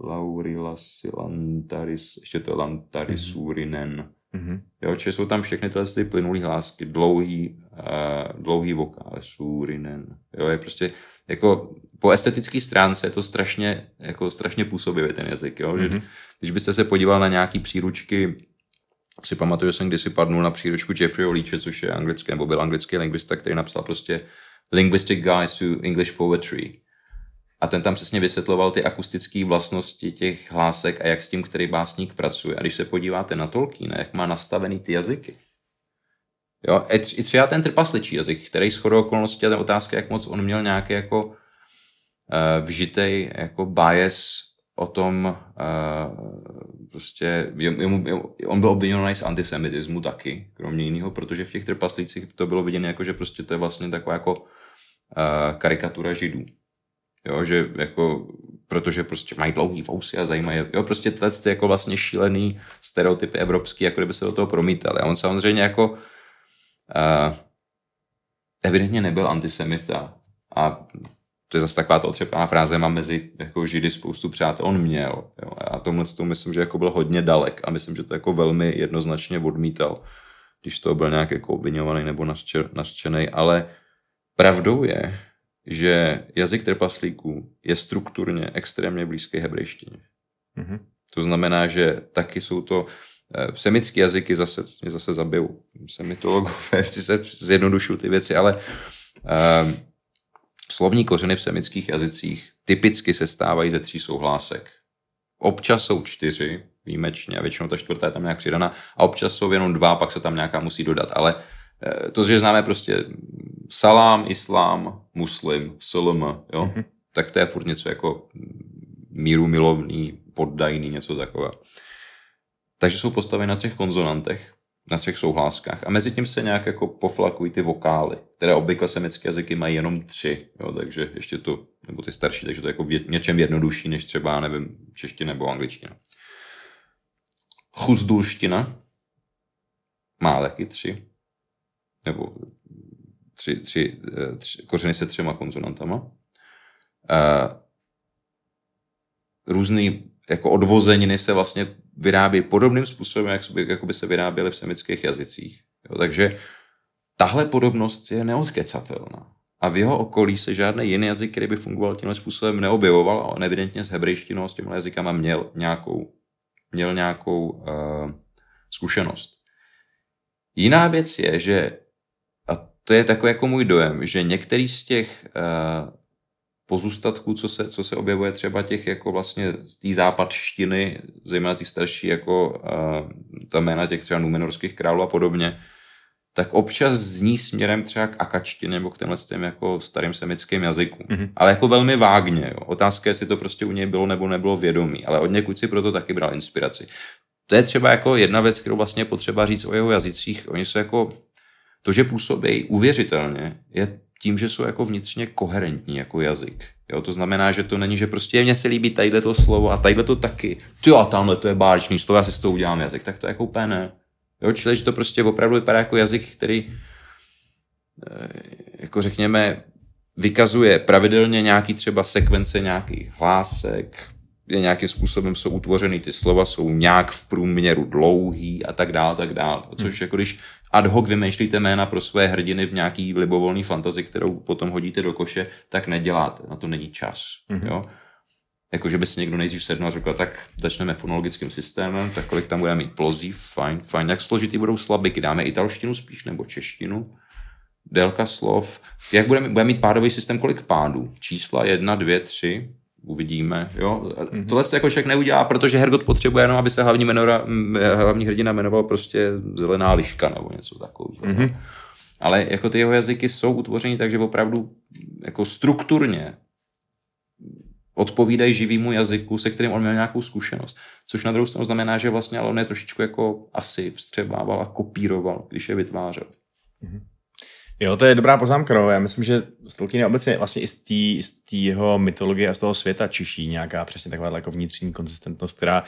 [SPEAKER 2] RLMNJV. Laurilas Lantaris, ještě to Lantaris mm-hmm. Urinen. Mm-hmm. Jo, či jsou tam všechny tyhle ty plynulý hlásky, dlouhý, uh, dlouhý vokál, Surinen. Jo, je prostě jako po estetické stránce je to strašně, jako strašně působivý ten jazyk, jo, mm-hmm. že mhm. když byste se podíval na nějaký příručky, si pamatuju, že jsem kdysi padnul na příručku Jeffrey Leache, což je anglický, nebo byl anglický lingvista, který napsal prostě Linguistic Guides to English Poetry. A ten tam přesně vysvětloval ty akustické vlastnosti těch hlásek a jak s tím který básník pracuje. A když se podíváte na Tolkiena, jak má nastavený ty jazyky, Jo, i třeba ten trpasličí jazyk, který shodou okolností, a ta otázka, jak moc on měl nějaký jako uh, vžitej jako bias o tom, uh, prostě, jemu, on byl obviněný z antisemitismu taky, kromě jiného, protože v těch trpaslících to bylo viděno jako, že prostě to je vlastně taková jako uh, karikatura židů. Jo, že jako protože prostě mají dlouhý vousy a zajímají. Jo, prostě tyhle ty jako vlastně šílený stereotypy evropský, jako kdyby se do toho promítali. A on samozřejmě jako uh, evidentně nebyl antisemita. A to je zase taková to otřepaná fráze, mám mezi jako židy spoustu přátel, on měl. Jo. A tomhle s myslím, že jako byl hodně dalek a myslím, že to jako velmi jednoznačně odmítal, když to byl nějak jako obvinovaný nebo nařčený, ale pravdou je, že jazyk trpaslíků je strukturně extrémně blízký hebrejštině. Mm-hmm. To znamená, že taky jsou to eh, semické jazyky, zase, mě zase zabijou semitologové, se zjednodušují ty věci, ale um, slovní kořeny v semických jazycích typicky se stávají ze tří souhlásek. Občas jsou čtyři, výjimečně, a většinou ta čtvrtá je tam nějak přidaná, a občas jsou jenom dva, pak se tam nějaká musí dodat. Ale eh, to, že známe prostě salám, islám, muslim, slm, jo, mm-hmm. tak to je furt něco jako míru milovný, poddajný, něco takového. Takže jsou postaveny na třech konzonantech, na třech souhláskách. A mezi tím se nějak jako poflakují ty vokály, které obvykle semické jazyky mají jenom tři, jo, takže ještě to, nebo ty starší, takže to je jako v něčem jednodušší, než třeba, nevím, čeština nebo angličtina. Chuzdulština má taky tři, nebo tři, tři, eh, tři kořeny se třema konzonantama. Uh, různý jako odvozeniny se vlastně vyrábí podobným způsobem, jak by, jako by se vyráběly v semických jazycích. Jo, takže tahle podobnost je neodkecatelná. A v jeho okolí se žádný jiný jazyk, který by fungoval tímhle způsobem, neobjevoval a on evidentně s hebrejštinou s těmhle jazykama měl nějakou, měl nějakou uh, zkušenost. Jiná věc je, že, to je takový jako můj dojem, že některý z těch uh, pozůstatků, co se, co se objevuje třeba těch jako vlastně z té západštiny, zejména těch starší jako uh, ta jména těch třeba numenorských králů a podobně, tak občas zní směrem třeba k akačtině nebo k těmhle těm jako starým semickým jazyku. Mm-hmm. Ale jako velmi vágně. Jo. Otázka je, jestli to prostě u něj bylo nebo nebylo vědomí. Ale od někud si proto taky bral inspiraci. To je třeba jako jedna věc, kterou vlastně potřeba říct o jeho jazycích. Oni jsou jako, to, že působí uvěřitelně, je tím, že jsou jako vnitřně koherentní jako jazyk. Jo, to znamená, že to není, že prostě mně se líbí tadyhle to slovo a tadyhle to taky. Ty a tamhle to je báječný slovo, já si s toho udělám jazyk. Tak to jako úplně ne. Jo, čili, že to prostě opravdu vypadá jako jazyk, který eh, jako řekněme, vykazuje pravidelně nějaký třeba sekvence nějakých hlásek, je nějakým způsobem jsou utvořeny ty slova, jsou nějak v průměru dlouhý a tak dále, tak dále. Což jako když ad hoc vymýšlíte jména pro své hrdiny v nějaký libovolný fantazi, kterou potom hodíte do koše, tak neděláte. Na to není čas. Mm-hmm. Jo? Jako, že by si někdo nejdřív sednul a řekl, tak začneme fonologickým systémem, tak kolik tam budeme mít plozí, fajn, fajn. Jak složitý budou slabiky? Dáme italštinu spíš nebo češtinu? Délka slov. Jak budeme, budeme mít pádový systém, kolik pádů? Čísla jedna, dvě, tři, uvidíme. Jo? Mm-hmm. Tohle se jako člověk neudělá, protože Hergot potřebuje jenom, aby se hlavní, menora, hlavní hrdina jmenoval prostě zelená liška nebo něco takového. Mm-hmm. Ale jako ty jeho jazyky jsou utvořeny tak, že opravdu jako strukturně odpovídají živýmu jazyku, se kterým on měl nějakou zkušenost. Což na druhou stranu znamená, že vlastně ale on je trošičku jako asi vstřebával a kopíroval, když je vytvářel. Mm-hmm.
[SPEAKER 1] Jo, to je dobrá poznámka. No. Já myslím, že z Tolkiena obecně vlastně i z té jeho mytologie a z toho světa čiší nějaká přesně taková jako vnitřní konzistentnost, která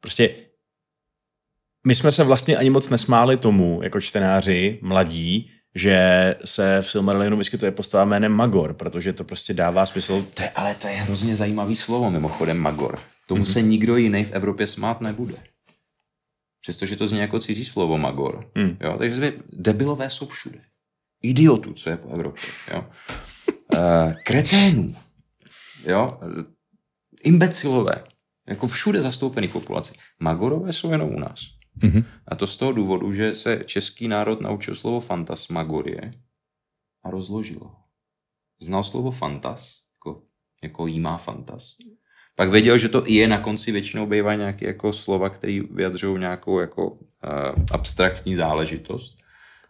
[SPEAKER 1] prostě my jsme se vlastně ani moc nesmáli tomu, jako čtenáři, mladí, že se v Silmarillinu vyskytuje postava jménem Magor, protože to prostě dává smysl.
[SPEAKER 2] To je, ale to je hrozně zajímavý slovo, mimochodem Magor. Tomu mm-hmm. se nikdo jiný v Evropě smát nebude. Přestože to zní jako cizí slovo Magor. Mm. Jo, takže debilové jsou všude idiotů, co je po Evropě. Jo? Uh, kreténů, jo? imbecilové, jako všude zastoupený populaci. Magorové jsou jenom u nás. Mm-hmm. A to z toho důvodu, že se český národ naučil slovo fantasmagorie a rozložil ho. Znal slovo fantas, jako, jako jí má fantas. Pak věděl, že to i je na konci většinou bývá nějaké jako slova, které vyjadřují nějakou jako uh, abstraktní záležitost.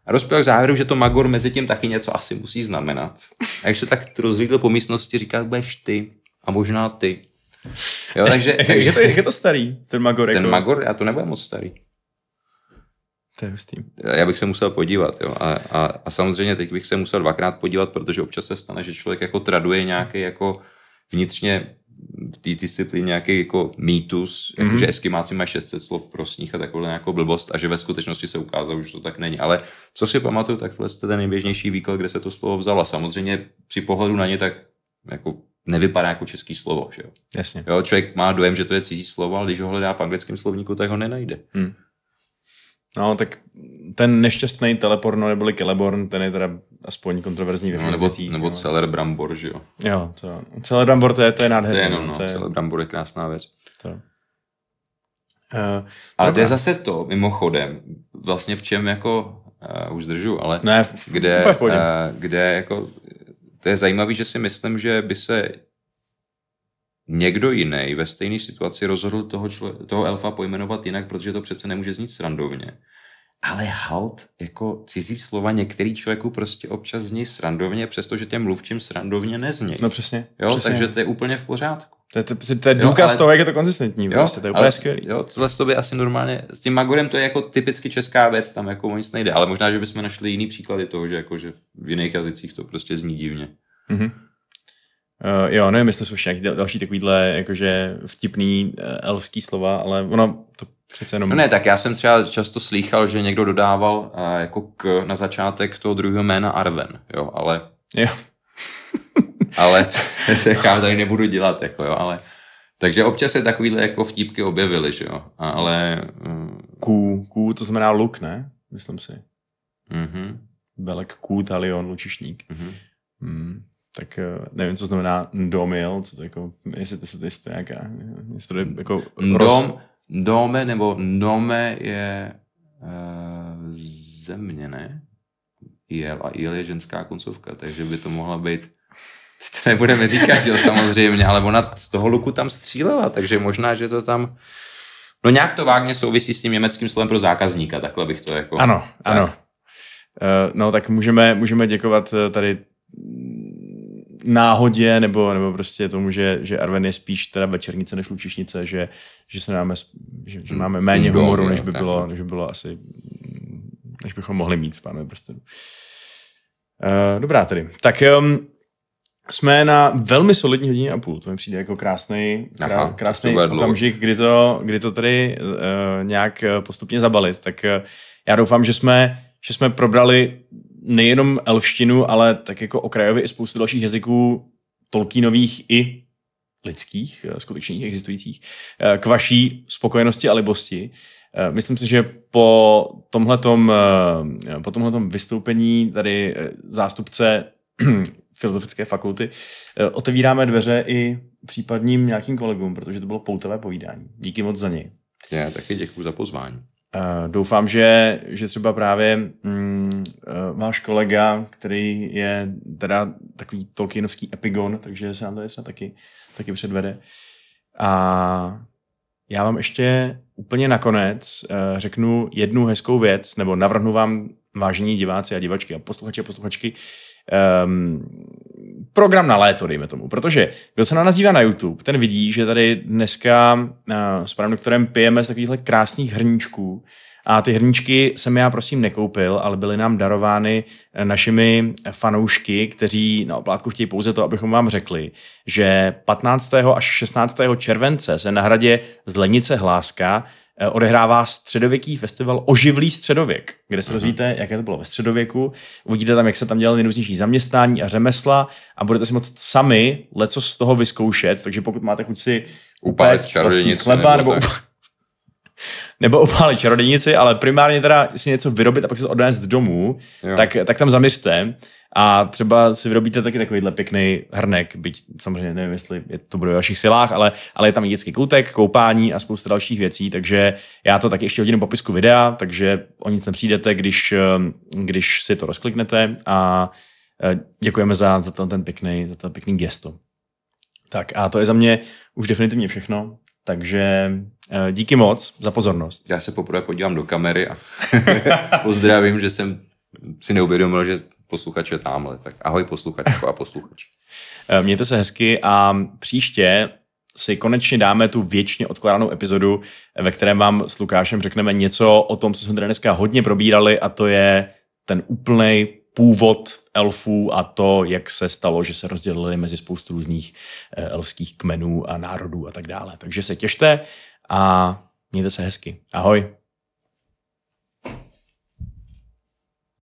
[SPEAKER 2] A dospěl k závěru, že to Magor mezi tím taky něco asi musí znamenat. A když se tak rozlídl po místnosti, říká, budeš ty a možná ty.
[SPEAKER 1] Jo, takže, takže... je, to, je to starý, ten Magor?
[SPEAKER 2] Ten jako... Magor, já to nebude moc starý.
[SPEAKER 1] To je hustý.
[SPEAKER 2] Já bych se musel podívat, jo. A, a, a samozřejmě teď bych se musel dvakrát podívat, protože občas se stane, že člověk jako traduje nějaký jako vnitřně v té disciplíně nějaký jako mýtus, mm-hmm. jako, že eskimáci mají 600 slov pro sníh a takovou nějakou blbost a že ve skutečnosti se ukázalo, že to tak není. Ale co si pamatuju, tak je ten nejběžnější výklad, kde se to slovo vzalo. Samozřejmě při pohledu na ně tak jako nevypadá jako český slovo. Že jo?
[SPEAKER 1] Jasně.
[SPEAKER 2] Jo, člověk má dojem, že to je cizí slovo, ale když ho hledá v anglickém slovníku, tak ho nenajde.
[SPEAKER 1] Hmm. No, tak ten nešťastný teleporno neboli Celeborn, ten je teda aspoň kontroverzní ve
[SPEAKER 2] no, nebo, nebo no. Celer Brambor, že jo.
[SPEAKER 1] Jo, to, Celer Brambor, to je, to je nádherné.
[SPEAKER 2] To je jenom, no, to je... Celer Brambor je krásná věc. To. Uh, ale to je zase to, mimochodem, vlastně v čem jako, uh, už zdržu, ale
[SPEAKER 1] ne, v,
[SPEAKER 2] kde, uh, kde jako, to je zajímavé, že si myslím, že by se někdo jiný ve stejné situaci rozhodl toho, člo, toho elfa pojmenovat jinak, protože to přece nemůže znít srandovně. Ale halt, jako cizí slova některý člověku prostě občas zní srandovně, přestože těm mluvčím srandovně nezní.
[SPEAKER 1] No přesně.
[SPEAKER 2] Jo,
[SPEAKER 1] přesně.
[SPEAKER 2] takže to je úplně v pořádku.
[SPEAKER 1] To je, to, to je důkaz jo, toho, jak je to konzistentní. Jo, prostě, to je úplně skvělý.
[SPEAKER 2] Jo, tohle to by asi normálně, s tím Magorem to je jako typicky česká věc, tam jako o nic nejde, ale možná, že bychom našli jiný příklady toho, že, jako, že v jiných jazycích to prostě zní divně.
[SPEAKER 1] Mm-hmm. Uh, jo, nevím, jestli jsou nějaký další takovýhle jakože vtipný uh, elfský slova, ale ono to přece jenom...
[SPEAKER 2] No ne, tak já jsem třeba často slýchal, že někdo dodával uh, jako k na začátek toho druhého jména Arven, jo, ale...
[SPEAKER 1] Jo.
[SPEAKER 2] ale to, to já tady nebudu dělat, jako jo, ale... Takže občas se takovýhle jako vtípky objevily, že jo, ale...
[SPEAKER 1] Uh... Ků, ků, to znamená luk, ne? Myslím si.
[SPEAKER 2] Mhm.
[SPEAKER 1] Belek ků, talion, lučišník.
[SPEAKER 2] Mhm.
[SPEAKER 1] Mm tak eh, nevím, co znamená domil, co to jako, jestli to, jestli to nějaká, jestli to je jako
[SPEAKER 2] Dom, roz... Dome nebo nome je uh, země, ne? Jel a jel je ženská koncovka, takže by to mohla být Teď to nebudeme říkat, jo, samozřejmě, ale ona z toho luku tam střílela, takže možná, že to tam... No nějak to vágně souvisí s tím německým slovem pro zákazníka, takhle bych to jako...
[SPEAKER 1] Ano, tak. ano. Uh, no tak můžeme, můžeme děkovat tady náhodě, nebo, nebo prostě tomu, že, že Arven je spíš teda večernice než lučišnice, že, že se máme, že, že máme méně humoru, než by bylo, než by bylo asi, než bychom mohli mít v pánovi prstenu. Uh, dobrá tedy. Tak um, jsme na velmi solidní hodině a půl. To mi přijde jako krásný, krá, krásný okamžik, kdy to, kdy to tady uh, nějak postupně zabalit. Tak uh, já doufám, že jsme, že jsme probrali nejenom elštinu, ale tak jako okrajově i spoustu dalších jazyků Tolkienových i lidských, eh, skutečných, existujících, eh, k vaší spokojenosti a libosti. Eh, myslím si, že po tomhletom, po tomhletom vystoupení tady zástupce filozofické fakulty otevíráme dveře i případním nějakým kolegům, protože to bylo poutavé povídání. Díky moc za něj.
[SPEAKER 2] Já taky děkuji za pozvání.
[SPEAKER 1] Uh, doufám, že, že třeba právě mm, uh, váš kolega, který je teda takový Tolkienovský epigon, takže se nám to třeba taky, taky předvede. A já vám ještě úplně nakonec uh, řeknu jednu hezkou věc, nebo navrhnu vám, vážení diváci a divačky a posluchači a posluchačky, um, program na léto, dejme tomu. Protože kdo se na nás dívá na YouTube, ten vidí, že tady dneska uh, s panem doktorem pijeme z takovýchhle krásných hrníčků. A ty hrníčky jsem já prosím nekoupil, ale byly nám darovány eh, našimi fanoušky, kteří na oplátku chtějí pouze to, abychom vám řekli, že 15. až 16. července se na hradě Zlenice Hláska Eh, odehrává středověký festival Oživlý středověk, kde se dozvíte, jaké to bylo ve středověku. Uvidíte tam, jak se tam dělaly nejrůznější zaměstnání a řemesla a budete si moct sami leco z toho vyzkoušet, takže pokud máte chuť si upéct vlastní chleba nebo, nebo, nebo upálit čarodějnici, ale primárně teda si něco vyrobit a pak se to odnést domů, tak, tak tam zaměřte. A třeba si vyrobíte taky takovýhle pěkný hrnek, byť samozřejmě nevím, jestli je to bude v vašich silách, ale, ale je tam i dětský koutek, koupání a spousta dalších věcí, takže já to taky ještě hodinu popisku videa, takže o nic nepřijdete, když, když si to rozkliknete a e, děkujeme za, za ten, ten pěkný, za ten pěkný gesto. Tak a to je za mě už definitivně všechno, takže e, díky moc za pozornost.
[SPEAKER 2] Já se poprvé podívám do kamery a pozdravím, že jsem si neuvědomil, že posluchač je tamhle. Tak ahoj posluchačko a posluchač.
[SPEAKER 1] Eh, mějte se hezky a příště si konečně dáme tu věčně odkládanou epizodu, ve kterém vám s Lukášem řekneme něco o tom, co jsme tady dneska hodně probírali a to je ten úplný původ elfů a to, jak se stalo, že se rozdělili mezi spoustu různých eh, elfských kmenů a národů a tak dále. Takže se těšte a mějte se hezky. Ahoj.